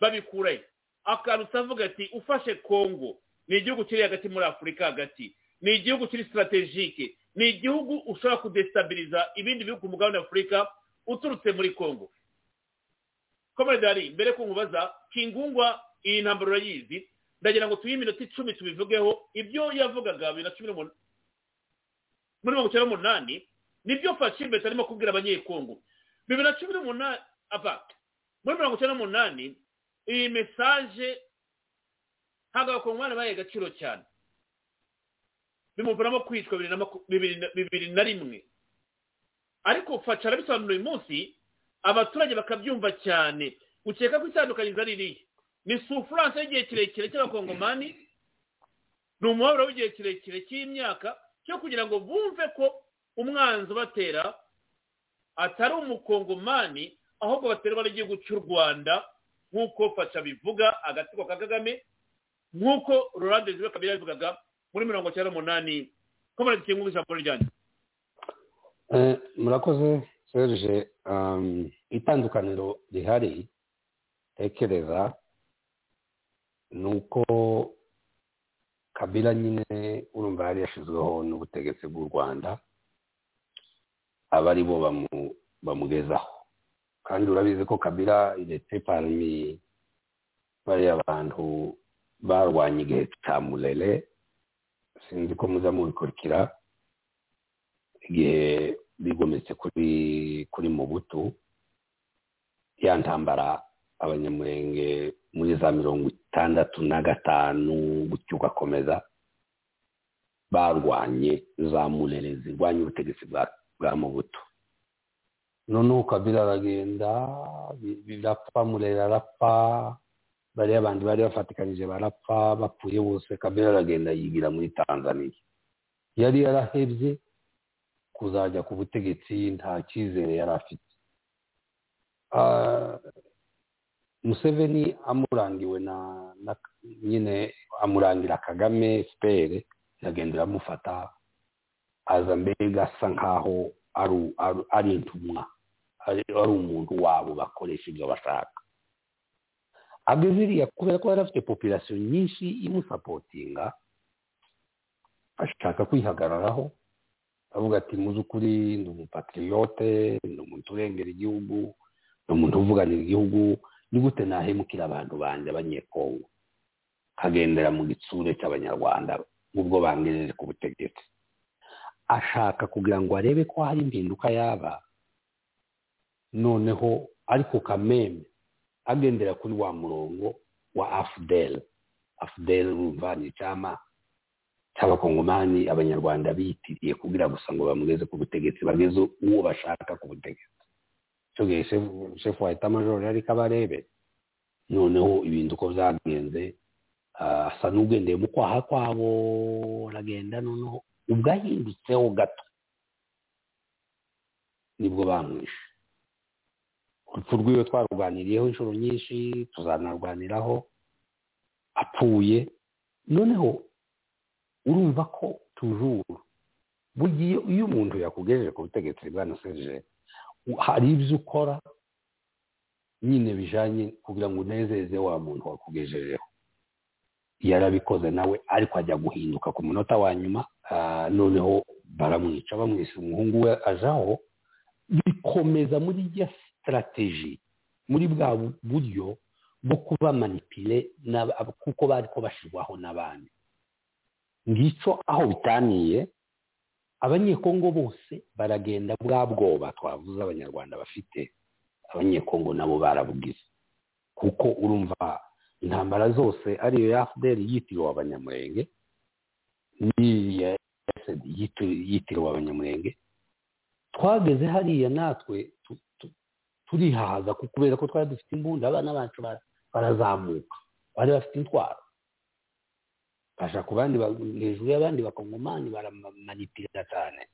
Speaker 1: Babikurayo. Akantu utavuga ati ufashe congo. Ni igihugu kiri hagati muri afurika hagati. Ni igihugu kiri sitarategike ni igihugu ushobora kudesitabiliza ibindi bihugu ku mugabane w'afurika uturutse muri congo. Komeredari mbere ko nkubaza kingungwa iyi ntambaro urayizi? Ndagira ngo tuyihe iminota icumi tubivugeho ibyo yavugaga bibiri na cumi n'umunani muri mirongo icyenda n'umunani. Ni byo fashimbesi arimo kubwira abanyekongo. Bibiri na cumi n'umunani ava muri mirongo icyenda n'umunani iyi mesaje ntabwo abakongomani bahaye agaciro cyane. Bimuviramo kwicwa bibiri na rimwe. Ariko faca arabisobanura uyu munsi abaturage bakabyumva cyane. Ukeka ko itandukanyirizo ari iriya ni sufuranse y'igihe kirekire cy'abakongomani? Ni umubabaro w'igihe kirekire cy'imyaka cyo kugira ngo bumve ko umwanzi ubatera atari umukongomani ahubwo baterwa n'igihugu cy'u rwanda nk'uko faca bivuga agatsiko ka kagame nk'uko rurande zibe kabiri yabivugaga muri mirongo icyenda n'umunani. Ko muri ikintu ijambo ryanyu
Speaker 2: murakoze serge. Itandukaniro rihari tekereza ni uko kabila nyine urumva yari yashyizweho n'ubutegetsi bw'u rwanda. Aba ari bo bamugezaho. Kandi urabizi ko kabila ndetse parmi bariya bantu barwanya igihe cya murere sinzi ko muza mubikurikira igihe bigometse kuri kuri mubutu ya ntambara abanyamurenge muri za mirongo itandatu na gatanu gutyo ugakomeza barwanye za murere zirwanya ubutegetsi bwa mubutu noneho kabila aragenda birapfa murere arapfa bariya abandi bari bafatikanije barapfa bapfuye bose kabila aragenda yigira muri tanzania. Yari yarahebye kuzajya ku butegetsi nta cyizere yari afite. Museveni amurangiwe na nyine amurangira kagame sipere iragenda iramufata aza mbega asa nkaho ari intumwa ari umuntu wabo bakoresha ibyo bashaka. Ageziriya kubera ko yari afite populasiyo nyinshi imusapotinga ashaka kwihagararaho avuga ati mu by'ukuri ndi umupatiriyote ndi umuntu urengera igihugu ni umuntu uvuganira igihugu ni gute nahemukira abantu banjye abanyekongo kagendera mu gitsure cy'abanyarwanda nk'ubwo bangejeje ku butegetsi. Ashaka kugira ngo arebe ko hari impinduka yaba. Noneho ariko kameme agendera kuri wa murongo wa afudeli afudeli urumva ni icyama cy'abakongomani abanyarwanda bitiriye kugira gusa ngo bamugeze ku butegetsi bageze uwo bashaka ku butegetsi. Icyo gihe shefu wa etamajoro yari kabarebe noneho ibintu uko byagenze asa n'ugendeye mu kwaha kwabo aragenda noneho ubwo ahindutseho gato. Nibwo bamwishe. Urupfu rw'iwe twarurwaniriyeho inshuro nyinshi tuzanarwaniraho apfuye. Noneho urumva ko tujuru bugiye iyo umuntu yakugejeje ku butegetsi bwa naseje hari ibyo ukora nyine bijanye kugira ngo unezeze wa muntu wakugejejeho. Yarabikoze nawe ariko ajya guhinduka ku munota wa nyuma noneho baramwica bamwise umuhungu we ajaho bikomeza muri ya sitarateji muri bwa buryo bwo kuba manipire kuko bari ko bashyirwaho n'abandi. Ngicyo aho bitaniye abanyekongo bose baragenda bwa bwoba twavuze abanyarwanda bafite abanyekongo nabo barabugize kuko urumva intambara zose ariyo ya fdr yitiriwe abanyamurenge n'iriya yitiriwe abanyamurenge twageze hariya natwe turihahaza kubera ko twari dufite imbunda abana bacu barazamuka. Bari bafite intwaro. Basha ku bandi hejuru y'abandi bakongomani baramanipira cyane.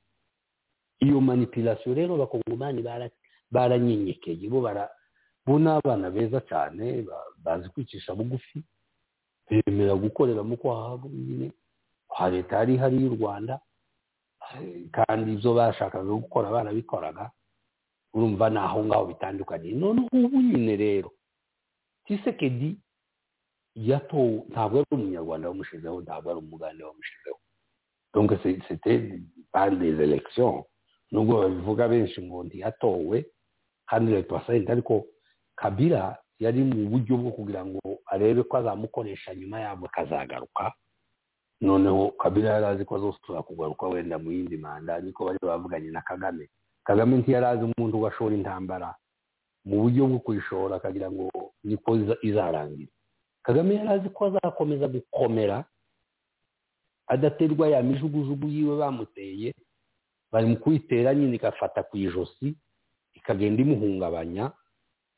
Speaker 2: Iyo manipirasiyo rero bakongomani baranyenyekeye. Bo bo ni abana beza cyane bazi kwicisha bugufi bemera gukorera mu kwaha nyine. Kwa leta yari ihari y'u rwanda kandi ibyo bashakaga gukora barabikoraga urumva ni aho ngaho bitandukanye. Noneho ubu nyine rero tisekedi yatowe ntabwo ari umunyarwanda wamushizeho ntabwo ari umuganda wamushizeho. Donc c'était par des élections. Nubwo babivuga benshi ngo ntiyatowe hundred percent ariko kabila yari mu buryo bwo kugira ngo arebe ko azamukoresha nyuma yabo akazagaruka. Noneho kabila yari azi ko azosubira kugaruka wenda mu yindi manda niko bari bavuganye na kagame. Kagame ntiyari azi umuntu washora intambara mu buryo bwo kuyishora akagira ngo niko izarangira. Kagame yari azi ko azakomeza gukomera adaterwa ya mijugujugu yiwe bamuteye bari mu kuyitera nyine igafata ku ijosi ikagenda imuhungabanya.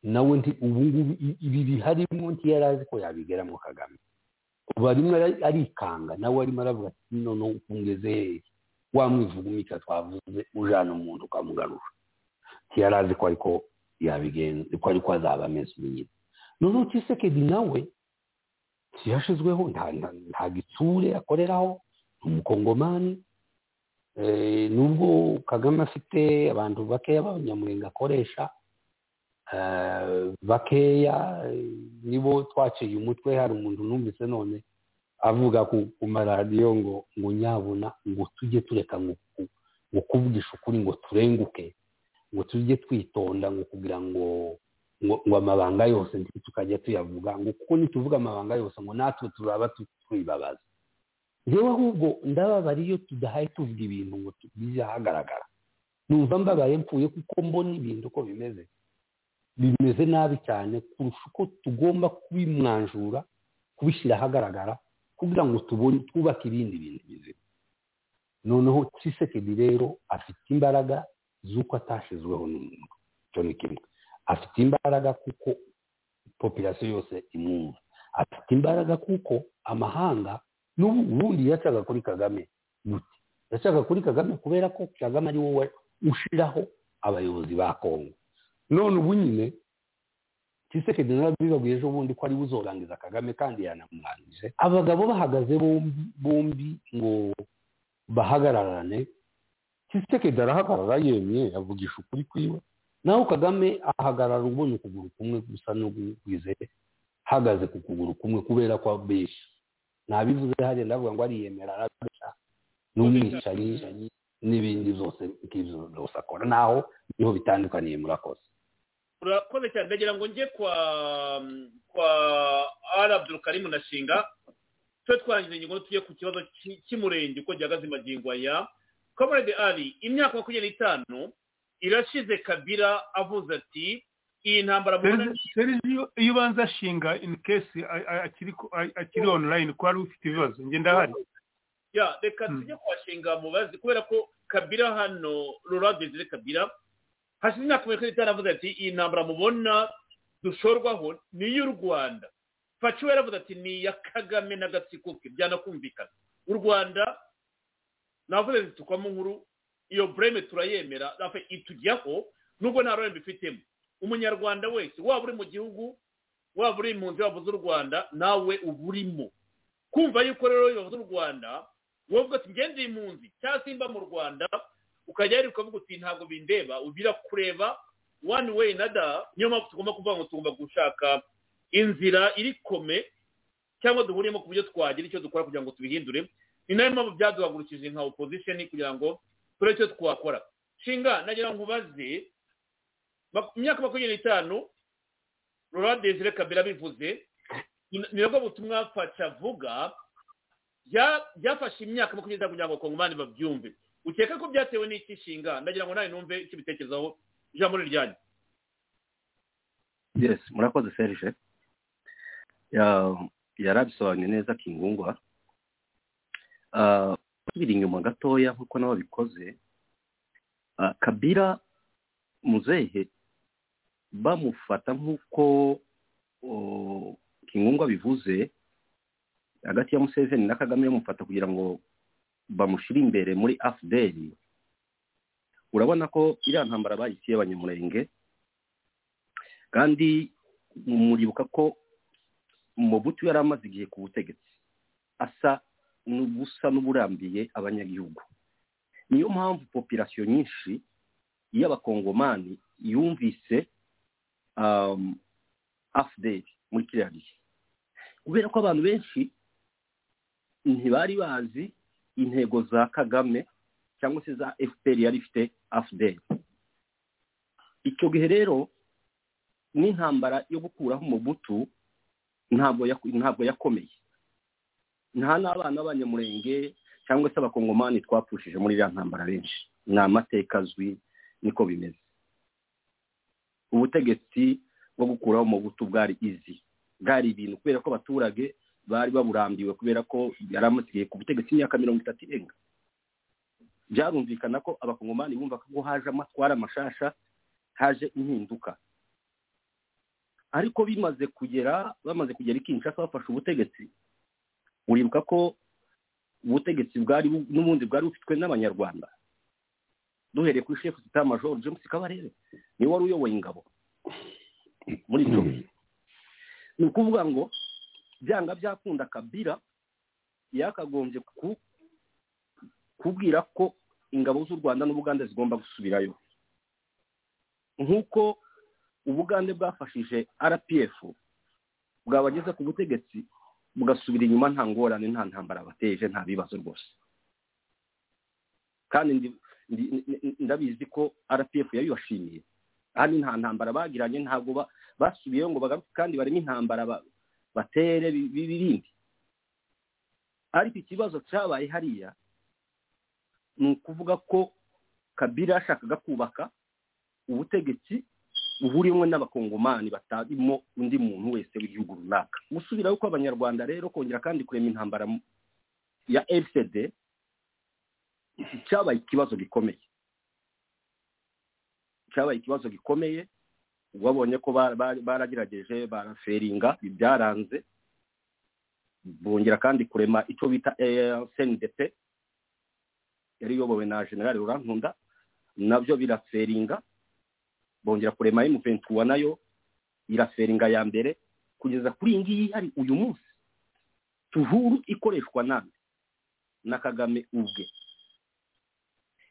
Speaker 2: Nawe ubu ngubu ibi biharimo ntiyari azi ko yabigeramo kagame. Ubu arimo arikanga nawe arimo aravuga ati noneho ungeze hehe wamwivugumika twavuze ujana umuntu ukamugarura. Ntiyari azi ko ariko yabigenza ko ariko azaba ameze nyine noneho tisekedi nawe ntiyashizweho nta gitsure akoreraho ni umukongomani. Nubwo kagame afite abantu bakeya b'abanyamurenge akoresha bakeya nibo twaciye umutwe hari umuntu numvise none avuga ku maradiyo ngo ngo nyabuna ngo tujye tureka ngo kuvugisha ukuri ngo turenguke ngo tujye twitonda ngo kugira ngo ngo amabanga yose tukajya tuyavuga ngo kuko nituvuga amabanga yose ngo natwe turaba twibabaza. Rero ahubwo ndababara iyo tudahaye tuvuga ibintu ngo tubije ahagaragara. Numva mbabaye mpfuye kuko mbona ibintu uko bimeze. Bimeze nabi cyane kurusha uko tugomba kubimwanjura kubishyira ahagaragara kugira ngo tubone twubake ibindi bintu bizima noneho cisekedi rero afite imbaraga z'uko atashizweho n'umuntu icyo ni kimwe. Afite imbaraga kuko popirasiyo yose imwumva. Afite imbaraga kuko amahanga n'ubundi yacaga kuri kagame yacaga kuri kagame kubera ko kagame ari wowe ushyiraho abayobozi ba kongo none ubu nyine kisekedi narabibabwiye ejo bundi ko ari we uzorangiza kagame kandi yanamurangije abagabo bahagaze bombi ngo bahagararane. Kisekedi arahagarara yemye avugisha ukuri kwiwe. Naho kagame ahagarara ubonye ukuguru kumwe gusa n'ugwize hagaze ku kuguru kumwe kubera ko abeshi ntabivuze hagenda avuga ngo ariyemera arabesha n'umwicanyi n'ibindi byose byose akora. Naho ni ho bitandukaniye murakoze.
Speaker 1: Urakoze cyane. Ndagira ngo njye kwa kwa ara abdurukarimu na shinga tube twangiza ingingo tujye ku kibazo cy'umurenge uko gihagaze magingo aya. Kamarade ari imyaka makumyabiri n'itanu irashize kabira avuze ati iyi ntambara mubona
Speaker 3: iyo ubanza ashinga in case akiri online ko wari ufite ibibazo njye ndahari.
Speaker 1: Ya reka tujye kuhashinga mubazi kubera ko kabira hano rora desire kabira hashize imyaka makumyabiri n'itanu avuze ati iyi ntambara mubona dushorwaho ni iy'u rwanda faciwe yaravuze ati ni iya kagame n'agatsiko ke byanakumvikana u rwanda navuze zitukwamo nkuru iyo bureme turayemera itujyaho nubwo nta ruhare mbifitemo umunyarwanda wese waba uri mu gihugu waba uri impunzi waba uzi u rwanda nawe uba urimo kumva yuko rero iyo u rwanda wowe uvuga ati ngende impunzi cyangwa se mba mu rwanda ukajya rero ukavuga uti ntabwo bindeba. Ubira kureba one way na da niyo mpamvu tugomba kuvuga ngo tugomba gushaka inzira iri kome cyangwa duhuriyemo ku buryo twagira icyo dukora kugira ngo tubihindure. Ni na yo mpamvu byaduhagurukije nka opposition kugira ngo turebe icyo twakora. Shinga nagira ngo ubaze imyaka makumyabiri n'itanu rora desire kabira bivuze ni nabwo butumwa faca avuga byafashe imyaka makumyabiri n'itanu kugira ngo kongomani babyumve. Ukeka ko byatewe n'iki shinga ndagira ngo nawe numve icyo bitekerezaho ijambo ni ryanyu
Speaker 4: yes murakoze serge. Yarabisobanuye neza kingungwa. Tubiri inyuma gatoya nk'uko nabo bikoze. Kabira muzehe bamufata nk'uko kingungwa bivuze hagati ya museveni na kagame bamufata kugira ngo bamushyire imbere muri afudeli urabona ko iriya ntambara bayitiye abanyamurenge kandi muribuka ko mubutu yari amaze igihe ku butegetsi. Asa n'ubusa n'uburambiye abanyagihugu. Niyo mpamvu popirasiyo nyinshi y'abakongomani yumvise afudeli muri kiriya gihe. Kubera ko abantu benshi ntibari bazi intego za kagame cyangwa se za fpr yari ifite afudeli icyo gihe rero n'intambara yo gukuraho umubutu ntabwo yakomeye. Nta n'abana b'abanyamurenge cyangwa se abakongomani twapfushije muri iriya ntambara benshi. Ni amateka azwi niko bimeze. Ubutegetsi bwo gukuraho umubutu bwari izi bwari ibintu kubera ko abaturage bari baburambiwe kubera ko yari amasigaye ku butegetsi imyaka mirongo itatu irenga. Byarumvikana ko abakongomani bumva ko haje amatwara amashasha haje impinduka. Ariko bimaze kugera bamaze kugera ikinshasa bafashe ubutegetsi. Uribuka ko ubutegetsi bwari n'ubundi bwari bufitwe n'abanyarwanda. Duhereye kuri shefu sita majoro james kabarebe ni we wari uyoboye ingabo. Muri ibyo. Ni ukuvuga ngo byanga byakunda kabira yakagombye kubwira ko ingabo z'u rwanda n'ubugande zigomba gusubirayo. Nk'uko ubugande bwafashije rpf bwabageze ku butegetsi bugasubira inyuma nta ngorane nta ntambara bateje nta bibazo rwose. Kandi ndabizi ko rpf yabibashimiye. Hano nta ntambara bagiranye ntabwo basubiyeho ngo bagaruke kandi barimo intambara batere bibindi ariko ikibazo cyabaye hariya ni ukuvuga ko kabira yashakaga kubaka ubutegetsi buhuriwemo n'abakongomani batarimo undi muntu wese w'igihugu runaka. Gusubiraho kw'abanyarwanda rero kongera kandi kurema intambara ya rcd cyabaye ikibazo gikomeye. Cyabaye ikibazo gikomeye babonye ko baragerageje baraferinga ibyaranze. Bongera kandi kurema icyo bita cndp yari iyobowe na generale rurankunda na byo biraferinga. Bongera kurema emuventura na yo iraferinga ya mbere kugeza kuri iyi ngiyi hari uyu munsi. Tuhuru ikoreshwa nande? Na kagame ubwe.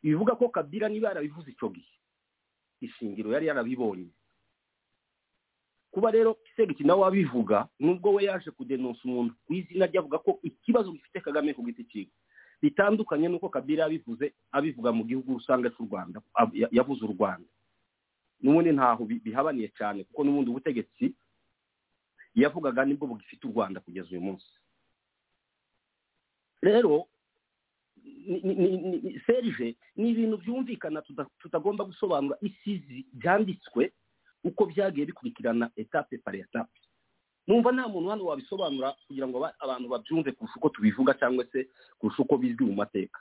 Speaker 4: Bivuga ko kabira niba yarabivuze icyo gihe ishingiro yari yarabibonye. Kuba rero kisegeki nawe wabivuga nubwo we yaje kudenonsa umuntu ku izina rye avuga ko ikibazo gifite kagame ku giti cyiwe bitandukanye n'uko kabira yabivuze abivuga mu gihugu usanga cy'u rwanda yavuze u rwanda. N'ubundi ntaho bihabaniye cyane kuko n'ubundi ubutegetsi yavugaga ni bwo bugifite u rwanda kugeza uyu munsi. Rero serije ni ibintu byumvikana tutagomba gusobanura isizi byanditswe uko byagiye bikurikirana etape par etape. Numva nta muntu hano wabisobanura kugira ngo abantu babyumve kurusha uko tubivuga cyangwa se kurusha uko bizwi mu mateka.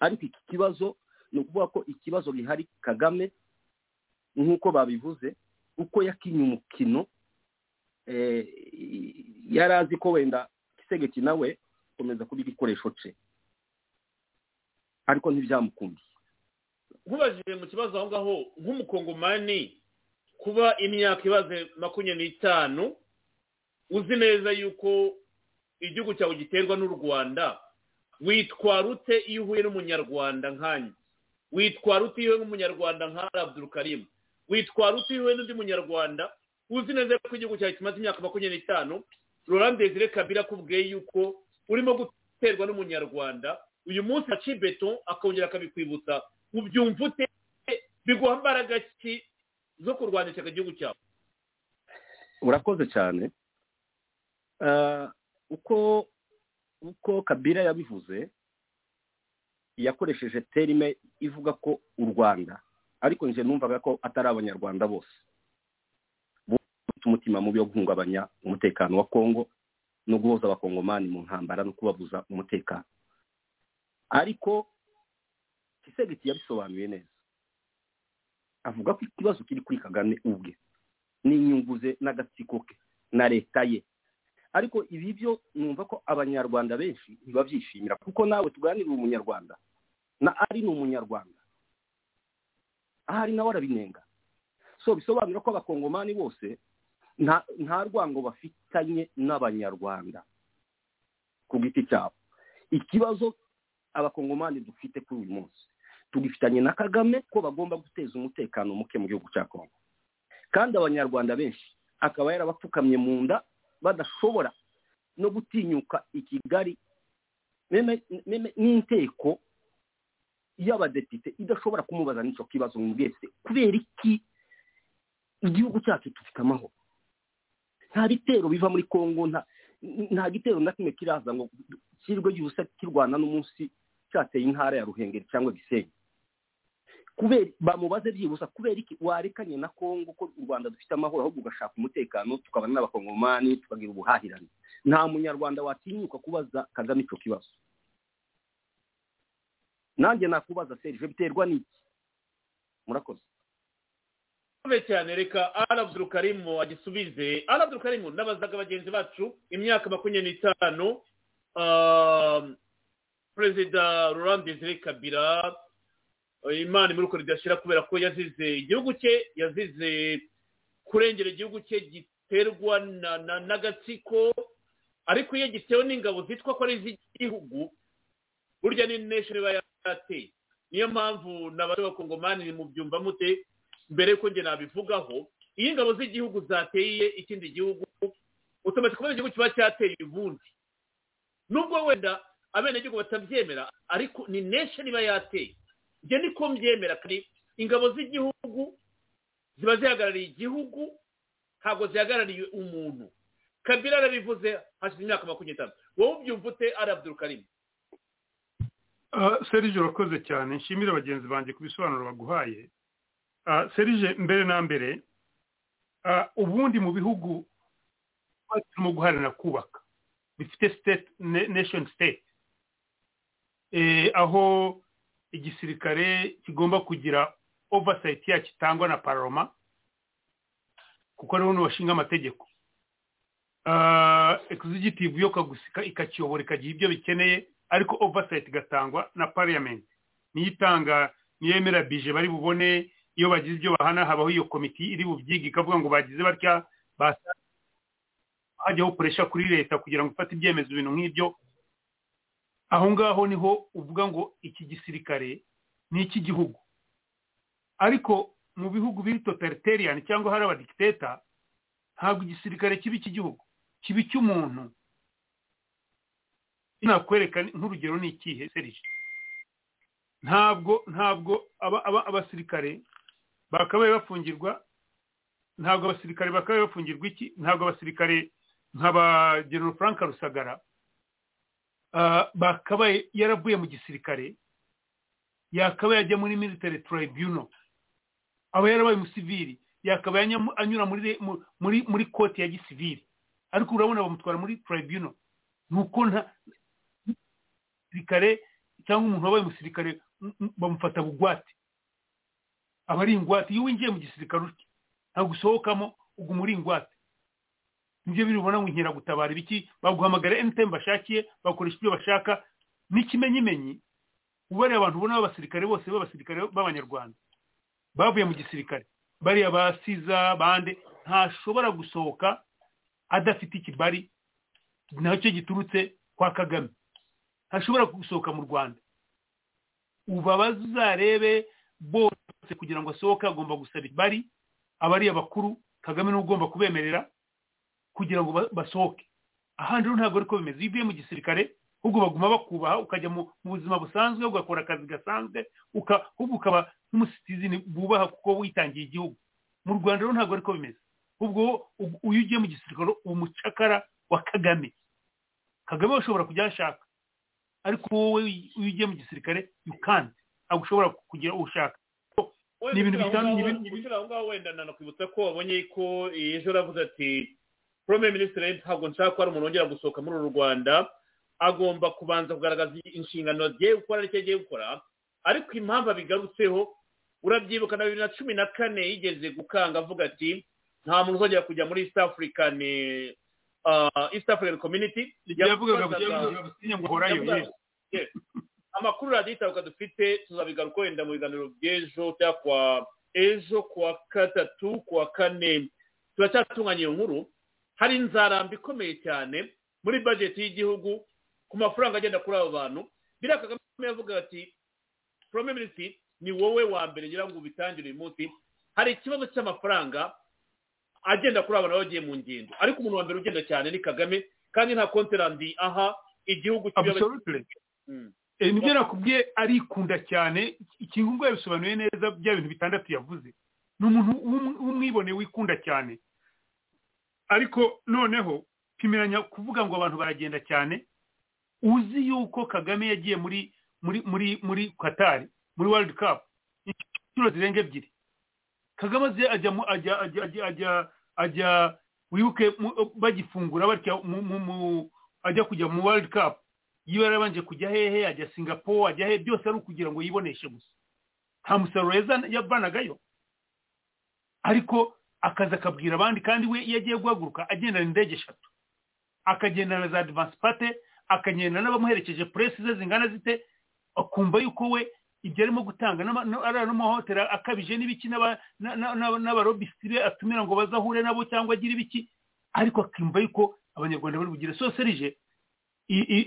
Speaker 4: Ariko iki kibazo ni ukuvuga ko ikibazo gihari kagame nk'uko babivuze uko yakinnye umukino yari azi ko wenda kisegeki nawe komeza kuba igikoresho cye ariko ntibyamukundiye
Speaker 1: nkubajije mu kibazo aho ngaho nk'umukongomani kuba imyaka ibaze makumyabiri n'itanu uzi neza yuko igihugu cyawe giterwa n'u rwanda? Witwara ute iyo uhuye n'umunyarwanda nkanjye witwara ute iyo uhuye n'umunyarwanda nka abdurukarimu witwara ute iyo uhuye n'undi munyarwanda? Uzi neza ko igihugu cyawe kimaze imyaka makumyabiri n'itanu? Laurent Desire kabira akubwiye yuko urimo guterwa n'umunyarwanda? Uyu munsi aca beto akongera akabikwibutsa. Ubyumva ute biguha imbaraga ki zo kurwanya ishyaka igihugu cyawe.
Speaker 4: Urakoze cyane. Uko uko kabira yabivuze yakoresheje terime ivuga ko u rwanda ariko njye numvaga ko atari abanyarwanda bose. Umutima mubi wo guhungabanya umutekano wa kongo no guhoza abakongomani mu ntambara no kubabuza umutekano. Ariko kisegeti yabisobanuye neza. Avuga ko ikibazo kiri kuri kagame ubwe n'inyungu ze n'agatsiko ke na leta ye. Ariko ibi byo numva ko abanyarwanda benshi ntibabyishimira kuko nawe tuganira umunyarwanda. Na ari ni umunyarwanda. Ahari nawe arabinenga. So bisobanura ko abakongomani bose nta rwango bafitanye n'abanyarwanda ku giti cyabo. Ikibazo abakongomani dufite kuri uyu munsi. Tugifitanye na kagame ko bagomba guteza umutekano muke mu gihugu cya kongo kandi abanyarwanda benshi akaba yarabapfukamye mu nda badashobora no gutinyuka i kigali n'inteko y'abadepite idashobora kumubaza n'icyo kibazo mu bwese kubera iki igihugu cyacu dufite amahoro? Nta bitero biva muri kongo nta gitero na kimwe kiraza ngo kirwe gihuse kirwana n'umunsi cyateye intara ya ruhengeri cyangwa gisenyi. Kubera bamubaze byibuza kubera iki? Warekanye na kongo ko u rwanda dufite amahoro ahubwo ugashaka umutekano tukabana n'abakongomani tukagira ubuhahirane. Nta munyarwanda watinyuka kubaza kagame icyo kibazo. Nanjye nakubaza serije biterwa n'iki? Murakoze.
Speaker 1: Cyane reka arabudurukarimu agisubize. Arabudurukarimu n'abazaga bagenzi bacu imyaka makumyabiri n'itanu perezida Laurent Desire kabira imana imuruko ridashira kubera ko yazize igihugu cye yazize kurengera igihugu cye giterwa n'agatsiko ariko iyo gitewe n'ingabo zitwa ko ari iz'igihugu burya ni nation iba yateye niyo mpamvu n'abakongomani mu byumva mute mbere yuko njye nabivugaho iyo ingabo z'igihugu zateye ikindi gihugu otomatika kubera igihugu kiba cyateye ubundi nubwo wenda abenegihugu batabyemera ariko ni nation iba yateye. Njye niko mbyemera kandi ingabo z'igihugu ziba zihagarariye igihugu ntabwo zihagarariye umuntu. Kabila arabivuze hashize imyaka makumyabiri n'itanu. Wowe ubyumva ute ari abdurukarimu
Speaker 3: serije urakoze cyane. Nshimire bagenzi banjye ku bisobanuro baguhaye. Serije mbere na mbere ubundi mu bihugu turimo guharanira kubaka bifite state nation state. Aho igisirikare kigomba kugira oversight yacyo itangwa na paroma kuko ariho bashinga amategeko. Executive yo kagusika ikakiyobora ikagira ibyo bikeneye ariko oversight igatangwa na parliament. Niyo itanga niyo yemera bije bari bubone iyo bagize ibyo bahana habaho iyo komiti iri bubyige ikavuga ngo bagize batya hajyaho puresha kuri leta kugira ngo ifate ibyemezo ibintu nk'ibyo aho ngaho ni ho uvuga ngo iki gisirikare ni icy'igihugu ariko mu bihugu biri totalitarian cyangwa hari abadikiteta ntabwo igisirikare kiba icy'igihugu kiba icy'umuntu. Nakwereka nk'urugero ni ikihe serije ntabwo ntabwo abasirikare bakabaye bafungirwa ntabwo abasirikare bakabaye bafungirwa iki? Ntabwo abasirikare nka ba frank rusagara bakabaye yaravuye mu gisirikare yakabaye ajya muri military tribunal. Aba yarabaye umusivili yakabaye anyura muri muri muri koti ya gisivili. Ariko urabona bamutwara muri tribunal. Nuko nta gisirikare cyangwa umuntu wabaye umusirikare bamufata bugwate. Aba ari ingwate. Iyo winjiye mu gisirikare utyo ntabwo usohokamo uguma uri ingwate. Ni byo biri ubona ngo inkeragutabara ibiki baguhamagara anytime bashakiye bakoresha ibyo bashaka n'ikimenyimenyi ubariye abantu ubona b'abasirikare bose b'abasirikare b'abanyarwanda. Bavuye mu gisirikare. Bariya basiza bande ntashobora gusohoka adafite ikibari na cyo giturutse kwa kagame. Ntashobora gusohoka mu rwanda. Ubu abazarebe bose kugira ngo asohoke agomba gusaba ibari abariya bakuru kagame ni we ugomba kubemerera. Kugira ngo basohoke ahandi rero ntabwo ariko bimeze iyo uvuye mu gisirikare ahubwo baguma bakubaha ukajya mu buzima busanzwe ugakora akazi gasanzwe ahubwo ukaba nk'umusitizini bubaha kuko witangiye igihugu mu rwanda rero ntabwo ariko bimeze ahubwo iyo ugiye mu gisirikare umucakara wa kagame kagame ushobora kujya ashaka ariko wowe iyo ugiye mu gisirikare can't ntabwo ushobora kugira uwo ushaka ni ibintu bitandukanye
Speaker 1: wenda nanakwibutsa ko wabonye ko ejo aravuze ati prime ministre ntabwo nshaka ko hari umuntu wongera gusohoka muri uru rwanda agomba kubanza kugaragaza inshingano agiye gukora ari cyo agiye gukora ariko impamvu abigarutseho urabyibuka na bibiri na cumi na kane yigeze gukanga avuga ati nta muntu uzongera kujya muri east african east african community. Amakuru raditabuka dufite tuzabigaruka wenda mu biganiro by'ejo cyangwa ejo kuwa gatatu kuwa kane. Turacyatunganya iyo nkuru. Hari inzaramba ikomeye cyane muri bajeti y'igihugu ku mafaranga agenda kuri abo bantu. Biriya kagame yavuga ati prime minister ni wowe wa mbere ngira ngo ubitangire uyu munsi. Hari ikibazo cy'amafaranga agenda kuri abo bagiye mu ngendo. Ariko umuntu wa mbere ugenda cyane ni kagame kandi nta konterandi aha igihugu
Speaker 3: ni byo nakubwiye arikunda cyane. Ikintu ngo yabisobanuye neza bya bintu bitandatu yavuze. Ni umuntu w'umwibone wikunda cyane. Ariko noneho pimiranya kuvuga ngo abantu baragenda cyane uzi yuko kagame yagiye muri muri muri muri katari muri world cup inshuro zirenga ebyiri. Kagame ajya ajya ajya ajya ajya wibuke bagifungura batya ajya kujya mu world cup. Iyo yarabanje kujya hehe ajya singapore ajya hehe byose ari ukugira ngo yiboneshe gusa. Nta musaruro yavanagayo ariko akazi akabwira abandi kandi we iyo agiye guhaguruka agendana indege eshatu. Akagendana za advance pate akagendana n'abamuherekeje puresi ze zingana zite akumva yuko we ibyo arimo gutanga ari n'amahoteli akabije n'ibiki n'abarobisiti be atumira ngo bazahure nabo cyangwa agire ibiki ariko akumva yuko abanyarwanda bari bugire so serije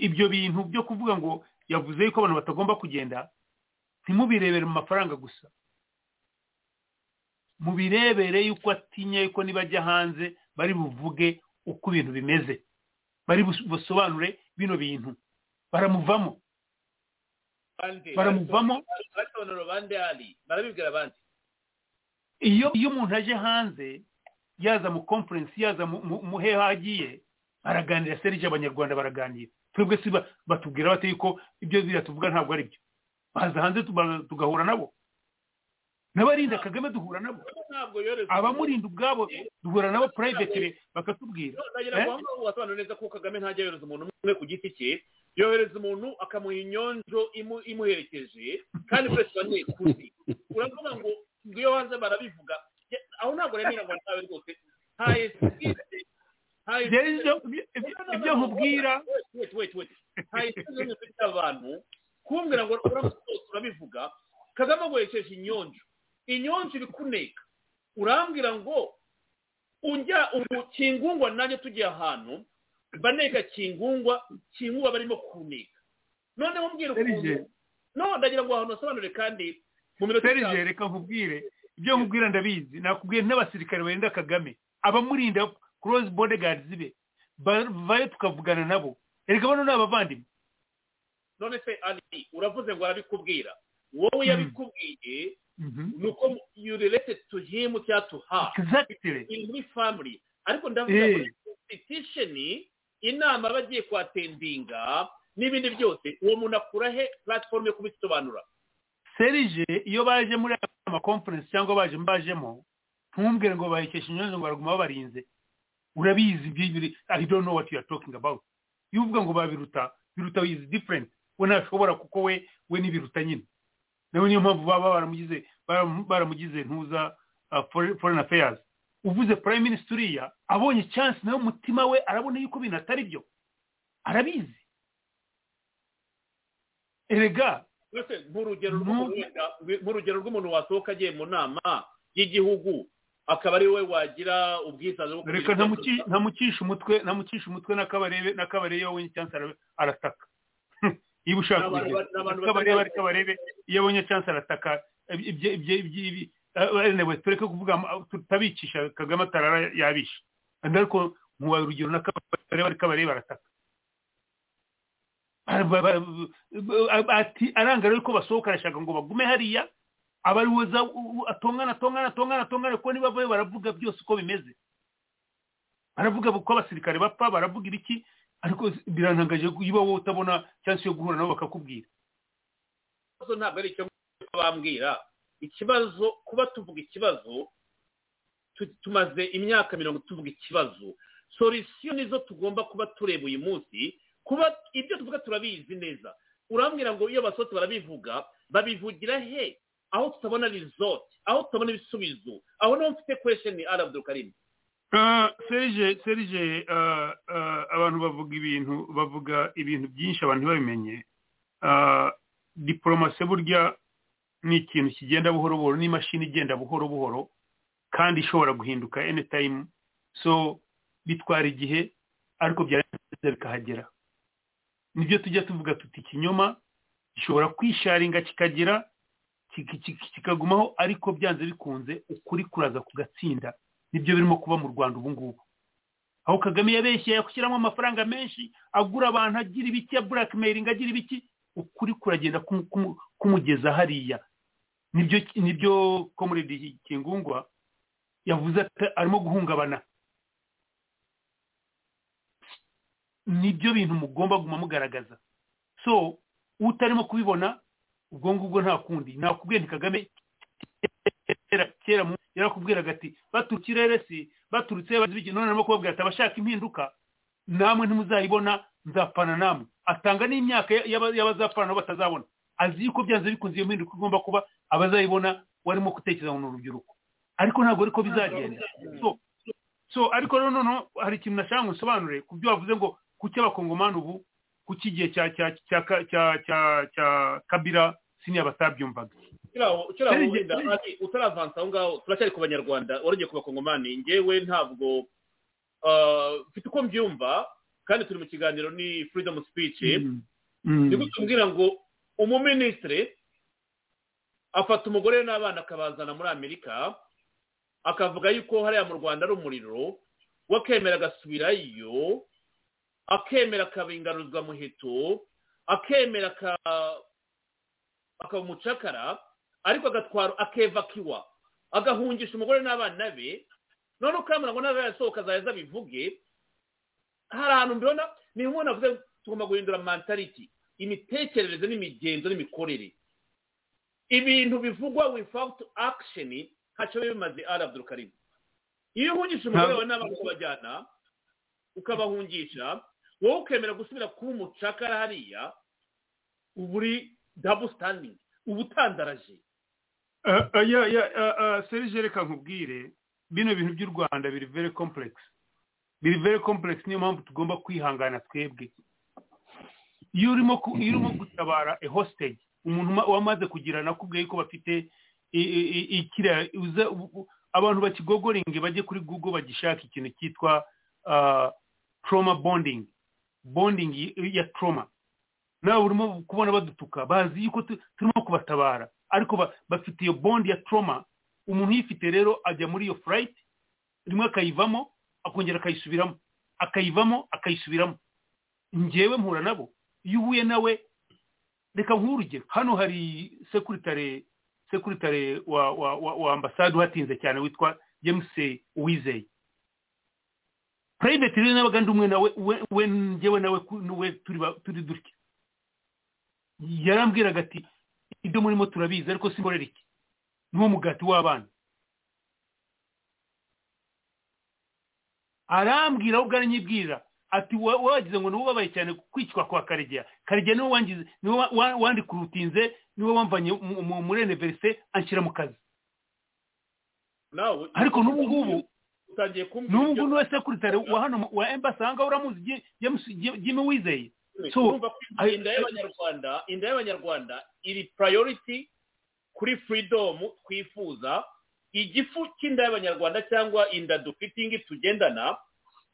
Speaker 3: ibyo bintu byo kuvuga ngo yavuze yuko abantu batagomba kugenda ntimubirebere mu mafaranga gusa. Mubirebere yuko atinya yuko nibajya hanze bari buvuge uko ibintu bimeze. Bari busobanure bino bintu. Baramuvamo. Baramuvamo. Iyo iyo umuntu aje hanze yaza mu conference yaza mu heho agiye baraganira serije abanyarwanda baraganira. Twebwe si batubwira bate yuko ibyo biriya tuvuga ntabwo ari byo baza hanze tugahura nabo. N'abarinda kagame duhura nabo. Abamurinda ubwabo duhura nabo purayivetire bakatubwira.
Speaker 1: Wasobanura neza ko kagame ntajya yohereza umuntu umwe ku giti cye. Yohereza umuntu akamuha inyonjo imuherekeje kandi wese banyekuzi uravuga ngo iyo hanze barabivuga aho ntabwo remera ngo nawe rwose. Nta esipite
Speaker 3: ibyo nkubwira.
Speaker 1: nta esipite zifite abantu kumbwira ngo urabivuga kagame aguhesheje inyonjo. Inyonjo iri kuneka urambwira ngo ujya ubu kingungwa nanjye tugiye ahantu baneka kingungwa kingungwa barimo kuneka. Noneho mbwira ukuntu no ndagira ngo ahantu hasobanure kandi mu minota
Speaker 3: serije reka nkubwire ibyo nkubwira ndabizi. Nakubwiye n'abasirikare barinda kagame. Abamurinda close bodyguards be baye tukavugana nabo. Erega bano ni abavandimwe.
Speaker 1: None se ali uravuze ngo arabikubwira. Wowe yabikubwiye ni uko you related to him cyangwa to her.
Speaker 3: Exactly.
Speaker 1: Muri family. Ariko ndavuga ngo institution inama bagiye kwatendinga n'ibindi byose uwo muntu akura he? Platform yo kubisobanura.
Speaker 3: Serije iyo baje muri ama conference cyangwa baje mbajemo ntumbwire ngo bahekesha inyonzo ngo baraguma babarinze. Urabizi ibyo i don't know what you are talking about. Iyo uvuga ngo babiruta biruta is different. We ntashobora kuko we we n'ibiruta nyine. Nawe niyo mpamvu baba baramugize baramugize ntuza foreign affairs. Uvuze prime minister uriya abonye chance nawe umutima we arabona yuko ibintu atari byo. Arabizi. Erega
Speaker 1: nk'urugero rw'umuntu wasohoka agiye mu nama y'igihugu akaba ari we wagira ubwisanzure bwo
Speaker 3: reka ntamucisha umutwe ntamucisha umutwe n'akabarebe n'akabarebe iyo abonye chance arataka. Niba ushaka kugira ariko abarebe iyo abonye chance arataka ibyo tureke kuvuga tutabicisha kagame atarara yabisha ariko nkubaye urugero n'akabarebe ariko abarebe arataka aranga rero ko basohoka arashaka ngo bagume hariya aba ari weza atongana atongana atongana atongana kuko niba bavuye baravuga byose uko bimeze baravuga ko abasirikare bapfa baravuga ibiki ariko birantangaje niba wowe utabona cyangwa yo guhura nabo bakakubwira.
Speaker 1: Ikibazo ntabwo ari icyo bambwira ikibazo kuba tuvuga ikibazo tumaze imyaka mirongo tuvuga ikibazo. Solisiyo nizo tugomba kuba tureba uyu munsi. Kuba ibyo tuvuga turabizi neza. Urambwira ngo iyo basohotse barabivuga babivugira he? Aho tutabona rizoti aho tutabona ibisubizo. Aho ni ho mfite kwesheni ari abdurukarimu
Speaker 3: serije serije abantu bavuga ibintu bavuga ibintu byinshi abantu babimenye diporomasi burya ni ikintu kigenda buhoro buhoro n'imashini igenda buhoro buhoro kandi ishobora guhinduka anytime. So bitwara igihe ariko byarangiza bikahagera. Nibyo tujya tuvuga tuti ikinyoma gishobora kwisharinga kikagera kikagumaho ariko byanze bikunze ukuri kuraza kugatsinda. Ni byo birimo kuba mu rwanda ubu ngubu. Aho kagame yabeshye yakushyiramo amafaranga menshi agura abantu agira ibiki ya burakimeyiringi agira ibiki ukuri kuragenda kumugeza hariya. Nibyo ni byo komuredi kingungwa yavuze arimo guhungabana. Nibyo bintu mugomba guma mugaragaza. So utarimo kubibona ubwo ngubwo nta kundi. Nakubwiye nti kagame kera yarakubwiraga ati baturukirere si baturutse none arimo kubabwira ati abashaka impinduka namwe ntimuzayibona nzapfana namwe. Atanga n'imyaka y'abazapfana batazabona. Azi yuko byanze bikunze iyo mpinduka igomba kuba abazayibona warimo gutekereza ngo ni urubyiruko ariko ntabwo ariko bizagenda. So ariko noneho hari ikintu nashaka ngo nsobanure ku byo wavuze ngo kuki abakongomani ubu kuki igihe cya kabira siniya batabyumvaga?
Speaker 1: Utaravansa aho ngaho turacyari ku banyarwanda warongeye ku bakongomani ngewe ntabwo mfite uko mbyumva kandi turi mu kiganiro ni freedom speech. Ni kutubwira ngo umuminisitiri afata umugore n'abana akabazana muri amerika akavuga yuko hariya mu rwanda ari umuriro we akemera agasubirayo akemera akaba ingaruzwamuheto akemera akaba umucakara ariko agatwara akevakiwa agahungisha umugore n'abana be none ukamera ngo nawe yasohoka azaza bivuge hari ahantu mbona ni nk'uko navuze tugomba guhindura mentality imitekerereze n'imigenzo n'imikorere. Ibintu bivugwa without action ntacyo biba bimaze ari abdurukarimu iyo uhungisha umugore wawe n'abana ukabajyana ukabahungisha wowe ukemera gusubira kuba umucakara hariya uba uri dabu sitandingi uba utandaraje
Speaker 3: serije reka nkubwire. Bino bintu by'u rwanda biri very complex. Biri very complex niyo mpamvu tugomba kwihangana twebwe. Iyo urimo gutabara a hostage umuntu wamaze kugira nakubwiye ko bafite ikiriya abantu bakigogoringe bajye kuri google bagishaka ikintu cyitwa trauma bonding. Bonding ya trauma. Nawe urimo kubona badutuka. Bazi yuko turimo kubatabara. Ariko bafite iyo bond ya trauma umuntu uyifite rero ajya muri iyo flight rimwe akayivamo akongera akayisubiramo. Akayivamo akayisubiramo. Ngewe mpura nabo. Iyo uhuye nawe reka nk'urugero hano hari sekuritare sekuritare wa wa wa, wa ambasade uhatinze cyane witwa james uwizeye. Private rero nabaga ndi umwe nawe we njyewe nawe we turi turi dutya. Yarambwiraga ati ibyo murimo turabizi ariko simborera iki? Niwo mugati w'abana. Arambwira ahubwo aranyibwira ati wagize ngo ubabaye cyane kwicwa kwa karegeya. Karegeya ni we wangize ni we wandikurutinze ni we wamvanye muri eniverise anshyira mu kazi. Ariko n'ubu ngubu n'ubu ngubu ni we sekuritari wa hano wa embasi aha ngaha uramuzi jimmy wizeye
Speaker 1: inda y'abanyarwanda inda y'abanyarwanda iri purayoriti kuri furidomu twifuza igifu cy'inda y'abanyarwanda cyangwa inda dufite tugendana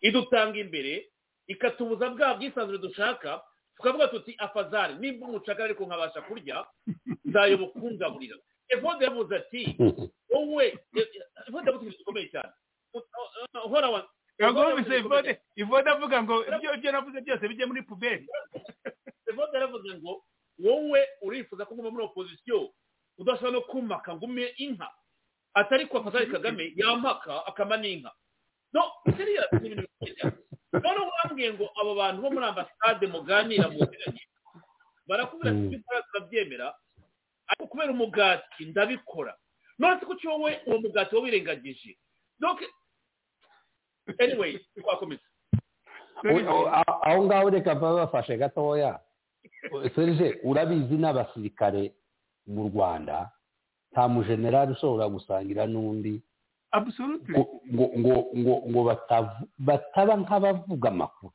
Speaker 1: idutanga imbere ikatubuza bwa bwisanzure dushaka tukavuga tuti afazari. Nimba umucakara ariko nkabasha kurya nzayoboka kungaburira (laughs) evode yavuze ati (laughs) wowe evode yavuze ibintu bikomeye cyane. Uhora wa
Speaker 3: yagomvise ivode. Ivode avuga ngo ibyo ibyo navuze byose bijye muri puberi. (laughs)
Speaker 1: Evode yaravuze ngo wowe urifuza ko nguma muri opozisiyo udashobora no kumaka ngo ume inka. Atari ko afazari kagame yampaka akama n'inka no seriya ni ibintu bikomeye noneho urambwiye ngo abo bantu bo muri ambasade muganira mu nziranye barakubwira ati ibyo ukora turabyemera ariko kubera umugati ndabikora. None se kuki wowe uwo mugati wowe wirengagije? Donc anyway twakomeza
Speaker 2: aho ngaho reka bafashe gatoya serije urabizi n'abasirikare mu rwanda. Nta mujenerali ushobora gusangira n'undi. Ngo ngo ngo ngo bataba nk'abavuga amakuru.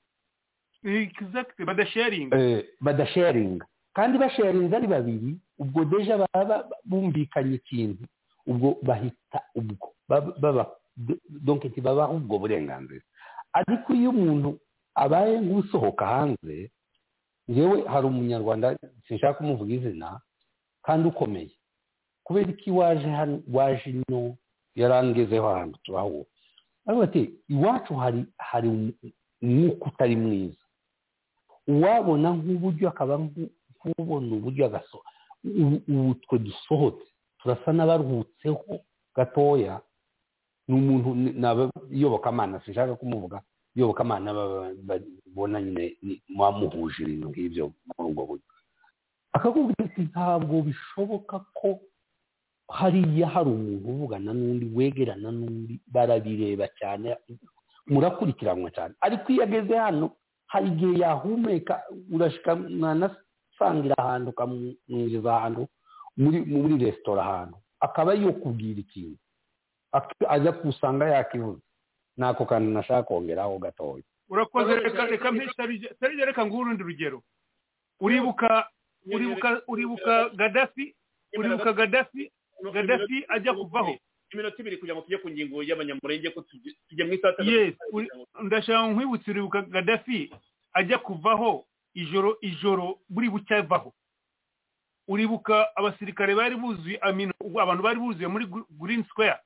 Speaker 3: Badasharinga
Speaker 2: badasharinga kandi basharinze ari babiri ubwo deja baba bumvikanye ikintu. Ubwo bahita ubwo baba donke ntibabaho ubwo burenganzira. Ariko iyo umuntu abaye nk'usohoka hanze ngewe hari umunyarwanda sinshaka kumuvuga izina kandi ukomeye. Kubera iki waje hano waje ino yarangezeho ahantu turaho. Ariko ati iwacu hari hari umwuka utari mwiza. Uwabona nk'uburyo akaba nk'ubona uburyo agaso ubu twe dusohotse turasa n'abaruhutseho gatoya ni umuntu iyobokamana sinshaka kumuvuga iyobokamana babona nyine mwamuhuje ibintu nk'ibyo muri ubwo buryo. Akakubwira ati ntabwo bishoboka ko hariya hari umuntu uvugana n'undi wegerana n'undi barabireba cyane murakurikiranwa cyane. Ariko iyo ageze hano hari igihe yahumeka urashika mwanasangira ahantu ukamwinjiza ahantu muri resitora ahantu akaba yo kubwira ikintu. Ajya kusanga yakivuze nako kantu nashaka kongeraho gatoya
Speaker 3: urakoze reka reka mpisarije reka nguhe urundi rugero. Uribuka uribuka uribuka gadafi uribuka gadafi gadafi ajya kuvaho.
Speaker 1: Iminota ibiri kugira ngo tujye ku ngingo y'abanyamurenge ko tujya mu isata
Speaker 3: yes ndashaka nkwibutsa uribuka gadafi ajya kuvaho ijoro ijoro buri bucya avaho. Uribuka abasirikare bari buzuye abantu bari buzuye muri green square.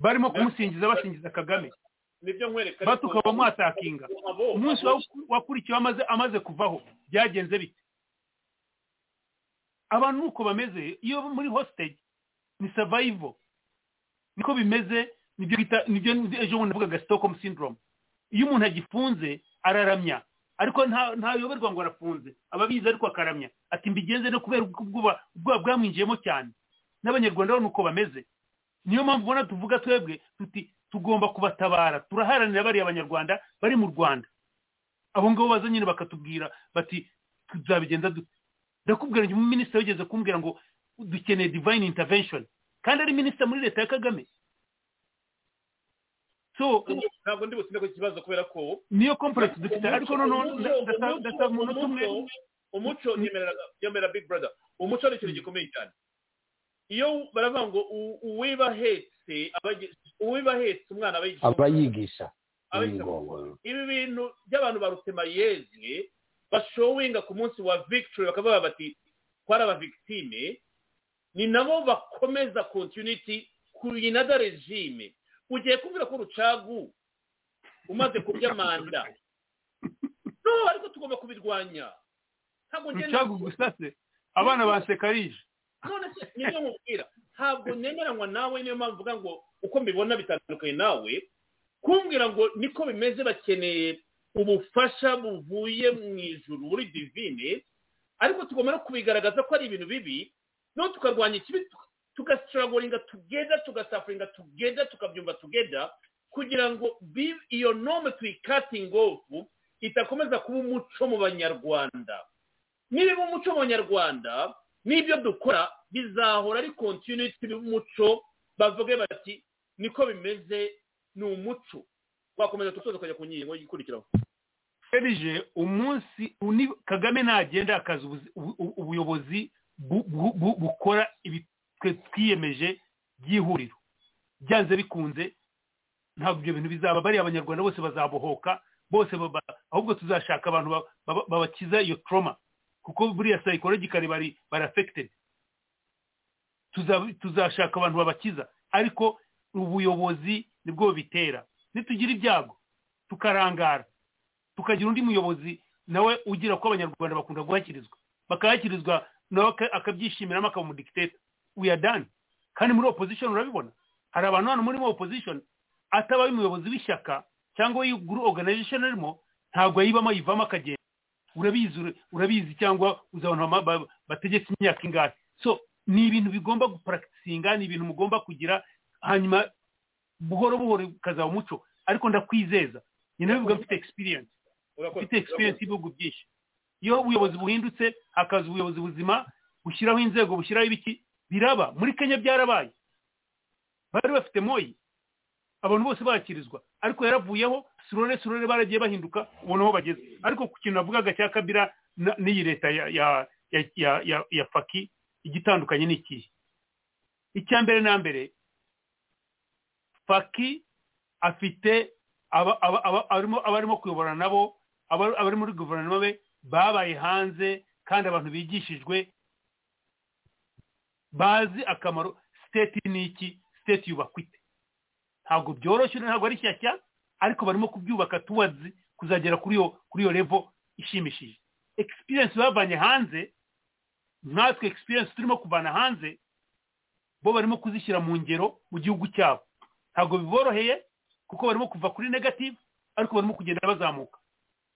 Speaker 3: Barimo kumusingiza basingiza kagame.
Speaker 1: Nibyo nkwereka
Speaker 3: bati ukaba mwatakinga umunsi wakurikiwe amaze amaze kuvaho. Byagenze bite? Abantu nuko bameze. Iyo muri hostage ni survival. Niko bimeze ni byo bita ni byo ejo bundi navugaga stockholm syndrome. Iyo umuntu agifunze araramya. Ariko ntayoberwa ngo arafunze. Ababizi ariko akaramya. Ati mbigenze no kubera ubwoba bwamwinjiyemo cyane. N'abanyarwanda bo nuko bameze. Niyo mpamvu ubona tuvuga twebwe tuti tugomba kubatabara. Turaharanira bariya abanyarwanda bari mu rwanda. Abo ngabo baza nyine bakatubwira bati tuzabigenza dute ndakubwira ngo minisitiri wigeze kumbwira ngo dukeneye divine intervention? Kandi ari minisitiri muri leta ya kagame. So
Speaker 1: ntabwo ndi butinde ku kibazo kubera ko
Speaker 3: niyo complex dufite. Ariko noneho ndasaba umunota umwe
Speaker 1: umuco nyemerera big brother. Umuco ni ikintu gikomeye cyane. Iyo baravuga ngo uwiba ahetse uwiba ahetse umwana
Speaker 2: aba yigisha
Speaker 1: ibi bintu by'abantu ba rutemayeze bashowinga ku munsi wa victory bakavuga bati twari abavictime ni nabo bakomeza continuity ku inada regime. Ugiye kubwira ko urucagu umaze kurya manda? No ariko tugomba kubirwanya.
Speaker 3: Ntabwo rucagu gusa se abana basekarije
Speaker 1: none se niyo mubwira. Ntabwo nemeranywa nawe niyo mpamvu uvuga ngo uko mbibona bitandukanye nawe kumbwira ngo niko bimeze bakeneye ubufasha buvuye mu ijuru muri divine ariko tugomba no kubigaragaza ko ari ibintu bibi no tukarwanya ikibi tugasitaragoringa tugeda tugasafuringa tugeda tukabyumva tugeda kugira ngo iyo nome tuyikatingi ofu itakomeza kuba umuco mu banyarwanda. Niba umuco mu banyarwanda n'ibyo dukora bizahora ari kontiniti y'umuco bavuge bati niko bimeze ni umuco. Wakomeza tusoza ukajya ku nkingo ikurikiraho.
Speaker 3: Serije umunsi kagame nagenda akaza ubuyobozi bukora twe twiyemeje by'ihuriro. Byanze bikunze ntabwo ibyo bintu bizaba bariya abanyarwanda bose bazabohoka bose ahubwo tuzashaka abantu babakiza iyo trauma. Kuko buriya psychologically bari bari affected tuzashaka abantu babakiza ariko ubuyobozi ni bwo bitera nitugira ibyago tukarangara tukagira undi muyobozi nawe ugira ko abanyarwanda bakunda guhakirizwa. Bakahakirizwa nawe akabyishimiramo akaba umudikiteta done. Kandi muri opposition urabibona. Hari abantu hano muri opposition atabaye umuyobozi w'ishyaka cyangwa w'iguru organization arimo ntabwo ayibamo ayivamo akagenda urabizi urabizi cyangwa uzabona bategetse imyaka ingahe. So ni ibintu bigomba guparakisinga ni ibintu mugomba kugira hanyuma buhoro buhoro ukazaba umuco. Ariko ndakwizeza nyine bivuga mfite experience. Mfite experience y'ibihugu byinshi. Iyo ubuyobozi buhindutse hakaza ubuyobozi buzima bushyiraho inzego bushyiraho ibiki biraba. Muri kenya byarabaye. Bari bafite moyi abantu bose bakirizwa. Ariko yaravuyeho surore surore baragiye bahinduka ubona aho bageze. Ariko ku kintu navugaga cya kabira n'iyi leta ya faki igitandukanye ni ikihe icya mbere na mbere faki afite abarimo kuyobora nabo abari muri guverinoma be babaye hanze kandi abantu bigishijwe bazi akamaro siteti ni iki? Siteti yubakwa ite ntabwo byoroshye ntabwo ari shyashya ariko barimo kubyubaka tuwazi kuzagera kuri iyo kuri iyo revo ishimishije. Experience bavanye hanze nkatwe experience turimo kuvana hanze bo barimo kuzishyira mu ngero mu gihugu cyabo. Ntabwo biboroheye kuko barimo kuva kuri negative ariko barimo kugenda bazamuka.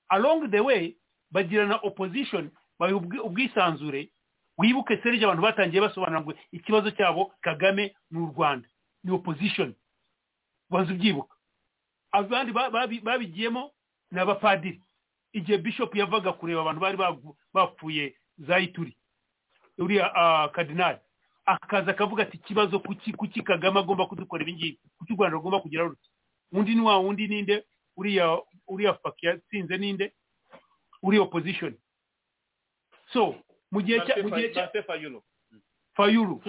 Speaker 3: Along the way bagirana opposition baha ubwisanzure wibuke serije abantu batangiye basobanura ngo ikibazo cyabo kagame ni u rwanda. Ni opposition. Ubanza ubyibuka abandi babigiyemo ni abapadiri. Igihe bishop yavaga kureba abantu bari bapfuye za ituri uriya kadinari akaza akavuga ati ikibazo kuki kagame agomba kudukora ibi ngibi? Kuki u rwanda rugomba kugira ruti undi ni wa wundi ninde? Uriya uriya faki yatsinze ninde? Uri opposition. So mu gihe cya mu gihe cya fayuru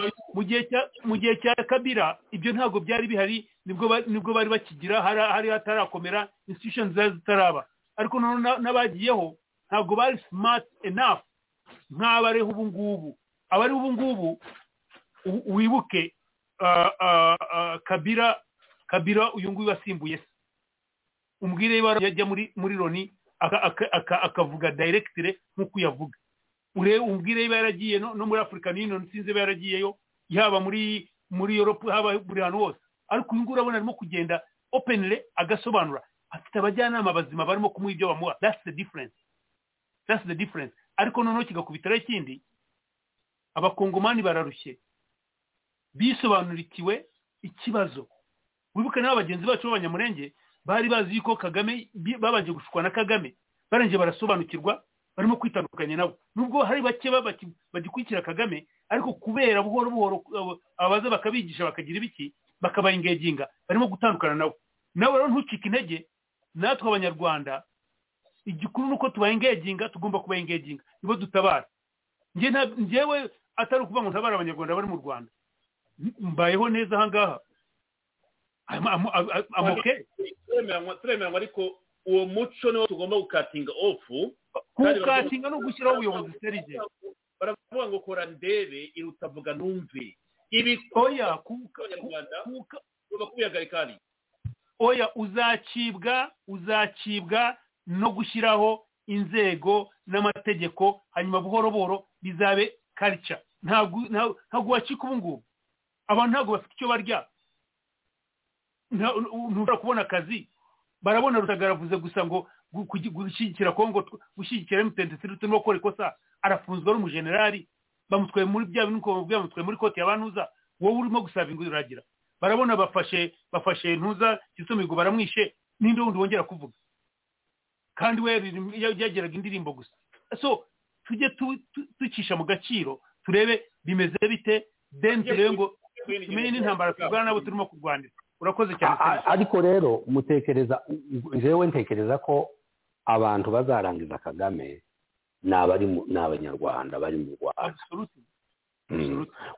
Speaker 3: mu gihe cya kabira ibyo ntabwo byari bihari. Ni bwo bari bakigira hari hatarakomera institution zari zitaraba. Ariko n'abagiyeho ntabwo bari smart enough nk'abariho ubu ngubu abariho ubu ngubu wibuke kabira kabira uyu nguyu wasimbuye se. Umbwire niba yajya muri muri loni akavuga dayiregitire nk'uko uyavuga urebe umbwire niba yaragiye no muri afurika union sinzi niba yaragiyeyo yaba muri muri europe haba buri hantu hose. Ariko uyu nguyu urabona arimo kugenda openly agasobanura. Afite abajyanama bazima barimo kumuha ibyo bamuha. That's the difference. That's the difference. Ariko noneho kigakubitiraho ikindi abakongomani bararushye. Bisobanurikiwe ikibazo. Wibuke n'aba bagenzi bacu b'abanyamurenge bari bazi yuko kagame babanje gushukwa na kagame. Barangije barasobanukirwa barimo kwitandukanya nabo. Nubwo hari bake bagikurikira kagame ariko kubera buhoro buhoro abaza bakabigisha bakagira ibiki bakabayengeginga barimo gutandukana nabo nawe rero ntucike intege. Natwe abanyarwanda igikuru ni uko tubayengeginga tugomba kubayengeginga nibo dutabara. Njyewe atari ukuvuga ngo ntabara abanyarwanda bari mu rwanda. Mbayeho neza aha ngaha.
Speaker 1: Turemeranywa ariko uwo muco niwo tugomba gukatinga ofu
Speaker 3: kuwukatinga no gushyiraho ubuyobozi serije
Speaker 1: baravuga ngo kora ndebe iruta vuga numve. Ibi
Speaker 3: oya
Speaker 1: abanyarwanda ugomba kubihagarika hari
Speaker 3: oya uzacibwa uzacibwa no gushyiraho inzego n'amategeko hanyuma buhoro buhoro bizabe karica ntabwo wacika ubu ngubu. Abantu ntabwo bafite icyo barya. Ntushobora kubona akazi. Barabona rutagaravuze gusa ngo gushyigikira kongo gushyigikira emutiyeni turimo gukora ikosa arafunzwe ari umujenerali. Bamutwaye muri bya bintu bamutwaye muri koti ya banuza wowe urimo gusaba inguragira barabona bafashe bafashe ntuza kisumigo baramwishe n'indi wundi wongera kuvuga? Kandi we yageraga indirimbo gusa. So tujye ducisha mu gaciro turebe bimeze bite deni turebe ngo tumenye n'intambara turwana nabo turimo kurwanira urakoze cyane
Speaker 2: ariko rero mutekereza njyewe ntekereza ko abantu bazarangiza kagame ni abanyarwanda bari mu rwanda.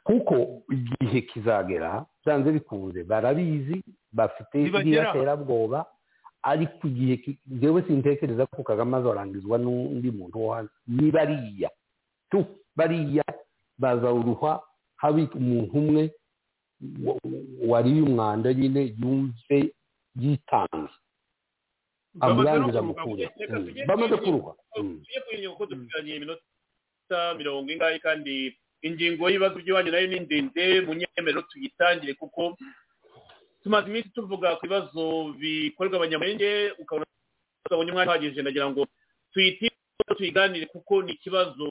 Speaker 2: Kuko igihe kizagera byanze bikunze barabizi bafite iriya terabwoba ariko igihe njyewe sintekereza ko kagame azarangizwa n'undi muntu wo hanze ni bariya. Tu bariya bazawuruha habe umuntu umwe wariye umwanda nyine yumve yitanze. Amurangiza mukure bamaze kuruha
Speaker 1: tujye kwirinda kuko dufitanye iminota mirongo ingahe kandi ingingo y'ibibazo by'iwanyu na yo ni ndende mu nyemerero tuyitangire kuko tumaze iminsi tuvuga ku bibazo bikorerwa abanyamurenge ukabona tutabonye umwanya uhagije ndagira ngo tuyitire tuyiganire kuko ni ikibazo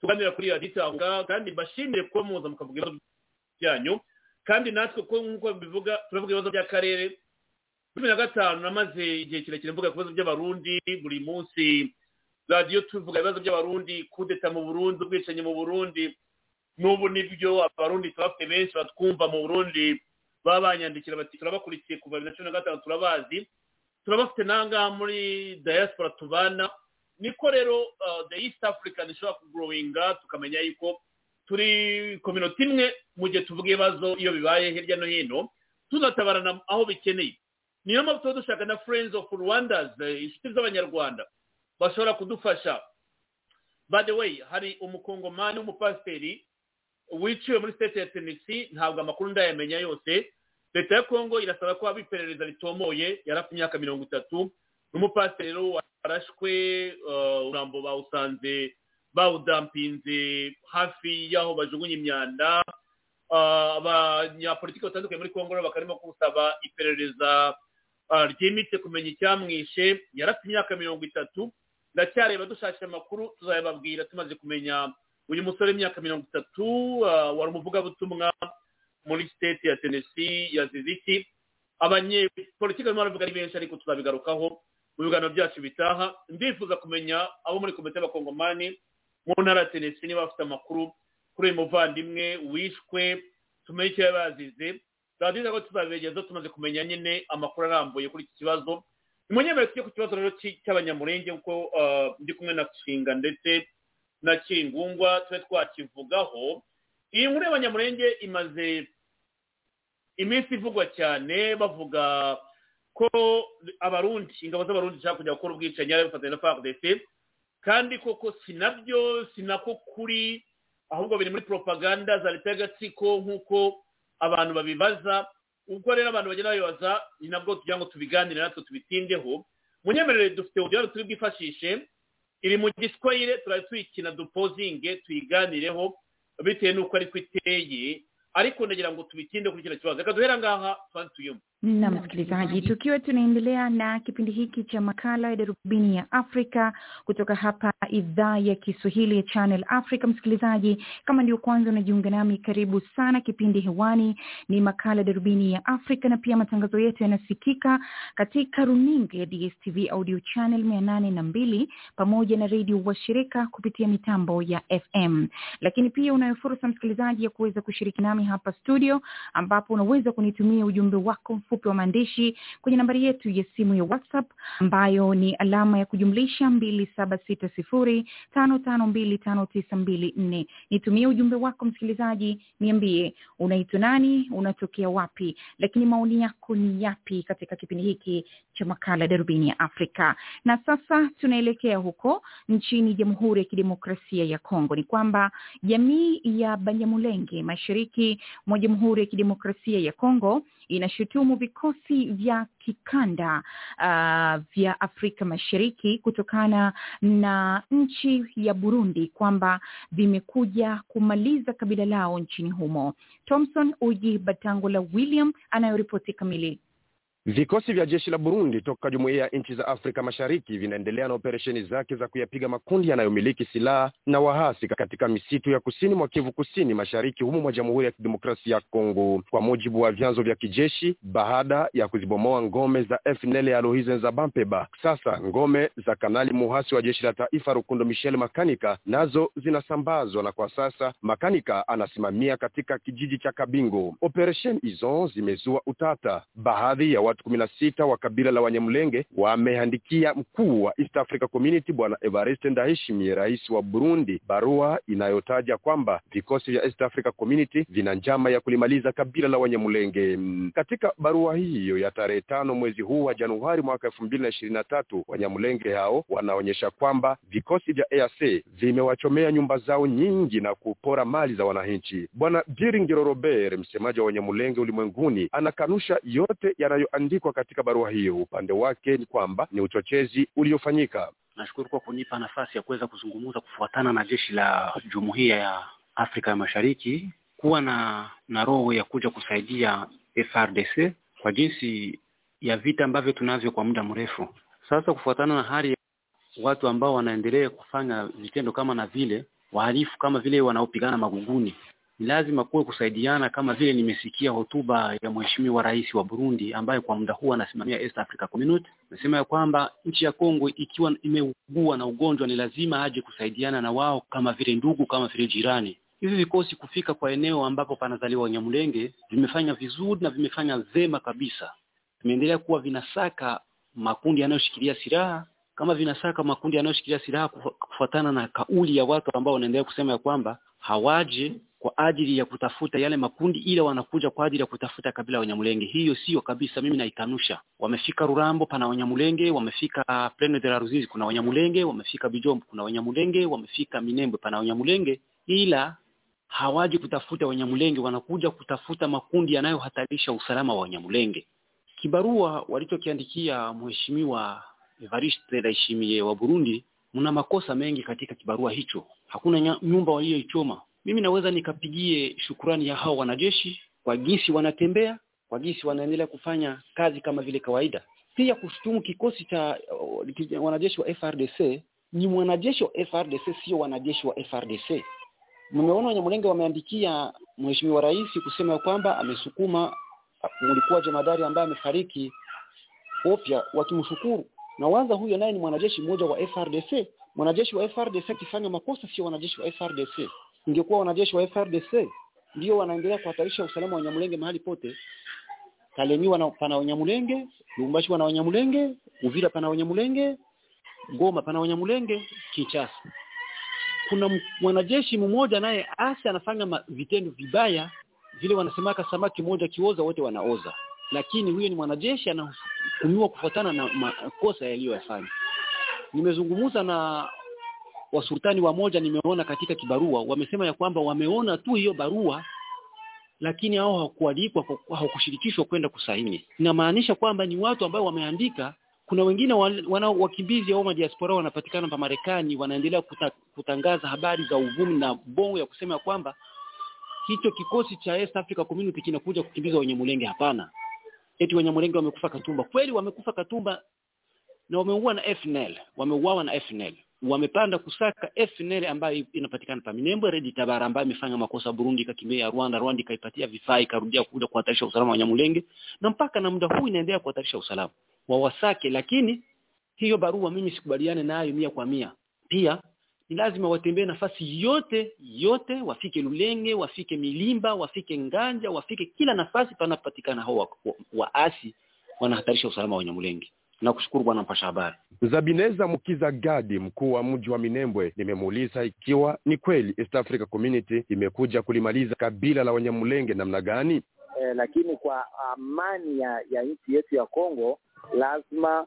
Speaker 1: tuganira kuri radiyo avuga kandi mbashimire kuba muza mukavuga ibibazo byanyu kandi natwe ko nk'uko bivuga turavuga ibibazo by'akarere cumi na gatanu namaze igihe kirekire mvuga ku bibazo by'abarundi buri munsi radiyo tuvuga ibibazo by'abarundi kudeta mu burundi ubwicanyi mu burundi. N'ubu ni byo abarundi turabafite benshi batwumva mu burundi baba banyandikira bati turabakurikiye kuva bibiri na cumi na gatanu turabazi. Turabafite n'ahangaha muri diaspora tubana. Niko rero the east african ishobora kugorowinga tukamenya yuko turi kominoti imwe mu gihe tuvuga ibibazo iyo bibaye hirya no hino. Tunatabarana aho bikeneye niyo mpamvu tuba dushaka na friends of rwandas inshuti z'abanyarwanda. Bashobora kudufasha. By the way hari umukongomani w'umupasiteri wiciwe muri state ya tenisi ntabwo amakuru ndayamenya yose. Leta ya kongo irasaba ko haba iperereza ritomoye afite imyaka mirongo itatu. N'umupasiteri rero warashwe umurambo bawusanze bawudampinze hafi y'aho bajugunya imyanda. Abanyapolitiki batandukanye muri kongo bakarimo gusaba iperereza ryimitse kumenya icyamwishe afite imyaka mirongo itatu. Ndacyareba dushakira amakuru tuzayababwira tumaze kumenya uyu musore w'imyaka mirongo itatu wari umuvugabutumwa muri state ya tenesi yazize iki. Abanyepolitiki barimo baravuga ari benshi ariko tuzabigarukaho mu biganiro byacu bitaha ndifuza kumenya abo muri komite y'abakongomani mu ntara ya tenesi niba bafite amakuru kuri uyu muvandimwe wishwe tumenye icyo yaba yazize. Radiyo ko tuzabigezaho tumaze kumenya nyine amakuru arambuye kuri iki kibazo. Nimunyemere tujye ku kibazo rero cy'abanyamurenge kuko ndi kumwe na nshinga ndetse na kingungwa tube twakivugaho. Iyi nkuru y'abanyamurenge imaze iminsi ivugwa cyane bavuga ko abarundi ingabo z'abarundi zishaka kujya gukora ubwicanyi bifatanya na fardc kandi koko si na byo si nako kuri ahubwo biri muri propaganda za leta y'agatsiko nk'uko abantu babibaza ubwo rero abantu bagenda babibaza ni nabwo tugira ngo tubiganire natwe tubitindeho. Munyemerere dufite uburyo turi bwifashishe iri mu giswahire turari tuyikina dupozinge tuyiganireho bitewe n'uko ariko iteye. Ariko ndagira ngo tubitinde kuri kino kibazo. Reka duhera ngaha tubanze tuyumve
Speaker 8: na msikilizaji, tukiwa tunaendelea na kipindi hiki cha makala ya darubini ya Afrika kutoka hapa idhaa ya Kiswahili ya Channel Africa. Msikilizaji, kama ndio kwanza unajiunga nami, karibu sana. Kipindi hewani ni makala darubini ya Afrika, na pia matangazo yetu yanasikika katika runinga ya DSTV audio channel mia nane na mbili pamoja na redio washirika kupitia mitambo ya FM. Lakini pia unayo fursa msikilizaji ya kuweza kushiriki nami hapa studio, ambapo unaweza kunitumia ujumbe wako mfupi wa maandishi kwenye nambari yetu ya simu ya WhatsApp ambayo ni alama ya kujumlisha mbili saba sita sifuri tano tano mbili tano tisa mbili nne. Nitumie ujumbe wako msikilizaji, niambie unaitwa nani, unatokea wapi, lakini maoni yako ni yapi katika kipindi hiki cha makala darubini ya Afrika. Na sasa tunaelekea huko nchini Jamhuri ya Kidemokrasia ya Kongo. Ni kwamba jamii ya Banyamulenge mashariki mwa Jamhuri ya Kidemokrasia ya Kongo inashutumu vikosi vya kikanda uh, vya Afrika Mashariki kutokana na nchi ya Burundi kwamba vimekuja kumaliza kabila lao nchini humo. Thomson Uji Batangola William anayoripoti kamili.
Speaker 7: Vikosi vya jeshi la Burundi toka jumuiya ya nchi za Afrika Mashariki vinaendelea na operesheni zake za kuyapiga makundi yanayomiliki silaha na wahasi katika misitu ya kusini mwa Kivu Kusini, mashariki humo mwa Jamhuri ya Kidemokrasia ya Kongo, kwa mujibu wa vyanzo vya kijeshi. Baada ya kuzibomoa ngome za FNL ya Alohize za Bampeba, sasa ngome za kanali muhasi wa jeshi la taifa Rukundo Michel Makanika nazo zinasambazwa, na kwa sasa Makanika anasimamia katika kijiji cha Kabingo. Operesheni hizo zimezua utata. Baadhi ya watu kumi na sita wa kabila la Wanyamulenge wameandikia mkuu wa East Africa Community Bwana Evariste Ndayishimiye, rais wa Burundi, barua inayotaja kwamba vikosi vya East Africa Community vina njama ya kulimaliza kabila la Wanyamulenge. Katika barua hiyo ya tarehe tano mwezi huu wa Januari mwaka elfu mbili na ishirini na tatu Wanyamulenge hao wanaonyesha kwamba vikosi vya EAC vimewachomea nyumba zao nyingi na kupora mali za wananchi. Bwana Biringiro Robert, msemaji wa Wanyamulenge ulimwenguni, anakanusha yote yanayo andikwa katika barua hiyo. Upande wake ni kwamba ni uchochezi uliofanyika.
Speaker 9: Nashukuru kwa kunipa nafasi ya kuweza kuzungumza kufuatana na jeshi la Jumuiya ya Afrika ya Mashariki kuwa na na roho ya kuja kusaidia FRDC kwa jinsi ya vita ambavyo tunavyo kwa muda mrefu sasa, kufuatana na hali ya watu ambao wanaendelea kufanya vitendo kama na vile wahalifu kama vile wanaopigana maguguni ni lazima kuwe kusaidiana, kama vile nimesikia hotuba ya mheshimiwa rais wa Burundi ambaye kwa muda huu anasimamia East Africa Community, nasema ya kwamba nchi ya Kongo ikiwa imeugua na ugonjwa ni lazima aje kusaidiana na wao kama vile ndugu, kama vile jirani. Hivi vikosi kufika kwa eneo ambapo panazaliwa Wanyamulenge vimefanya vizuri na vimefanya vema kabisa. Vimeendelea kuwa vinasaka makundi yanayoshikilia silaha kama vinasaka makundi yanayoshikilia silaha kufuatana na kauli ya watu ambao wanaendelea kusema ya kwamba hawaje kwa ajili ya kutafuta yale makundi, ila wanakuja kwa ajili ya kutafuta kabila Wanyamulenge. Hiyo sio kabisa, mimi naikanusha. Wamefika Rurambo, pana Wanyamulenge. Wamefika Plaine de la Ruzizi, kuna Wanyamulenge. Wamefika Bijombo, kuna Wanyamulenge. Wamefika Minembwe, pana Wanyamulenge, ila hawaji kutafuta Wanyamulenge, wanakuja kutafuta makundi yanayohatarisha usalama wa Wanyamulenge. Kibarua walichokiandikia mheshimiwa Evariste Ndayishimiye wa Burundi, mna makosa mengi katika kibarua hicho. Hakuna nyumba waliyoichoma mimi naweza nikapigie shukurani ya hao wanajeshi kwa jinsi wanatembea, kwa jinsi wanaendelea kufanya kazi kama vile kawaida. Pia kushutumu kikosi cha uh, wanajeshi wa FRDC, ni mwanajeshi wa FRDC, sio wanajeshi wa FRDC. Mmeona Wanyamulenge wameandikia mheshimiwa rais kusema kwamba amesukuma mlikuwa jemadari ambaye amefariki opya, wakimshukuru na wanza huyo naye ni mwanajeshi mmoja wa FRDC. Mwanajeshi wa FRDC akifanya makosa, sio wanajeshi wa FRDC ingekuwa wanajeshi wa FRDC ndio wanaendelea kuhatarisha usalama wa Nyamulenge mahali pote. Kalemi wana pana Wanyamulenge, Lubumbashi wana Wanyamulenge, Uvira pana Wanyamulenge, Goma pana Wanyamulenge, Kinshasa. Kuna mwanajeshi mmoja naye asi anafanya vitendo vibaya vile, wanasemaka samaki moja kioza wote wanaoza, lakini huyo ni mwanajeshi anahukumiwa kufuatana na makosa yaliyoyafanya. Nimezungumza na wasultani wa moja nimeona katika kibarua wamesema ya kwamba wameona tu hiyo barua lakini hao hawakualikwa, hawakushirikishwa kwenda kusaini. Inamaanisha kwamba ni watu ambao wameandika. Kuna wengine wana wakimbizi au madiaspora wanapatikana pa Marekani, wanaendelea kuta, kutangaza habari za uvumi na bongo ya kusema kwamba hicho kikosi cha East Africa Community kinakuja kukimbiza wenye mulenge Hapana, eti Wanyamulenge wamekufa Katumba. Kweli wamekufa Katumba na wameuawa na FNL, wameuawa na FNL wamepanda kusaka FNL ambayo inapatikana pa Minembwe, Red Tabara ambayo imefanya makosa Burundi, ikakimbia Rwanda, Rwanda ikaipatia vifaa, ikarudia kuja kuhatarisha usalama wa Nyamulenge, na mpaka na muda huu inaendelea kuhatarisha usalama wa Wasake. Lakini hiyo barua mimi sikubaliane nayo mia kwa mia. Pia ni lazima watembee nafasi yote yote, wafike Lulenge, wafike Milimba, wafike Nganja, wafike kila nafasi panapatikana hao waasi wanahatarisha usalama wa Nyamulenge. Nakushukuru bwana mpasha habari.
Speaker 7: Zabineza Mukiza Gadi, mkuu wa mji wa Minembwe, nimemuuliza ikiwa ni kweli East Africa Community imekuja kulimaliza kabila la Wanyamulenge namna gani.
Speaker 10: Eh, lakini kwa amani ya, ya nchi yetu ya Kongo lazima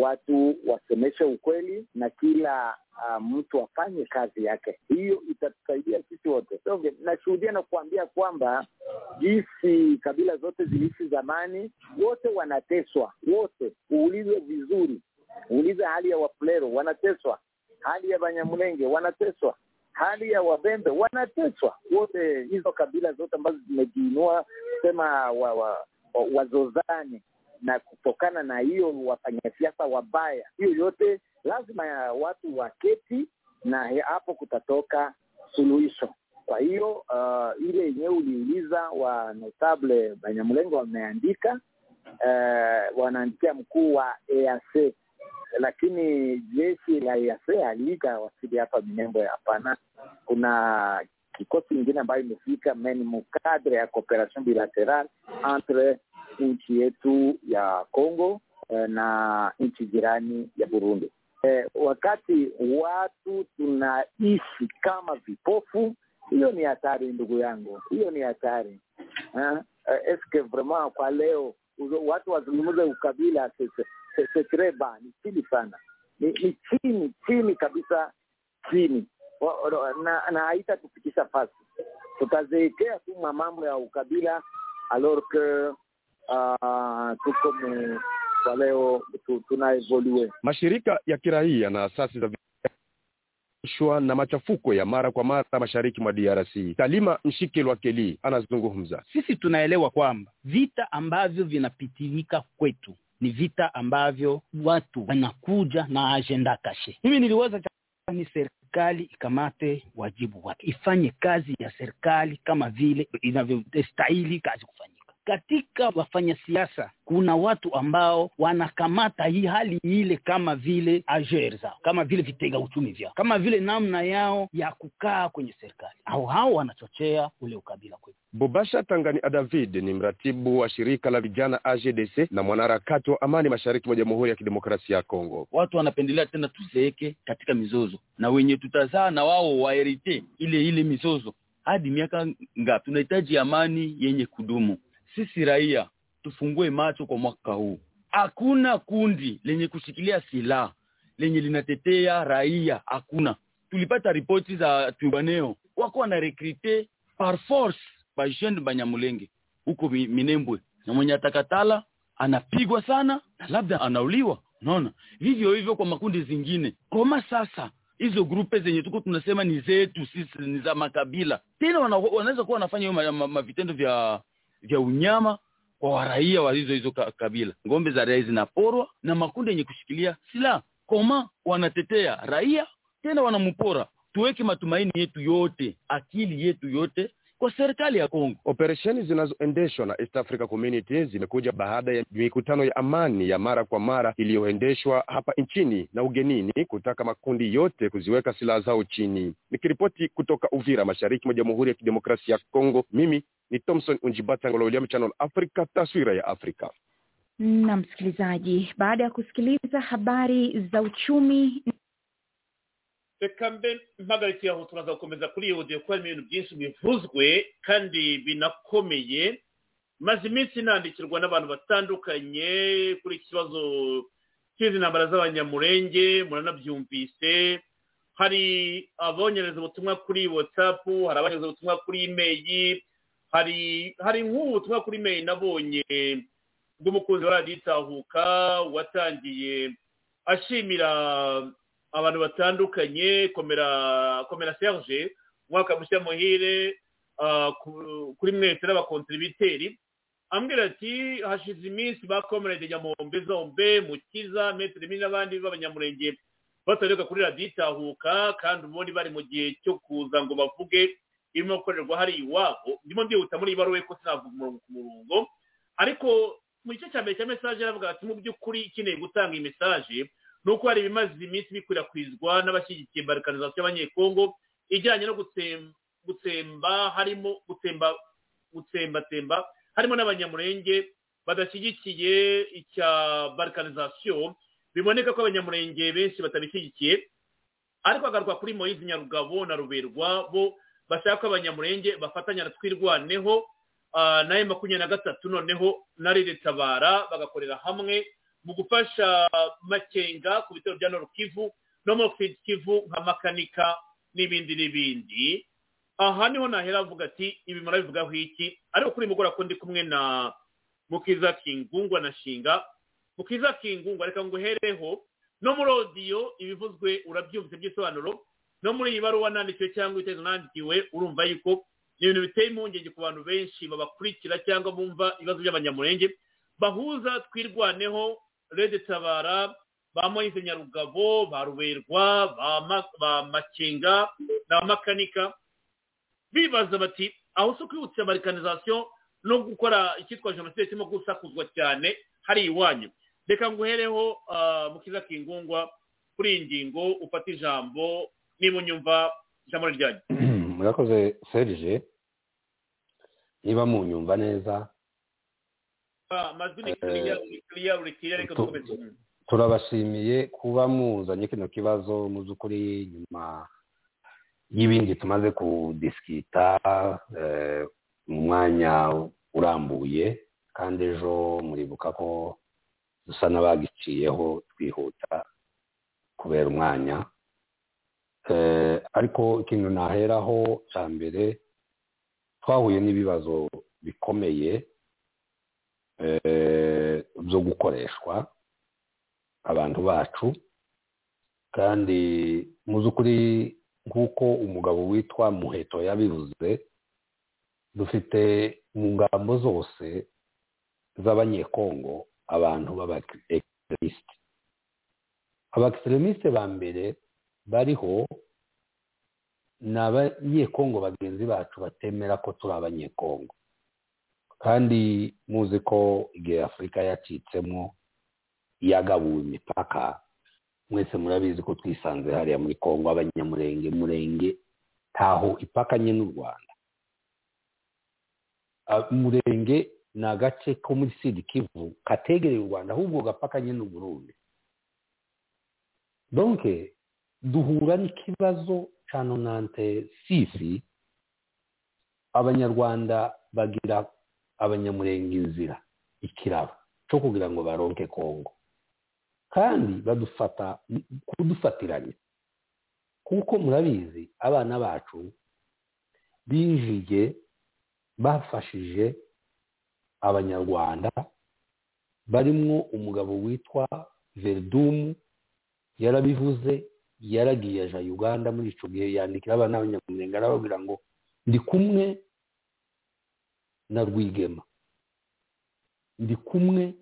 Speaker 10: watu wasemeshe ukweli na kila uh, mtu afanye kazi yake. Hiyo itatusaidia sisi wote. So, nashuhudia na kuambia kwamba jinsi kabila zote ziliishi zamani, wote wanateswa, wote. Uulizwe vizuri, uulize hali ya Wafulero wanateswa, hali ya Banyamulenge wanateswa, hali ya Wabembe wanateswa, wote. Hizo kabila zote ambazo zimejiinua kusema wa, wa, wa, wazozane na kutokana na hiyo wafanyasiasa wabaya, hiyo yote lazima ya watu waketi na hapo kutatoka suluhisho. Kwa hiyo uh, ile yenyewe uliuliza wa notable Banyamulenge wameandika uh, wanaandikia mkuu wa EAC, lakini jeshi la EAC halika wasili hapa Minembwe. Hapana, kuna kikosi ingine ambayo imefika meni mukadre ya cooperation bilateral entre nchi yetu ya Congo eh, na nchi jirani ya Burundi. Eh, wakati watu tunaishi kama vipofu, hiyo ni hatari ndugu yangu, hiyo ni hatari. Eh, eske vraiment kwa leo watu wazungumze ukabila setreba ni chini sana, ni, ni chini chini kabisa chini na, na haitatufikisha fasi, tutazeekea tu mambo ya ukabila alors que Uh, tuko kwa leo tuna evolue.
Speaker 7: Mashirika ya kiraia na asasi za shwa na machafuko ya mara kwa mara mashariki mwa DRC. Talima Mshikilwa Keli anazungumza.
Speaker 11: Sisi tunaelewa kwamba vita ambavyo vinapitilika kwetu ni vita ambavyo watu wanakuja na ajenda kashe. Mimi niliwaza ni serikali ikamate wajibu wake, ifanye kazi ya serikali kama vile inavyostahili kazi kufanyika katika wafanya siasa kuna watu ambao wanakamata hii hali ile kama vile ajer zao, kama vile vitega uchumi vyao, kama vile namna yao ya kukaa kwenye serikali, au hao wanachochea ule ukabila kwetu.
Speaker 7: Bobasha Tangani David ni mratibu wa shirika la vijana AGDC na mwanaharakati wa amani mashariki mwa Jamhuri ya Kidemokrasia ya Kongo.
Speaker 12: Watu wanapendelea tena tuzeeke katika mizozo, na wenye tutazaa na wao waherite ile ile mizozo hadi miaka ngapi? Tunahitaji amani yenye kudumu. Sisi raia tufungue macho kwa mwaka huu. Hakuna kundi lenye kushikilia silaha lenye linatetea raia, hakuna. Tulipata ripoti za tubaneo wako wana rekrute par force bajene Banyamulenge huko Minembwe, na mwenye atakatala anapigwa sana na labda anauliwa. Unaona, vivyo hivyo kwa makundi zingine. Koma sasa hizo grupe zenye tuko tunasema ni zetu sisi, ni za makabila, tena wanaweza kuwa wanafanya hiyo mavitendo vya vya unyama kwa waraia wa hizo hizo kabila. Ngombe za raia zinaporwa na makundi yenye kushikilia silaha. Koma wanatetea raia tena wanampora. Tuweke matumaini yetu yote, akili yetu yote kwa serikali ya Kongo.
Speaker 7: Operesheni zinazoendeshwa na East Africa Community zimekuja baada ya mikutano ya amani ya mara kwa mara iliyoendeshwa hapa nchini na ugenini kutaka makundi yote kuziweka silaha zao chini. Nikiripoti kutoka Uvira, mashariki mwa Jamhuri ya Kidemokrasia ya Kongo, mimi ni Thompson Unjibata Ngololiam, Channel Africa, taswira ya Afrika.
Speaker 8: Na msikilizaji, baada ya kusikiliza habari za uchumi
Speaker 1: reka mbe mpagarikiye aho turaza gukomeza kuri iyo audio kuko harimo ibintu byinshi bivuzwe kandi binakomeye. Maze iminsi nandikirwa n'abantu batandukanye kuri iki kibazo cy'izi ntambara z'abanyamurenge muranabyumvise. Hari abonyereza ubutumwa kuri watsapu hari abanyereza ubutumwa kuri imeri hari hari nk'ubu butumwa kuri mail nabonye bw'umukunzi wa radiyo itahuka watangiye ashimira abantu batandukanye komera komera serge umwaka mushya muhire ah, ku- kuri mwese n'abakontribiteri. Ambwira ati hashize iminsi ba comrade nyamombe zombe mukiza metere mi n'abandi b'abanyamurenge batareka kuri radiyo itahuka kandi ubundi bari mu gihe cyo kuza ngo bavuge irimo gukorerwa hari iwabo. Ndimo ndihuta muri iyi baruwa ko sinavuga umurongo ku murongo. Ariko mu gice cya mbere cya mesaje aravuga ati mu by'ukuri ikeneye gutanga iyi mesaje ni uko hari ibimaze iminsi bikwirakwizwa n'abashyigikiye balkanizasiyo y'abanyekongo ijyanye no gutsemba harimo gutsemba gutsembatsemba harimo n'abanyamurenge badashyigikiye icya balkanizasiyo biboneka ko abanyamurenge benshi batabishyigikiye ariko agaruka kuri moyizi nyarugabo na ruberwa bo bashaka ko abanyamurenge bafatanya na twirwaneho ah, na makumyabiri na gatatu noneho na tabara bagakorera hamwe mu gufasha makenga ku bitaro bya noru kivu no mu Sud kivu nka makanika n'ibindi n'ibindi. Aha ni ho nahera avuga ati ibi murabivugaho iki? Ariko kuri mugora ko ndi kumwe na mukiza kingungwa na shinga. Mukiza kingungwa reka nguhereho no muri odiyo ibivuzwe urabyumvise by'isobanuro no muri iyi baruwa nandikiwe cyangwa ibitekerezo nandikiwe urumva yuko ni ibintu biteye impungenge ku bantu benshi babakurikira cyangwa bumva ibibazo by'abanyamurenge bahuza twirwaneho rede tabara ba moyize nyarugabo ba ruberwa ba Ma- ba makenga na makanika. Bibaza bati aho si ukwibutsa barikanizasiyo no gukora icyitwa jenoside kirimo gusakuzwa cyane hari iwanyu? Reka nguhereho ah, mukiza kingungwa kuri iyi ngingo ufata ijambo niba unyumva ijambo ryanyu. (clears throat)
Speaker 2: Murakoze serge. Niba munyumva neza
Speaker 1: amajwi ni kiriya uri kiriya
Speaker 2: tu-
Speaker 1: dukomeze
Speaker 2: turabashimiye kuba muzanye kino kibazo mu by'ukuri nyuma y'ibindi tumaze kudisikita mu mwanya urambuye kandi ejo muribuka ko dusa n'abagiciyeho twihuta kubera umwanya ariko ikintu naheraho cya mbere twahuye n'ibibazo bikomeye byo gukoreshwa abantu bacu. Kandi mu by'ukuri nk'uko umugabo witwa muheto yabivuze dufite mu ngambo zose z'abanyekongo abantu b'abaekiseremisite abaekiseremisite ba mbere bariho ni abanyekongo bagenzi bacu batemera ko turi abanyekongo. Kandi muzi ko igihe afurika yacitsemo yagabuwe imipaka mwese murabizi ko twisanze hariya muri kongo abanyamurenge murenge ntaho ipakanye n'u rwanda. Ah, murenge ni agace ko muri sidi kivu kategereye u rwanda ahubwo gapakanye n'u burundi. Donke duhura n'ikibazo cya nonante sisi abanyarwanda bagira abanyamurenge inzira ikiraro cyo kugira ngo baronke kongo kandi badufata kudufatiranya. Kuko murabizi abana bacu binjiye bafashije abanyarwanda barimwo umugabo witwa veridumu yarabivuze yaragiye aja uganda muri icyo gihe yandikira abana b'abanyamurenge arababwira ngo ndi kumwe na rwigema. Ndi kumwe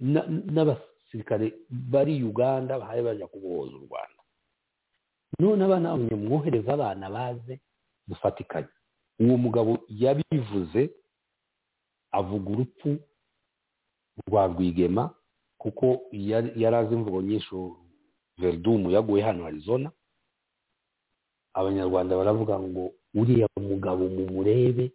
Speaker 2: na- n'abasirikare bari uganda bahaye baja kubohoza u rwanda. None abana b'abanyamwohereza abana baze dufatikanye uwo mugabo yabivuze avuga urupfu rwa rwigema kuko yari azi imvugo nyinshi veridumu yaguye hano arizona. Abanyarwanda baravuga ngo uriya mugabo mumurebe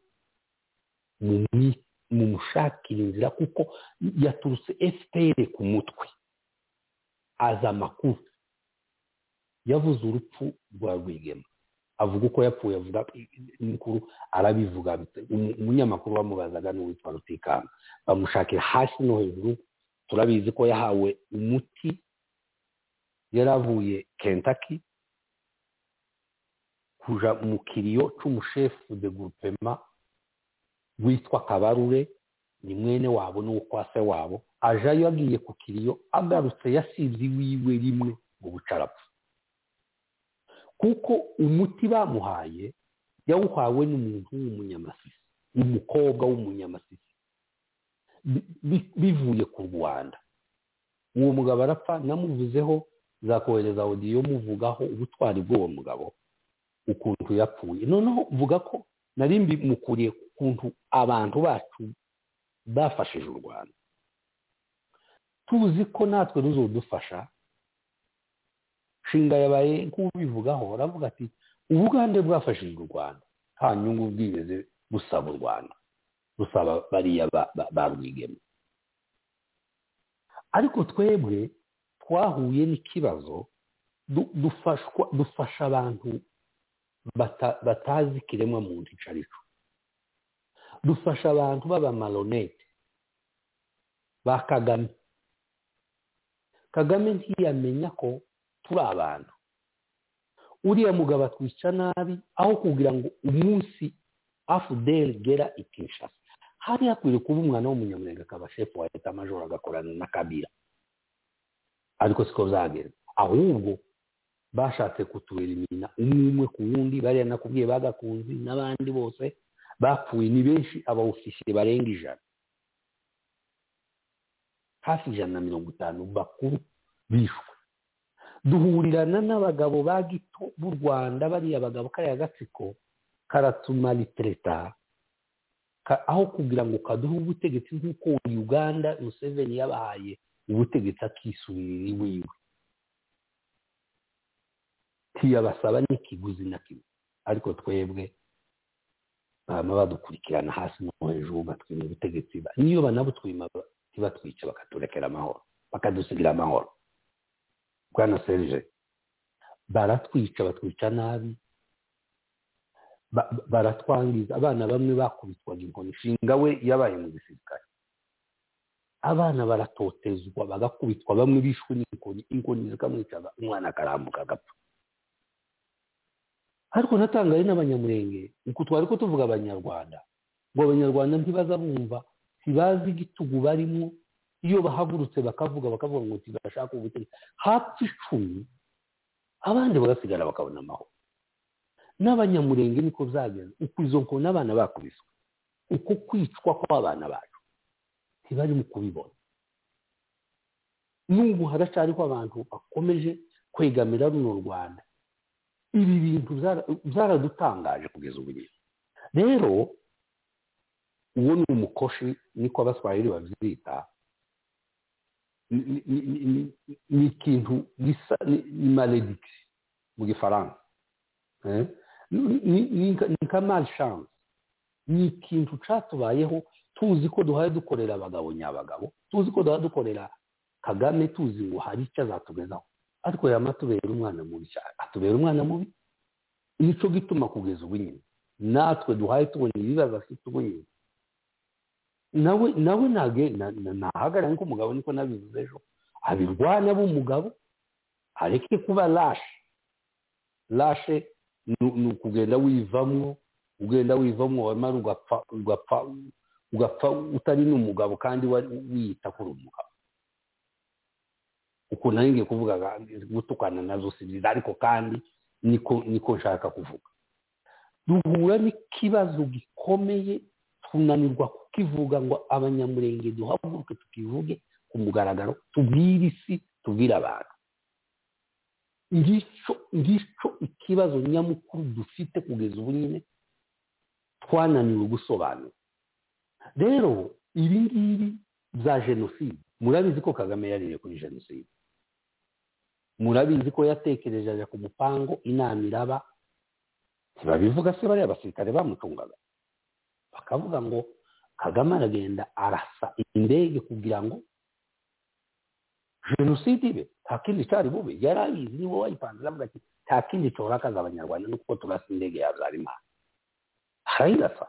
Speaker 2: mumushakire inzira kuko yaturutse fpr ku mutwe. Azi amakuru. Yavuze urupfu rwa rwigema. Avuga uko yapfuye avuga inkuru arabivuga. Umu- umunyamakuru bamubazaga n'uwitwa rutikanga. Bamushakira hasi no hejuru. Turabizi ko yahawe umuti. Yari avuye kentaki kuja mu kiriyo c'umushefu de groupement witwa kabarure ni mwene wabo n'uwo se wabo ajayo agiye ku kiriyo agarutse yasibye iwiwe rimwe mu bucarapfa kuko umuti bamuhaye yawuhawe n'umuntu w'umunyamasisi umukobwa w'umunyamasisi bivuye ku rwanda. Uwo mugabo arapfa namuvuzeho zakohereza odiyo muvugaho ubutwari bw'uwo mugabo ukuntu yapfuye. Noneho vuga ko nari mbimukuriye ukuntu abantu bacu bafashije u rwanda. Tuzi ko natwe ruzodufasha nshinga yabaye nk'ubivugaho aravuga ati ubugande bwafashije u rwanda. Nta nyungu bwigeze busaba u rwanda. Rusaba bariya ba rwigema. Ariko twebwe twahuye n'ikibazo dufasha abantu batazi ikiremwa muntu icyo ari cyo. Dufasha abantu b'abamaronete ba kagame. Kagame ntiyamenya ko turi abantu. Uriya mugabo atwica nabi aho kugira ngo umunsi afudeli gera ikinshasa hari hakwiye kuba umwana w'umunyamurenge akaba shefu wa leta majoro agakorana na kabira ariko siko byagenze ahubwo bashatse kutuelimina umwe umwe ku wundi bariya nakubwiye bagakunzi n'abandi bose. Bapfuye ni benshi abawufishe barenga ijana. Hafi ijana na mirongo itanu bakuru bishwe. Duhurirana n'abagabo ba gito b'u rwanda bariya bagabo kariya gatsiko karatumaritireta aho kugira ngo kaduhe ubutegetsi nk'uko uganda museveni yabahaye ubutegetsi akisubirira iwiwe. Ntiyabasaba n'ikiguzi na kimwe. Ariko twebwe baba badukurikirana hasi no hejuru batwima ubutegetsi niyo banabutwima ntibatwice bakaturekera amahoro bakadusigira amahoro. Bwana serije baratwica batwica nabi baratwangiza abana bamwe bakubitwaga inkoni ishinga we yabaye mu gisirikare abana baratotezwa bagakubitwa bamwe bishwe n'inkoni inkoni zikamwica umwana akarambuka agapfa. Ariko natangaye n'abanyamurenge uku twari ko tuvuga abanyarwanda. Ngo abanyarwanda ntibaza bumva ntibazi igitugu barimo iyo bahagurutse bakavuga bakavuga ngo ntibashaka ubutegetsi. Hafi icumi abandi bagasigara bakabona amahoro. N'abanyamurenge niko byagenze. Uko izo nkoni abana bakubiswe. Uko kwicwa kw'abana bacu. Ntibari mu kubibona. N'ubu haracyariho abantu bakomeje kwegamira runo rwanda. Ibi bintu byaradutangaje kugeza ubu rero uwo ni umukoshi niko abaswahili babyita ni ikintu gisa ni maledikisi mu gifaransa. Ni nka malchance. Ni ikintu cyatubayeho tuzi ko duhaye dukorera abagabo nyabagabo tuzi ko duhaye dukorera kagame tuzi ngo hari icyo azatugezaho. Ariko yamatubera umwana mubi cyane. Atubera umwana mubi? Nicyo gituma kugeza ubu nyine. Natwe duhaye tubona ibibazo afite ubu nyine. Nawe nawe ntahagarare nk'umugabo niko nabivuze ejo. Abirwana b'umugabo areke kuba lashe lashe ni ukugenda wivamwo ugenda wivamwo wamara ugapfa ugapfa ugapfa utari n'umugabo kandi wiyita kuri umugabo. Ukuntu nari ngiye kuvuga gutukana na zo si byiza ariko kandi niko niko nshaka kuvuga. Duhura n'ikibazo gikomeye tunanirwa kukivuga ngo abanyamurenge duhaguruke tukivuge ku mugaragaro tubwire isi tubwire abantu. Ngicyo ikibazo nyamukuru dufite kugeza ubu nyine twananiwe gusobanura. Rero ibi ngibi bya jenoside murabizi ko kagame yaririye kuri jenoside. Murabizi ko yatekereje ajya ku mupango inama iraba ntibabivuga se bariya abasirikare bamutungaga? Bakavuga ngo kagame aragenda arasa indege kugira ngo jenoside ibe. Nta kindi cyari bube. Yari abizi ni we wayipanze aravuga ati nta kindi cyorakaza abanyarwanda no kuko turasa indege ya habyarimana. Arayirasa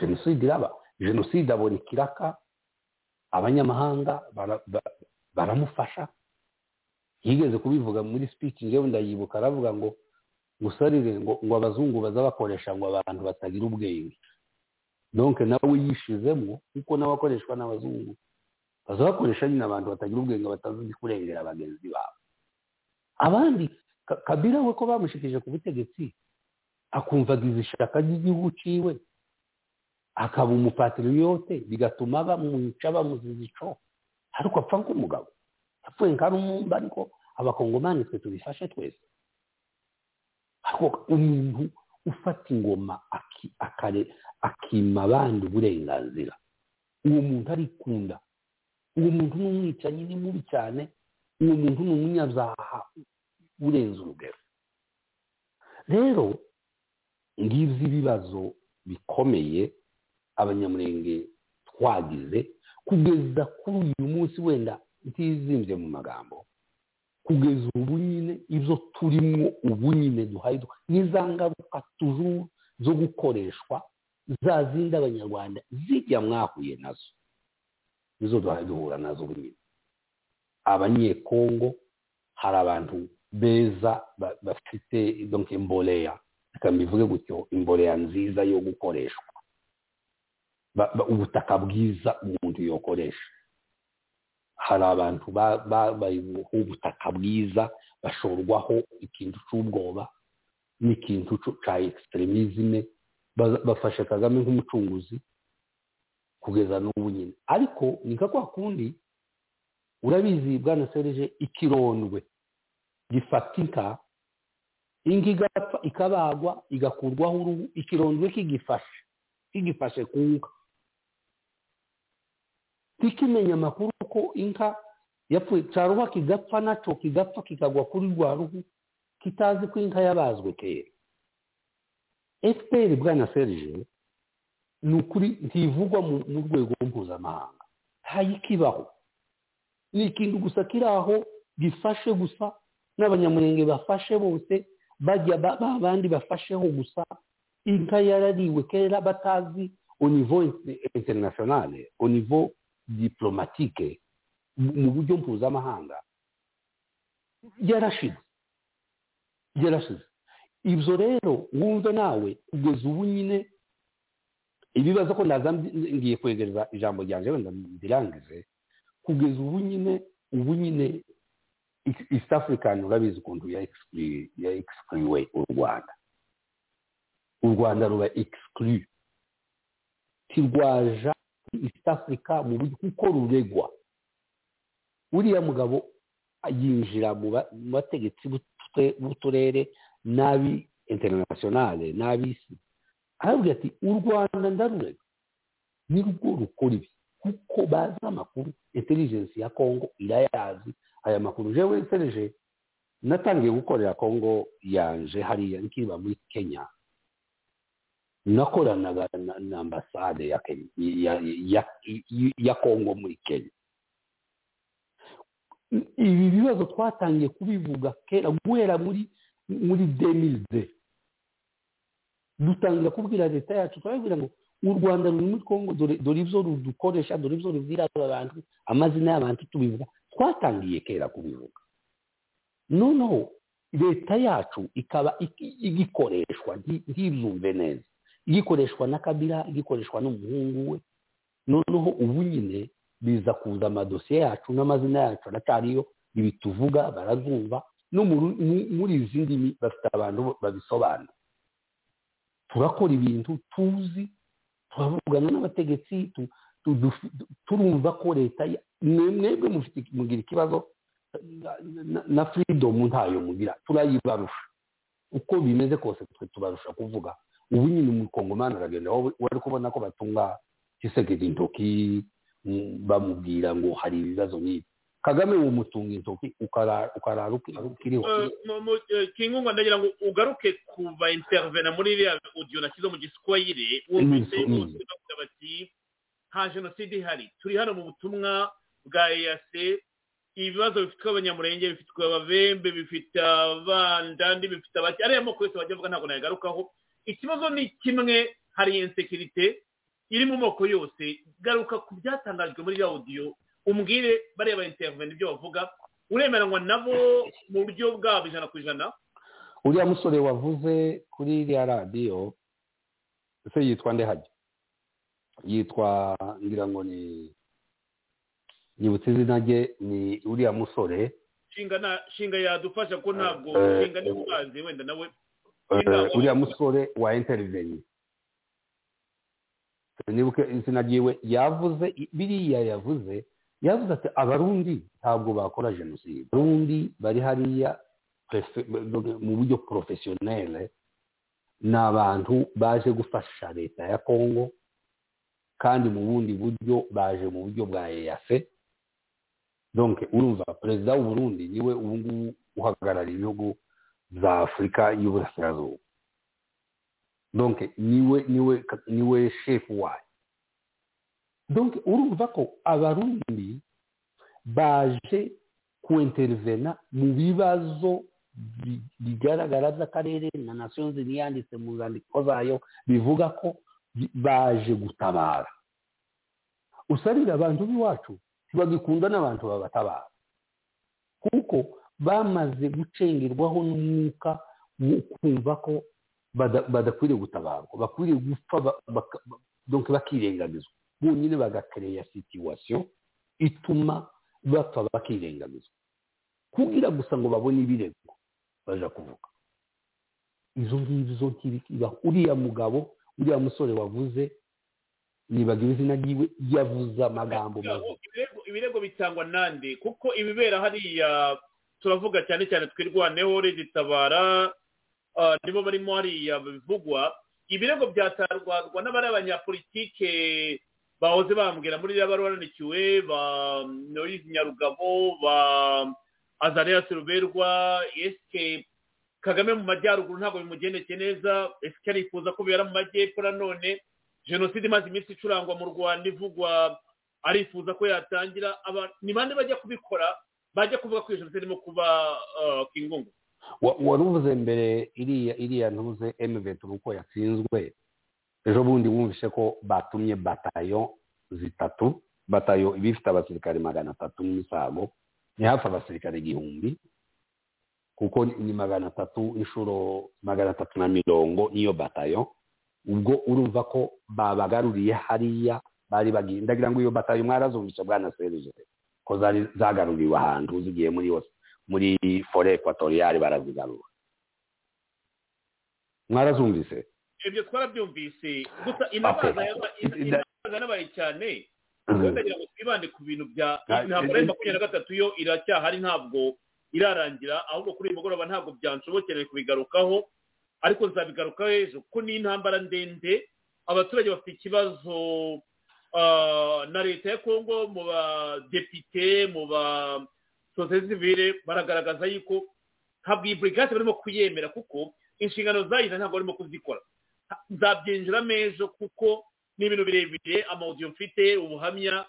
Speaker 2: jenoside iraba. Jenoside abona ikiraka abanyamahanga baramufasha. Yigeze kubivuga muri speech njyewe ndayibuka. Aravuga ngo gusarire ngo ngo abazungu baza bakoresha ngo abantu batagira ubwenge. Donke nawe yishizemo kuko nawe akoreshwa n'abazungu. Baza bakoresha nyine abantu batagira ubwenge batazi kurengera bagenzi babo. Abandi kabira we ko bamushikije ku butegetsi akumva agize ishaka ry'igihugu ciwe. Akaba umupatiriyote bigatuma bamwica bamuziza ico ariko apfa nk'umugabo. Yapfuye nka rumumba ariko abakongomani twe tubifashe twese ariko umuntu ufata ingoma akima abandi uburenganzira uwo muntu arikunda uwo muntu ni umwicanyi ni mubi cyane uwo muntu ni umunyabyaha urenze urugero rero ngizi ibibazo bikomeye abanyamurenge twagize kugeza kuri uyu munsi wenda ntizimbye mu magambo. Kugeza ubu nyine ibyo turimo ubu nyine duhaye n'iza ngaruka tujuru zo gukoreshwa za zindi abanyarwanda zijya mwahuye na zo. Nizo duhaye duhura na zo ubu nyine abanyekongo hari abantu beza bafite donke imboleya reka mbivuge gutyo imboleya nziza yo gukoreshwa. Ubutaka bwiza umuntu yokoresha. Hari abantu babayeho ubutaka bwiza bashorwaho ikintu cy'ubwoba n'ikintu cya ekisiteremisme bafashe kagame nk'umucunguzi kugeza n'ubu nyine. Ariko ni nka kwa kundi urabizi bwana serije ikirondwe gifatika inka igapfa ikabagwa igakurwaho uruhu ikirondwe kigifashe kigifashe ku nka. Ntikimenya amakuru ko inka yapfuye. Cyaruha kigapfa na cyo kigapfa kikagwa kuri rwa ruhu kitazi ko inka yabazwe kera. Fpr bwana serije ni ukuri ntivugwa mu rwego mpuzamahanga. Ntayikibaho ni ikintu gusa kiri aho gifashe gusa n'abanyamurenge bafashe bose bajya bandi bafasheho gusa. Inka yarariwe kera batazi au niveau international diplomatique mu buryo mpuzamahanga. Yarashize. Yarashize. Ibyo rero wumva nawe kugeza ubu nyine ibibazo ko ndaza ngiye kwegereza ijambo ryanjye wenda ndirangize kugeza ubu nyine ubu nyine east african urabizi ukuntu ya excluwe u rwanda. U rwanda ruba exclu. Ntirwaja east africa mu buryo kuko ruregwa. Uriya mugabo yinjira mu bategetsi b'uturere n'abi internationale n'ab'isi arabwira ati u rwanda ndarurega. Ni rwo rukora ibi. Kuko bazi amakuru intelligence ya congo irayazi. Aya makuru jewe sereje natangiye gukorera congo yanje hariya nkiba muri kenya. Nakoranaga na ambasade ya kenya ya, congo muri kenya. Ibi bibazo twatangiye kubivuga kera guhera muri muri demilde dutangira kubwira leta yacu turababwira ngo u rwanda ruri muri congo dore ibyo rudukoresha dore ibyo rubwira abantu amazina y'abantu tubivuga. Twatangiye kera kubivuga. Noneho leta yacu ikaba igikoreshwa ntibyumve neza. Igikoreshwa na kabira igikoreshwa n'umuhungu we. Noneho ubu nyine biza kuza amadosiye yacu n'amazina yacu aracyariyo ibi tuvuga barazumva no muri izi ndimi bafite abantu babisobanura. Turakora ibintu tuzi turavugana n'abategetsi turumva ko leta mwebwe mugira ikibazo na firidomu ntayo mugira turayibarusha. Uko bimeze kose twe tubarusha kuvuga. Ubu nyine umukongomani aragenda wari kubona ko batunga kisekedi intoki bamubwira ngo hari ibibazo nk'ibi kagame umutunga intoki ukarara ukiriho
Speaker 1: kingunga ndagira ngo ugaruke kuva intervena muri iriya audio nashyize mu giswahili wumvise bavuga bati nta jenoside ihari. Turi hano mu butumwa bwa eyase ibibazo bifitwe abanyamurenge bifitwe ababembe bifite abandandi bifite abaki ariya moko yose bajya bavuga ntabwo nayagarukaho. Ikibazo ni kimwe hari insekirite iri mu moko yose. Garuka ku byatangajwe muri audio umbwire bareba intervene ibyo bavuga uremeranywa nabo mu buryo bwabo ijana ku ijana.
Speaker 2: Uriya musore wavuze kuri iriya radiyo ese yitwa ndehajya yitwa ngira ngo ni nibutse izina rye ni uriya musore.
Speaker 1: Shinga yadufasha ko ntabwo
Speaker 2: Eh,
Speaker 1: shinga ni umuhanzi wenda nawe.
Speaker 2: Eh, uriya musore wa interiveni nibuke izina ryiwe yavuze biriya yavuze yavuze ati abarundi ntabwo bakora jenoside. Abarundi bari hariya mu buryo porofesiyonere ni abantu baje gufasha leta ya kongo kandi mu bundi buryo baje mu buryo bwa eyase donc urumva perezida w'uburundi ni we ubu ngubu uhagarariye ibihugu bya afurika y'uburasirazuba donc ni we ni we ni we shefu wayo donc urumva ko abarundi baje kuintervena mu bibazo bi- bigaragara by'akarere na nations yanditse mu zandiko zayo bivuga ko baje gutabara. Usarira abantu b'iwacu ntibagikunda n'abantu babatabara. Kuko bamaze gucengerwaho n'umwuka wo kumva ko bada- badakwiriye gutabarwa bakwiriye gupfa bakirengagizwa bonyine bagakereya situation ituma bapfa bakirengagizwa kugira gusa ngo babone ibirego baja kuvuga. Izo ngizo ntibikiba uriya mugabo uriya musore wavuze nibagiwe izina ryiwe yavuze amagambo mabi.
Speaker 1: Ibirego bitangwa nande kuko ibibera hariya turavuga cyane cyane twirwaneho regitabara ah, nibo barimo hariya bivugwa. Ibirego byatarwarwa n'abari abanyapolitike bahoze bambwira muri iriya baruwa yandikiwe ba noyizi nyarugabo ba azariya siruberwa esike kagame mu majyaruguru ntabwo bimugendekeye neza. Esike arifuza ko bibera mu majyepfo nanone jenoside imaze iminsi icurangwa mu rwanda ivugwa arifuza ko yatangira ni bande bajya kubikora? Bajya kuvuga ko jenoside irimo kuba ah, kingungu
Speaker 2: Wa- wari uvuze mbere iriya iriya ntuze emuventura uko yatsinzwe. Ejo bundi wumvise ko batumye batayo zitatu batayo iba ifite abasirikare magana atatu n'imisago ni hafi abasirikare igihumbi kuko ni magana atatu inshuro magana atatu na mirongo niyo batayo. Ubwo urumva ko babagaruriye hariya bari bagiye. Ndagira ngo iyo batayo mwarazumvise bwana serije ko zari zagaruriwe ahantu zigiye muri muri fore ekwatoriyari barazigarura. Mwarazumvise?
Speaker 1: Ibyo twarabyumvise. Gusa inabaza inabaza yanabaye cyane. Rero ndagira ngo twibande ku bintu bya ntabwo ari
Speaker 2: eh,
Speaker 1: makumyabiri na gatatu yo iracyahari ntabwo irarangira. Ahubwo kuri uyu mugoroba ntabwo byanshobokereye kubigarukaho. Ariko nzabigarukaho ejo. Kuko ni intambara ndende abaturage bafite ikibazo na leta ya kongo mu badepite mu ba sosiyete sivile baragaragaza yuko ntabwo iyi burigade barimo kuyemera kuko inshingano zayize ntabwo barimo kuzikora. Nzabyinjiramo ejo kuko ni ibintu birebire amawudiyo mfite ubuhamya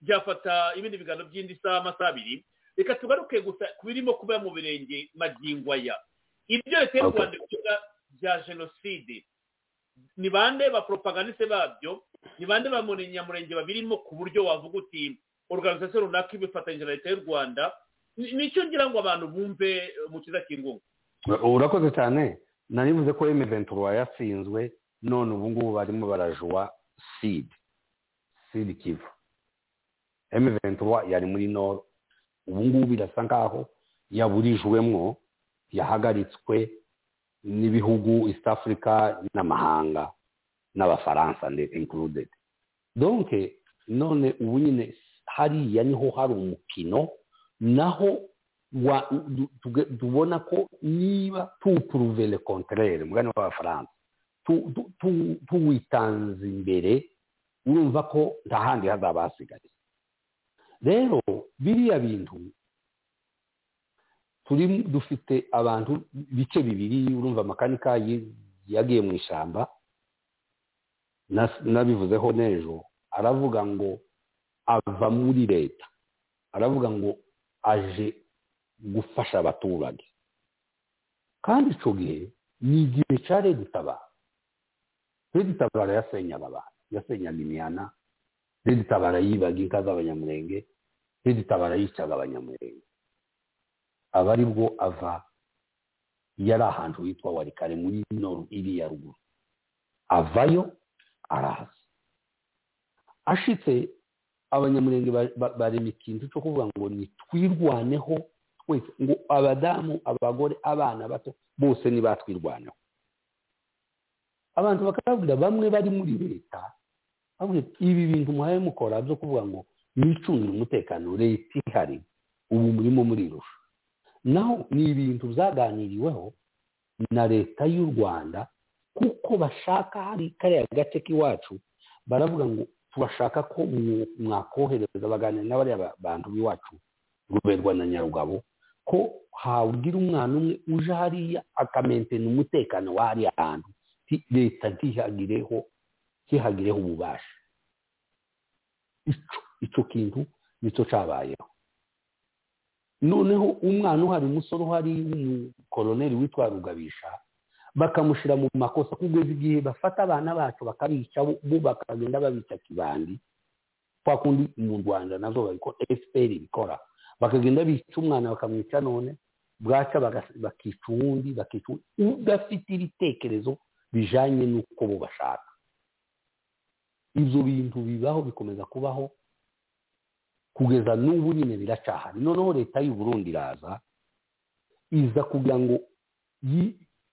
Speaker 1: byafata ibindi biganiro by'indi saha amasaha abiri. Reka tugaruke gusa ku birimo kuba mu birenge magingo aya. Ibyo leta y'u rwanda ivuga bya jenoside. Ni bande ba propagandiste babyo ni bande ba nyamurenge babirimo ku buryo wavuga uti organization runaka ibifatanyije na leta y'u rwanda Ni- ni cyo ngira ngo abantu bumve eh, mu kiza kingungu.
Speaker 2: Urakoze cyane. Nanivuze ko emuventura yatsinzwe none ubu ngubu barimo barajuwa sidi sidi kivu. Emuventura yari muri noro ubu ngubu birasa nkaho yaburijwemwo yahagaritswe n'ibihugu east africa n'amahanga n'abafaransa included. Donc none ubu nyine hariya ni ho hari umukino naho tubona ko niba tupuruve le contraire mugani w'abafaransa tu- tu- tu- tuwitanze imbere urumva ko nta handi hazaba hasigaye rero biriya bintu turi dufite abantu bice bibiri urumva amakanika yagiye mu ishyamba nabivuzeho n'ejo aravuga ngo ava muri leta. Aravuga ngo aje gufasha abaturage. Kandi icyo gihe ni igihe cya regitabara regitabara yasenyaga abantu yasenyaga imihana regitabara yibaga inka z'abanyamurenge. Regitabara yicaga abanyamurenge. Aba ari bwo ava yari ahantu hitwa warikare muri noru iriya ruguru. Avayo araza ashitse abanyamurenge barema ikintu cyo kuvuga ngo nitwirwaneho twese ngo abadamu abagore abana bato bose nibatwirwaneho abantu bakababwira bamwe bari muri leta ibi bintu muhaye mukora byo kuvuga ngo mwicungire umutekano leta ihari. Ubu murimo murirusha naho ni ibintu byaganiriweho na leta y'u rwanda kuko bashaka hari kariya gace k'iwacu baravuga ngo turashaka ko mwakohereza baganira n'abariya bantu b'iwacu ruberwa na nyarugabo ko hawugira umwana umwe uje hariya akamentena umutekano wa hariya hantu leta ntihagireho ntihagireho ububasha. Icyo kintu ni cyo cyabayeho noneho umwana uhari umusore uhari w'umukoroneri witwa rugabisha bakamushyira mu makosa kugeza igihe bafata abana bacu bakabica bo bakagenda babica kibandi. Kwa kundi mu rwanda na zo babikora fpr bikora. Bakagenda bica umwana bakamwica none bwaca bakica uwundi bakica udafite ibitekerezo bijanye n'uko bo bashaka. Ibyo bintu bibaho bikomeza kubaho kugeza n'ubu nyine biracahari noneho leta y'u Burundi iraza iza kugira ngo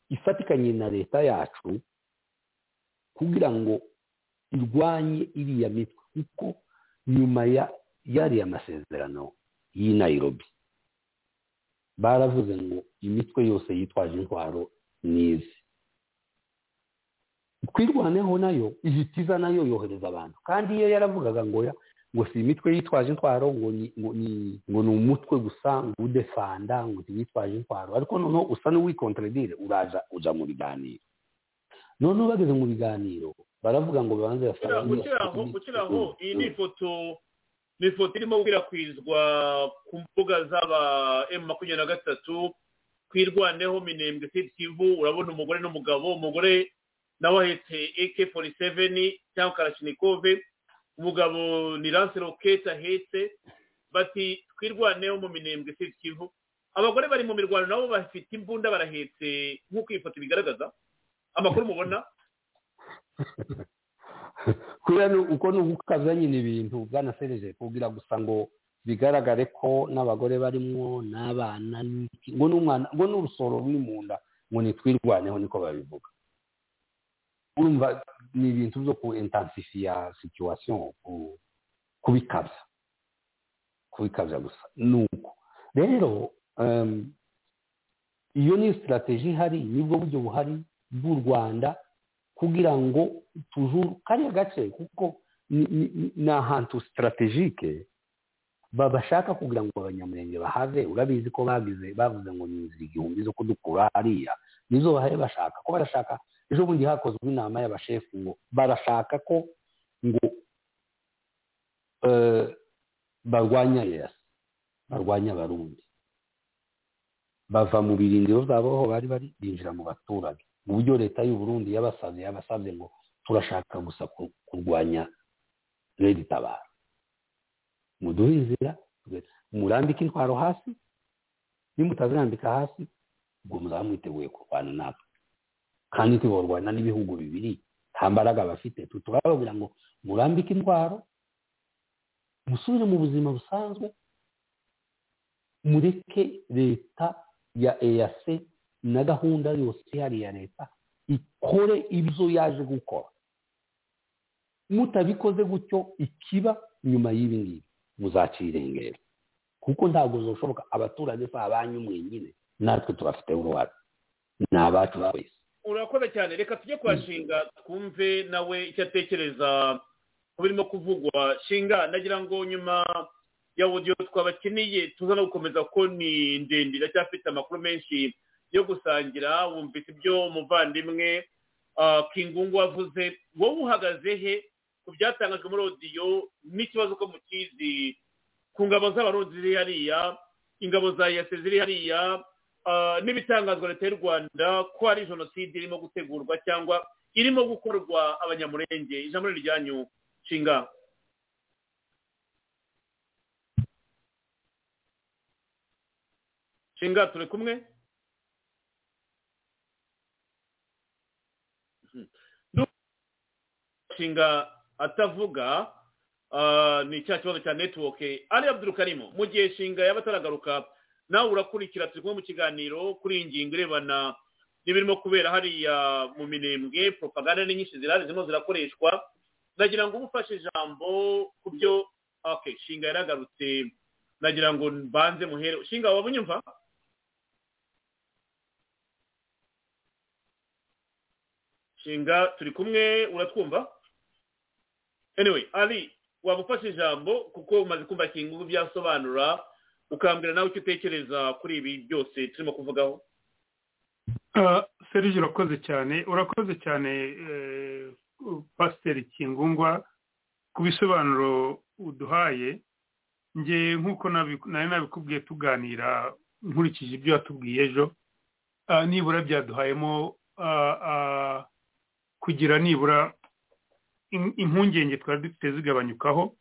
Speaker 2: ifatikanye na leta yacu kugira ngo irwanye iriya mitwe. Kuko nyuma ya yariya masezerano y'i Nairobi baravuze ngo imitwe yose yitwaje intwaro nizi twirwaneho na yo ihita iza na yo yohereza abantu. Kandi iyo yaravugaga ngo ya ngo si imitwe yitwaje intwaro ngo ni umutwe gusa ngo udefanda ngo ntiwitwaje intwaro. Ariko noneho usa n'uwikontredire uraza uja mu biganiro. Noneho bageze mu biganiro baravuga ngo babanze
Speaker 1: gukiraho iyi ni ifoto ni ifoto irimo gukwirakwizwa ku mbuga z'aba emu makumyabiri na gatatu twirwaneho minembwe kivu urabona umugore n'umugabo umugore nawe ahetse eke fori seveni cyangwa karashinikove umugabo ni lance rokete ahetse bati twirwaneho mu minembwe kivu abagore bari mu mirwano nabo bafite imbunda barahetse nk'uko iyi foto bigaragaza amakuru mubona. (laughs)
Speaker 2: Kubera uko ni ugukaza nyine ibintu bwanasereje kugira gusa ngo bigaragare ko n'abagore barimo n'abana ngo n'umwana ngo n'urusoro ruri mu nda ngo nitwirwaneho niko babivuga. Urumva ni ibintu byo ku intansifiya situwasiyo kubikabya. Kubikabya gusa. Ni uko rero iyo ni sitarateji ihari ni bwo buryo buhari bw'u rwanda kugira ngo tujuru kariya gace kuko ni ahantu sitarategike bashaka kugira ngo abanyamurenge bahave. Urabizi ko bagize bavuze ngo ni inzira igihumbi zo kudukura hariya. Nizo bahaye bashaka ko barashaka ejo bundi hakozwe inama y'abashefu ngo barashaka ko ngo barwanya yasi barwanya abarundi bava mu birindiro byabo aho bari bari binjira mu baturage. Mu buryo leta y'u Burundi yabasabye yabasabye ngo turashaka gusa kurwanya redi tabara muduhe inzira murambike intwaro hasi nimutazirambika hasi ubwo muzaba mwiteguye kurwana natwe. Kandi tubarwana n'ibihugu bibiri nta mbaraga bafite. Turababwira ngo murambike intwaro musubire mu buzima busanzwe mureke leta ya eyase na gahunda yose ihari ya leta ikore ibyo yaje gukora. Mutabikoze gutyo ikiba nyuma y'ibi ngibi. Muzacirengera kuko ntabwo zoshoboka. Abaturage si abanyu mwenyine. Natwe turafite uruhare. Ni abacu twese
Speaker 1: urakoze cyane. Reka tujye kwa shinga twumve nawe icyo atekereza ku birimo kuvugwa. Shinga nagira ngo nyuma ya audio twabakiniye tuza no gukomeza ko ni ndende. Iracyafite amakuru menshi yo gusangira wumvise ibyo umuvandimwe kingungu wavuze. Wowe uhagaze he ku byatangajwe muri audio n'ikibazo ko mukizi? Ku ngabo z'abarundi ziri hariya ingabo za yase ziri hariya n'ibitangazwa leta y'u rwanda ko ari jenoside irimo gutegurwa cyangwa irimo gukorwa abanyamurenge. Ijambo riryanyu nshinga nshinga turi kumwe? Nshinga atavuga ni cya kibazo cya netiwoke ari abdurukarimu mu gihe shinga yaba ataragaruka nawe urakurikira turi kumwe mu kiganiro kuri iyi ngingo irebana n'ibirimo kubera hariya mu minembwe propaganda ni nyinshi zirahari zirimo zirakoreshwa. Nagira ngo umufashe ijambo ku byo shinga yaragarutse. Nagira ngo mbanze muhere. Shinga waba unyumva shinga turi kumwe uratwumva anyway ari waba ufashe ijambo kuko umaze kumva kingu byasobanura ukambwira nawe icyo utekereza kuri ibi byose turimo kuvugaho?
Speaker 3: Serije urakoze cyane. Urakoze cyane pasiteri kingungwa ku bisobanuro uduhaye. Nge nk'uko nari nabikubwiye tuganira nkurikije ibyo watubwiye ejo nibura byaduhayemo kugira nibura impungenge twari dufite zigabanyukaho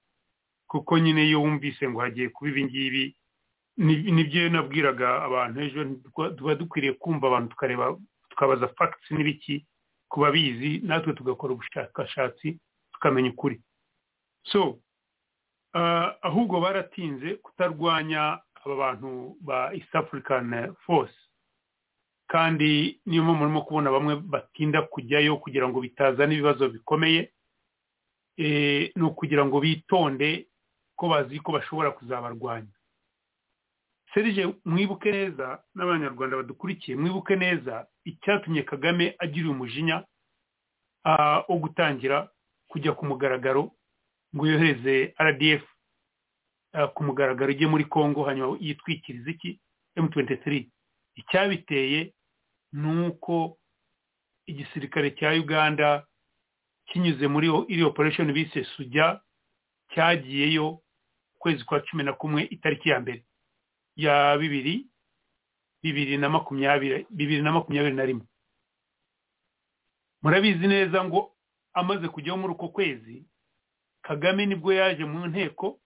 Speaker 3: kuko nyine iyo wumvise ngo hagiye kuba ibi ngibi ni byo nabwiraga abantu. Ejo tuba dukwiriye kumva abantu tukareba tukabaza fagitisi n'ibiki ku babizi natwe tugakora ubushakashatsi tukamenya ukuri. So ahubwo baratinze kutarwanya aba bantu ba east african force. Kandi niyo mpamvu murimo kubona bamwe batinda kujyayo kugira ngo bitazana ibibazo bikomeye ni ukugira ngo bitonde ko bazi ko bashobora kuzabarwanya. Serije mwibuke neza n'abanyarwanda badukurikiye mwibuke neza icyatumye kagame agira umujinya wo gutangira kujya ku mugaragaro ngo yohereze rdf ku mugaragaro ujye muri congo hanyuma yitwikiriza iki? M23 icyabiteye ni uko igisirikare cya uganda kinyuze muri iri operation bise sujya cyagiyeyo ukwezi kwa cumi na kumwe itariki ya mbere. Ya bibiri bibiri na makumyabiri bibiri na makumyabiri na rimwe. Murabizi neza ngo amaze kujyaho muri uko kwezi kagame ni bwo yaje mu nteko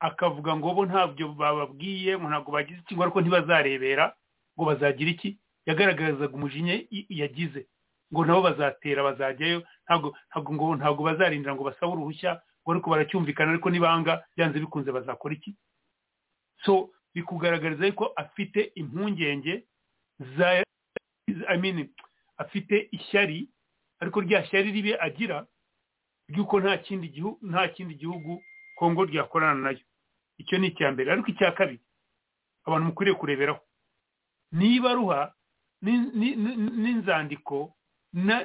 Speaker 3: akavuga ngo bo ntabyo bababwiye ngo ntabwo bagize ikigo ariko ntibazarebera ngo bazagira iki? Yagaragazaga umujinya yagize ngo nabo bazatera bazajyayo ntabwo ngo ntabwo bazarindira ngo basabe uruhushya ngo ariko baracyumvikana ariko nibanga byanze bikunze bazakora iki? So bikugaragariza yuko afite impungenge za I mean, afite ishyari ariko rya shyari ribe agira ry'uko nta kindi gihugu nta kindi gihugu kongo ryakorana na yo. Icyo ni icya mbere. Ariko icya kabiri abantu mukwiriye kureberaho. Niba ruha n'inzandiko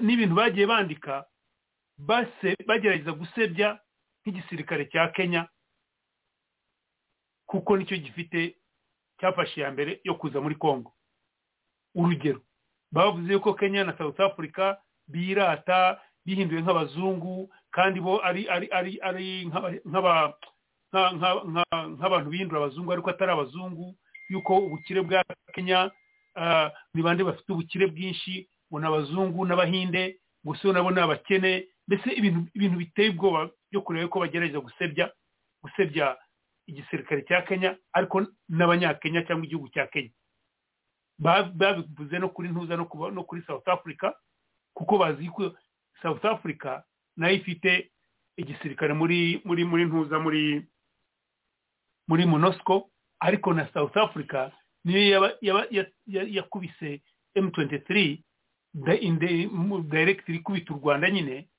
Speaker 3: n'ibintu bagiye bandika base bagerageza gusebya nk'igisirikare cya kenya kuko ni cyo gifite cyafashe iya mbere yo kuza muri congo. Urugero bavuze ko kenya na south africa birata bihinduye nk'abazungu kandi bo ari ari ari ari nk'abantu bihindura abazungu ariko atari abazungu yuko ubukire bwa kenya ni bande bafite ubukire bwinshi ngo ni abazungu n'abahinde gusa nabo ni abakene mbese ibintu biteye ubwoba byo kureba ko bagerageza gusebya gusebya igisirikare cya kenya ariko n'abanyakenya cyangwa igihugu cya kenya. Babivuze no kuri ntuza no kuri south africa kuko bazi ko south africa na yo ifite igisirikare muri muri muri ntuza muri muri monosco ariko na south africa niyo yakubise m23 direct ikubita u rwanda nyine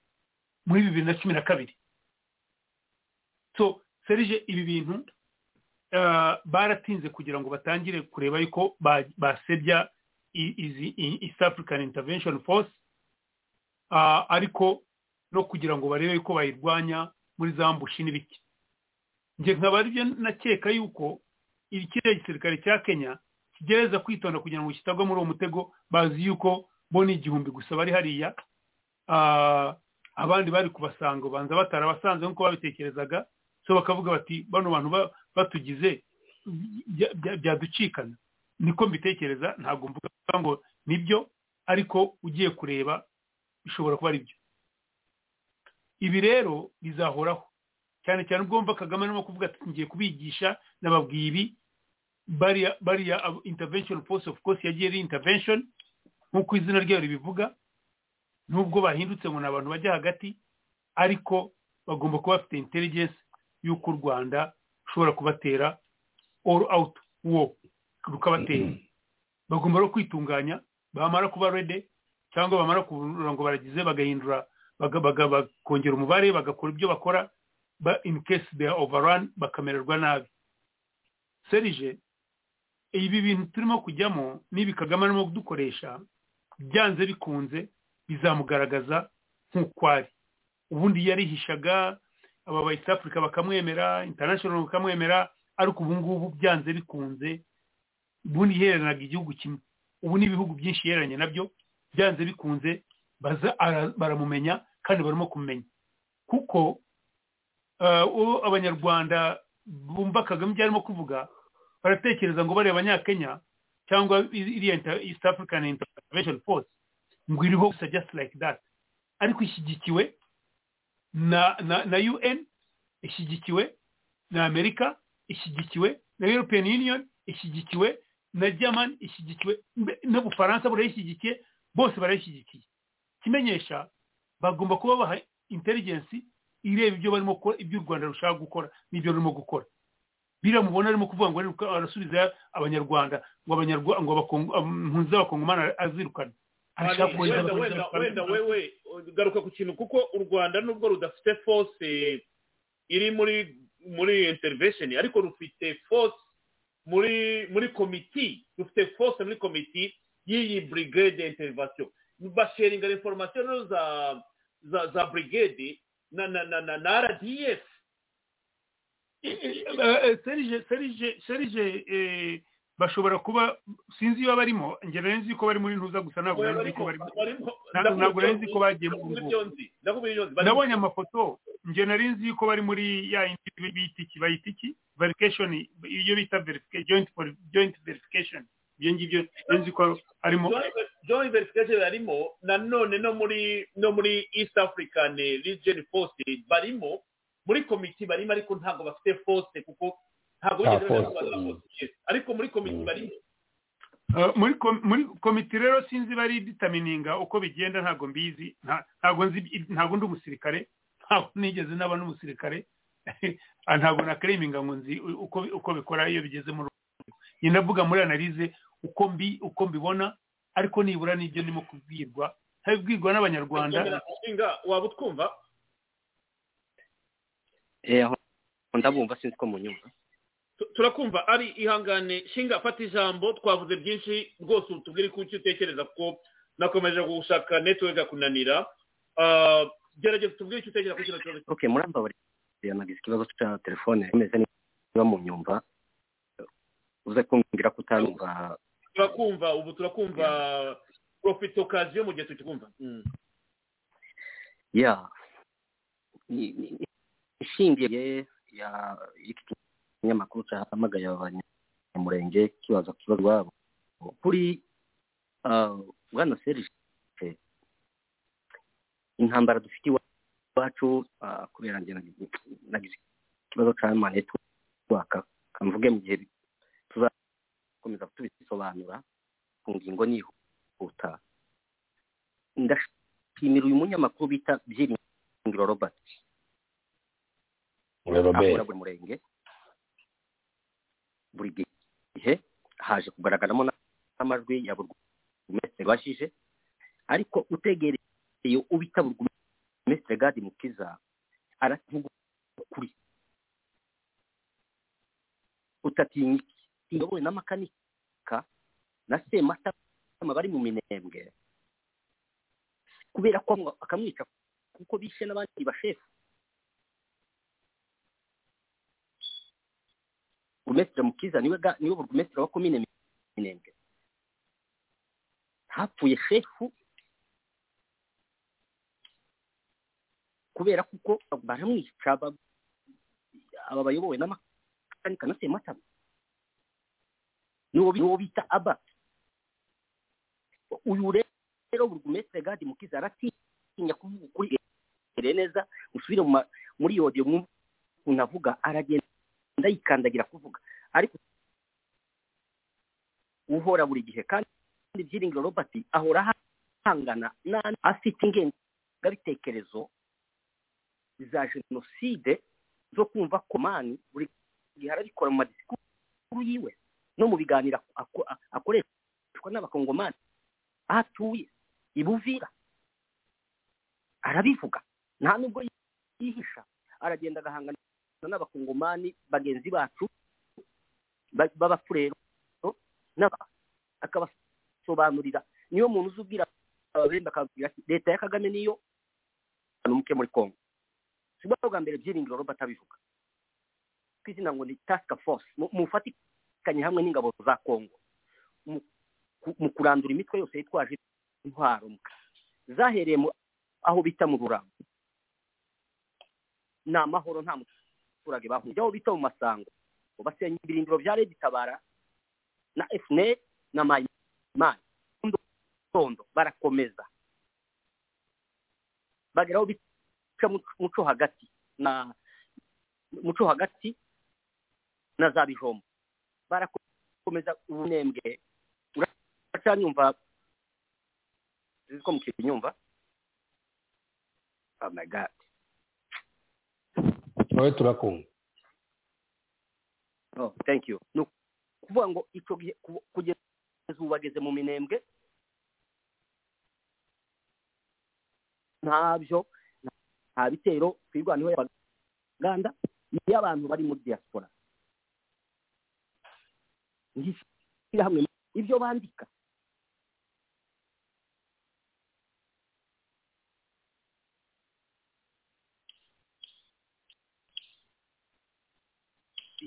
Speaker 3: muri bibiri na cumi na kabiri. So serije ibi bintu baratinze kugira ngo batangire kureba yuko basebya izi east african intervention force ariko no kugira ngo barebe yuko bayirwanya muri za mbushi n'ibiki. Njye nkaba ari byo nakeka yuko kiriya gisirikare cya kenya kigereza kwitonda kugira ngo kitagwa muri uwo mutego bazi yuko bo ni igihumbi gusa bari hariya abandi bari kubasanga ubanza batarabasanze nk'uko babitekerezaga. So bakavuga bati bano bantu batugize byaducikana. Niko mbitekereza ntabwo mvuga ngo ni byo ariko ugiye kureba bishobora kuba ari byo ibi rero bizahoraho. Cyane cyane ubwo wumva kagame arimo kuvuga ati ngiye kubigisha nababwiye ibi bariya bariya intervention force of course yagiye ari intervention nk'uko izina ryayo ribivuga nubwo bahindutse ngo ni abantu bajya hagati ariko bagomba kuba bafite intelligence y'uko u rwanda rushobora kubatera all out war. Rukabatera. Bagomba no kwitunganya bamara kuba rede cyangwa bamara kubura ngo baragize bagahindura bakongera umubare bagakora ibyo bakora in case they are overrun bakamererwa nabi. Serije ibi bintu turimo kujyamo n'ibi kagame arimo kudukoresha byanze bikunze bizamugaragaza nk'uko ari. Ubundi yarihishaga aba ba east africa bakamwemera international bakamwemera ariko ubu ngubu byanze bikunze ubundi yiheranaga igihugu kimwe. Ubu n'ibihugu byinshi yeranye na byo byanze bikunze baramumenya kandi barimo kumenya kuko uwo abanyarwanda bumva kagame ibyo arimo kuvuga baratekereza ngo bareba abanyakenya cyangwa iriya east african intervention force ngo iriho gusa just like that. Ariko ishyigikiwe na un ishyigikiwe na amerika ishyigikiwe na european union ishyigikiwe na german ishyigikiwe n'ubufaransa burayishyigikiye bose barayishyigikiye. Kimenyesha bagomba kuba baha intelligence ireba ibyo barimo gukora ibyo u rwanda rushaka gukora n'ibyo rurimo gukora. Biramubona arimo kuvuga ngo arasubiza abanyarwanda ngo ngo impunzi z'abakongomani azirukana
Speaker 1: wenda wewe garuka ku kintu kuko u rwanda nubwo rudafite force iri muri muri intervention ariko rufite force muri muri komiti rufite force muri komiti y'iyi brigade intervention. Basharinga information za za za brigade na na na na, na rdf
Speaker 3: serije serije serije bashobora kuba sinzi iyo barimo njye nzi ko bari muri ntuza gusa ntabwo nzi ko barimo. ntabwo nzi ko bagiye mu nabonye amafoto njye nari nzi ko bari muri ya yindi bita iki bayita iki verification iyo bita joint joint verification. Ibyo ngibyo nzi ko harimo
Speaker 1: joint verification barimo nanone no muri no muri east african region force barimo. Muri komiti barimo ariko ntabwo bafite force kuko ntabwo bigeze ariko muri komiti barimo
Speaker 3: muri komiti rero sinzi bari ditamininga uko bigenda ntabwo mbizi ntabwo nzi ntabwo ndi umusirikare ntabwo nigeze naba n'umusirikare (laughs) ntabwo nakariminga ngo nzi uko bikora iyo bigeze mu rwego ndavuga muri analize uko mbi uko mbibona ariko nibura n'ibyo ndimo kubwirwa ntabibwirwa n'abanyarwanda.
Speaker 1: Waba utwumva?
Speaker 4: Ndabumva sinzi ko mu nyumva
Speaker 1: turakumva ari ihangane shinga fata ijambo twavuze byinshi rwose tubwire ko utekereza kuko nakomeje gushaka netiweke kunanira gerageza tubwire icyo utekereza ko kino kibazo
Speaker 4: ok murambabarira nagize ikibazo cya telefone imeze niba mu nyumva uze kumbwira ko utanumva
Speaker 1: turakumva ubu turakumva profite okaziyo mu gihe tukikumva
Speaker 4: ya ishingiye ya ikinyamakuru cyahamagaye abanyamurenge kibaza ku kibazo iwabo kuri bwana serije intambara dufite iwacu kubera njye nagize ikibazo cya manetiwaka kamvuge mu gihe tuzakomeza tubisobanura ku ngingo nihuta. Ndashimira uyu munyamakuru bita byiringiro robert. Akora buri murenge. Buri gihe haje kugaragaramo n'amajwi ya burugumesitiri bashije ariko utegereye ubita burugumesitiri gadi mukiza aravuga ukuri utatinya iyobowe n'amakanika na sematama bari mu minembwe. Kubera ko akamwica kuko bishe n'abandi bashefu burugumesitiri mukiza ni we ni we burugumesitiri wa komine minembwe hapfuye shefu kubera kuko baramwica aba bayobowe n'amakanika na sematama niwo bita aba uyu rero burugumesitiri gadi mukiza aratinya kuvuga ukuri neza usubire muri yodiyo ukuntu avuga aragenda yikandagira kuvuga. Ariko uhora buri gihe kandi byiringiro robert ahora ahangana afite ingengabitekerezo za jenoside zo kumva ko mani buri gihe arabikora mu madisikuru yiwe no mu biganiro akoreshwa n'abakongomani aho atuye i buvira. Arabivuga. Nta nubwo yihisha aragenda agahangana n'abakongomani bagenzi bacu ba- b'abafurero akabasobanurira. Niyo muntu uzi ubwira ababembe akababwira ati leta ya kagame niyo umuke muri congo. Si bwa mbere byiringiro robert abivuga. Ku izina ngo ni task force. Mu- mufatikanye hamwe n'ingabo za congo. Mu ku- mu kurandura imitwe yose yitwaje intwaro zahereye aho bita mu rurango ni amahoro nta muturage bahunze. Aho bita mu masango. Basenya ibirindiro bya redi tabara na fnr na mayimani tondo barakomeza. Bagera aho bica mu- muco hagati na muco hagati na za bijombo barakomeza ubunembwe. Uracyanyumva uzi ko mukinyumva oh my god.
Speaker 2: Wowe turakumva
Speaker 4: oh ni ukuvuga ngo icyo gihe ku- kugeza ubu bageze mu minembwe ntabyo nta bitero twirwaniho y'abaganda y'abantu bari muri diaspora. Hamwe ibyo bandika.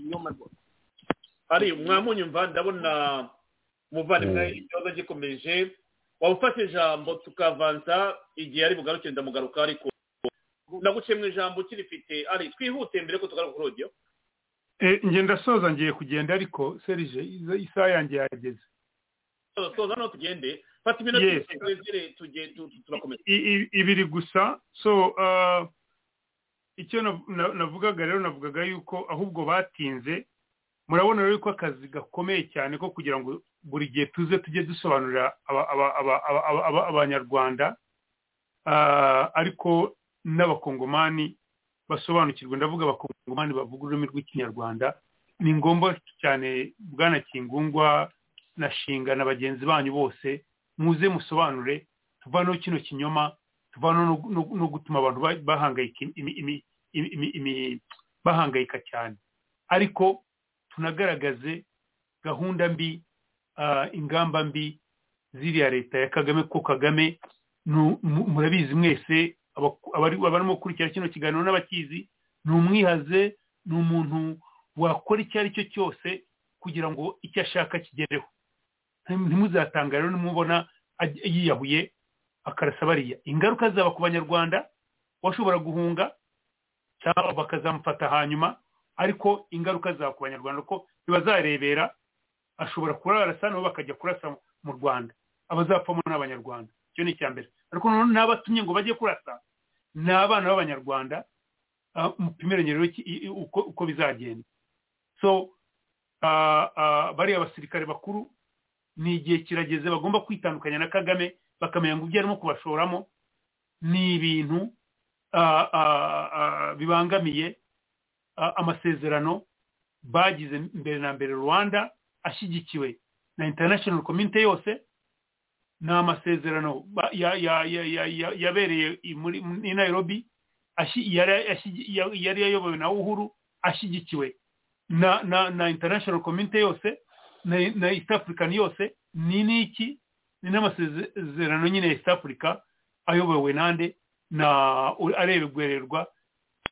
Speaker 4: Inyuma rwose
Speaker 1: ari mwamunyumva ndabona umuvandimwe ikibazo gikomeje waba ufashe ijambo tukavanza igihe ari bugarukire ndamugaruka ariko naguciye mu ijambo ukirifite ari twihute mbere ko tugaruka kuri audio.
Speaker 3: Eh, njye ndasoza ngiye kugenda ariko serije isaha yanjye yageze.
Speaker 1: Soza soza no tugende. Fata iminota
Speaker 3: Yes.
Speaker 1: twegere tujye tu- tu- turakomeza
Speaker 3: ibiri gusa. So uh, icyo nav- na- navugaga rero navugaga yuko ahubwo batinze murabona rero ko akazi gakomeye cyane ko kugira ngo buri gihe tuze tujye dusobanurira aba- aba- aba- aba- aba- aba- abanyarwanda ariko n'abakongomani basobanukirwe. Ndavuga abakongomani bavuga ururimi rw'ikinyarwanda. Ni ngombwa cyane bwana kingungwa na shinga na bagenzi banyu bose muze musobanure tuvanaho kino kinyoma tuvanaho no, gutuma abantu ba- bahangayika bahangayika cyane. Ariko tunagaragaze gahunda mbi ingamba mbi ziriya leta ya kagame ko kagame murabizi mwese abarimo gukurikira kino kiganiro n'abakizi ni umwihaze ni umuntu wakora icyo ari cyo cyose kugira ngo icyo ashaka kigereho. Ntimuzatanga rero nimubona yiyahuye akarasa bariya. Ingaruka zaba ku banyarwanda washobora guhunga cyangwa bakazamufata hanyuma ariko ingaruka zaba ku banyarwanda ko ntibazarebera ashobora kurarasa nabo bakajya kurasa mu rwanda. Abazapfamo ni abanyarwanda. Icyo ni icya mbere. Ariko noneho n'abatumye ngo bajye kurasa ni abana b'abanyarwanda ah, mupimiranye rero uko bizagenda. So ah, ah, bariya basirikare bakuru ni igihe kirageze bagomba kwitandukanya na kagame bakamenya ngo ibyo arimo kubashoramo ni ibintu bibangamiye amasezerano bagize mbere na mbere rwanda ashyigikiwe na international community yose ni amasezerano yabereye muri nairobi yari yayobowe na uhuru ashyigikiwe na na na international community yose na east african yose ni n'iki? Ni n'amasezerano nyine ya east africa ayobowe nande na arebererwa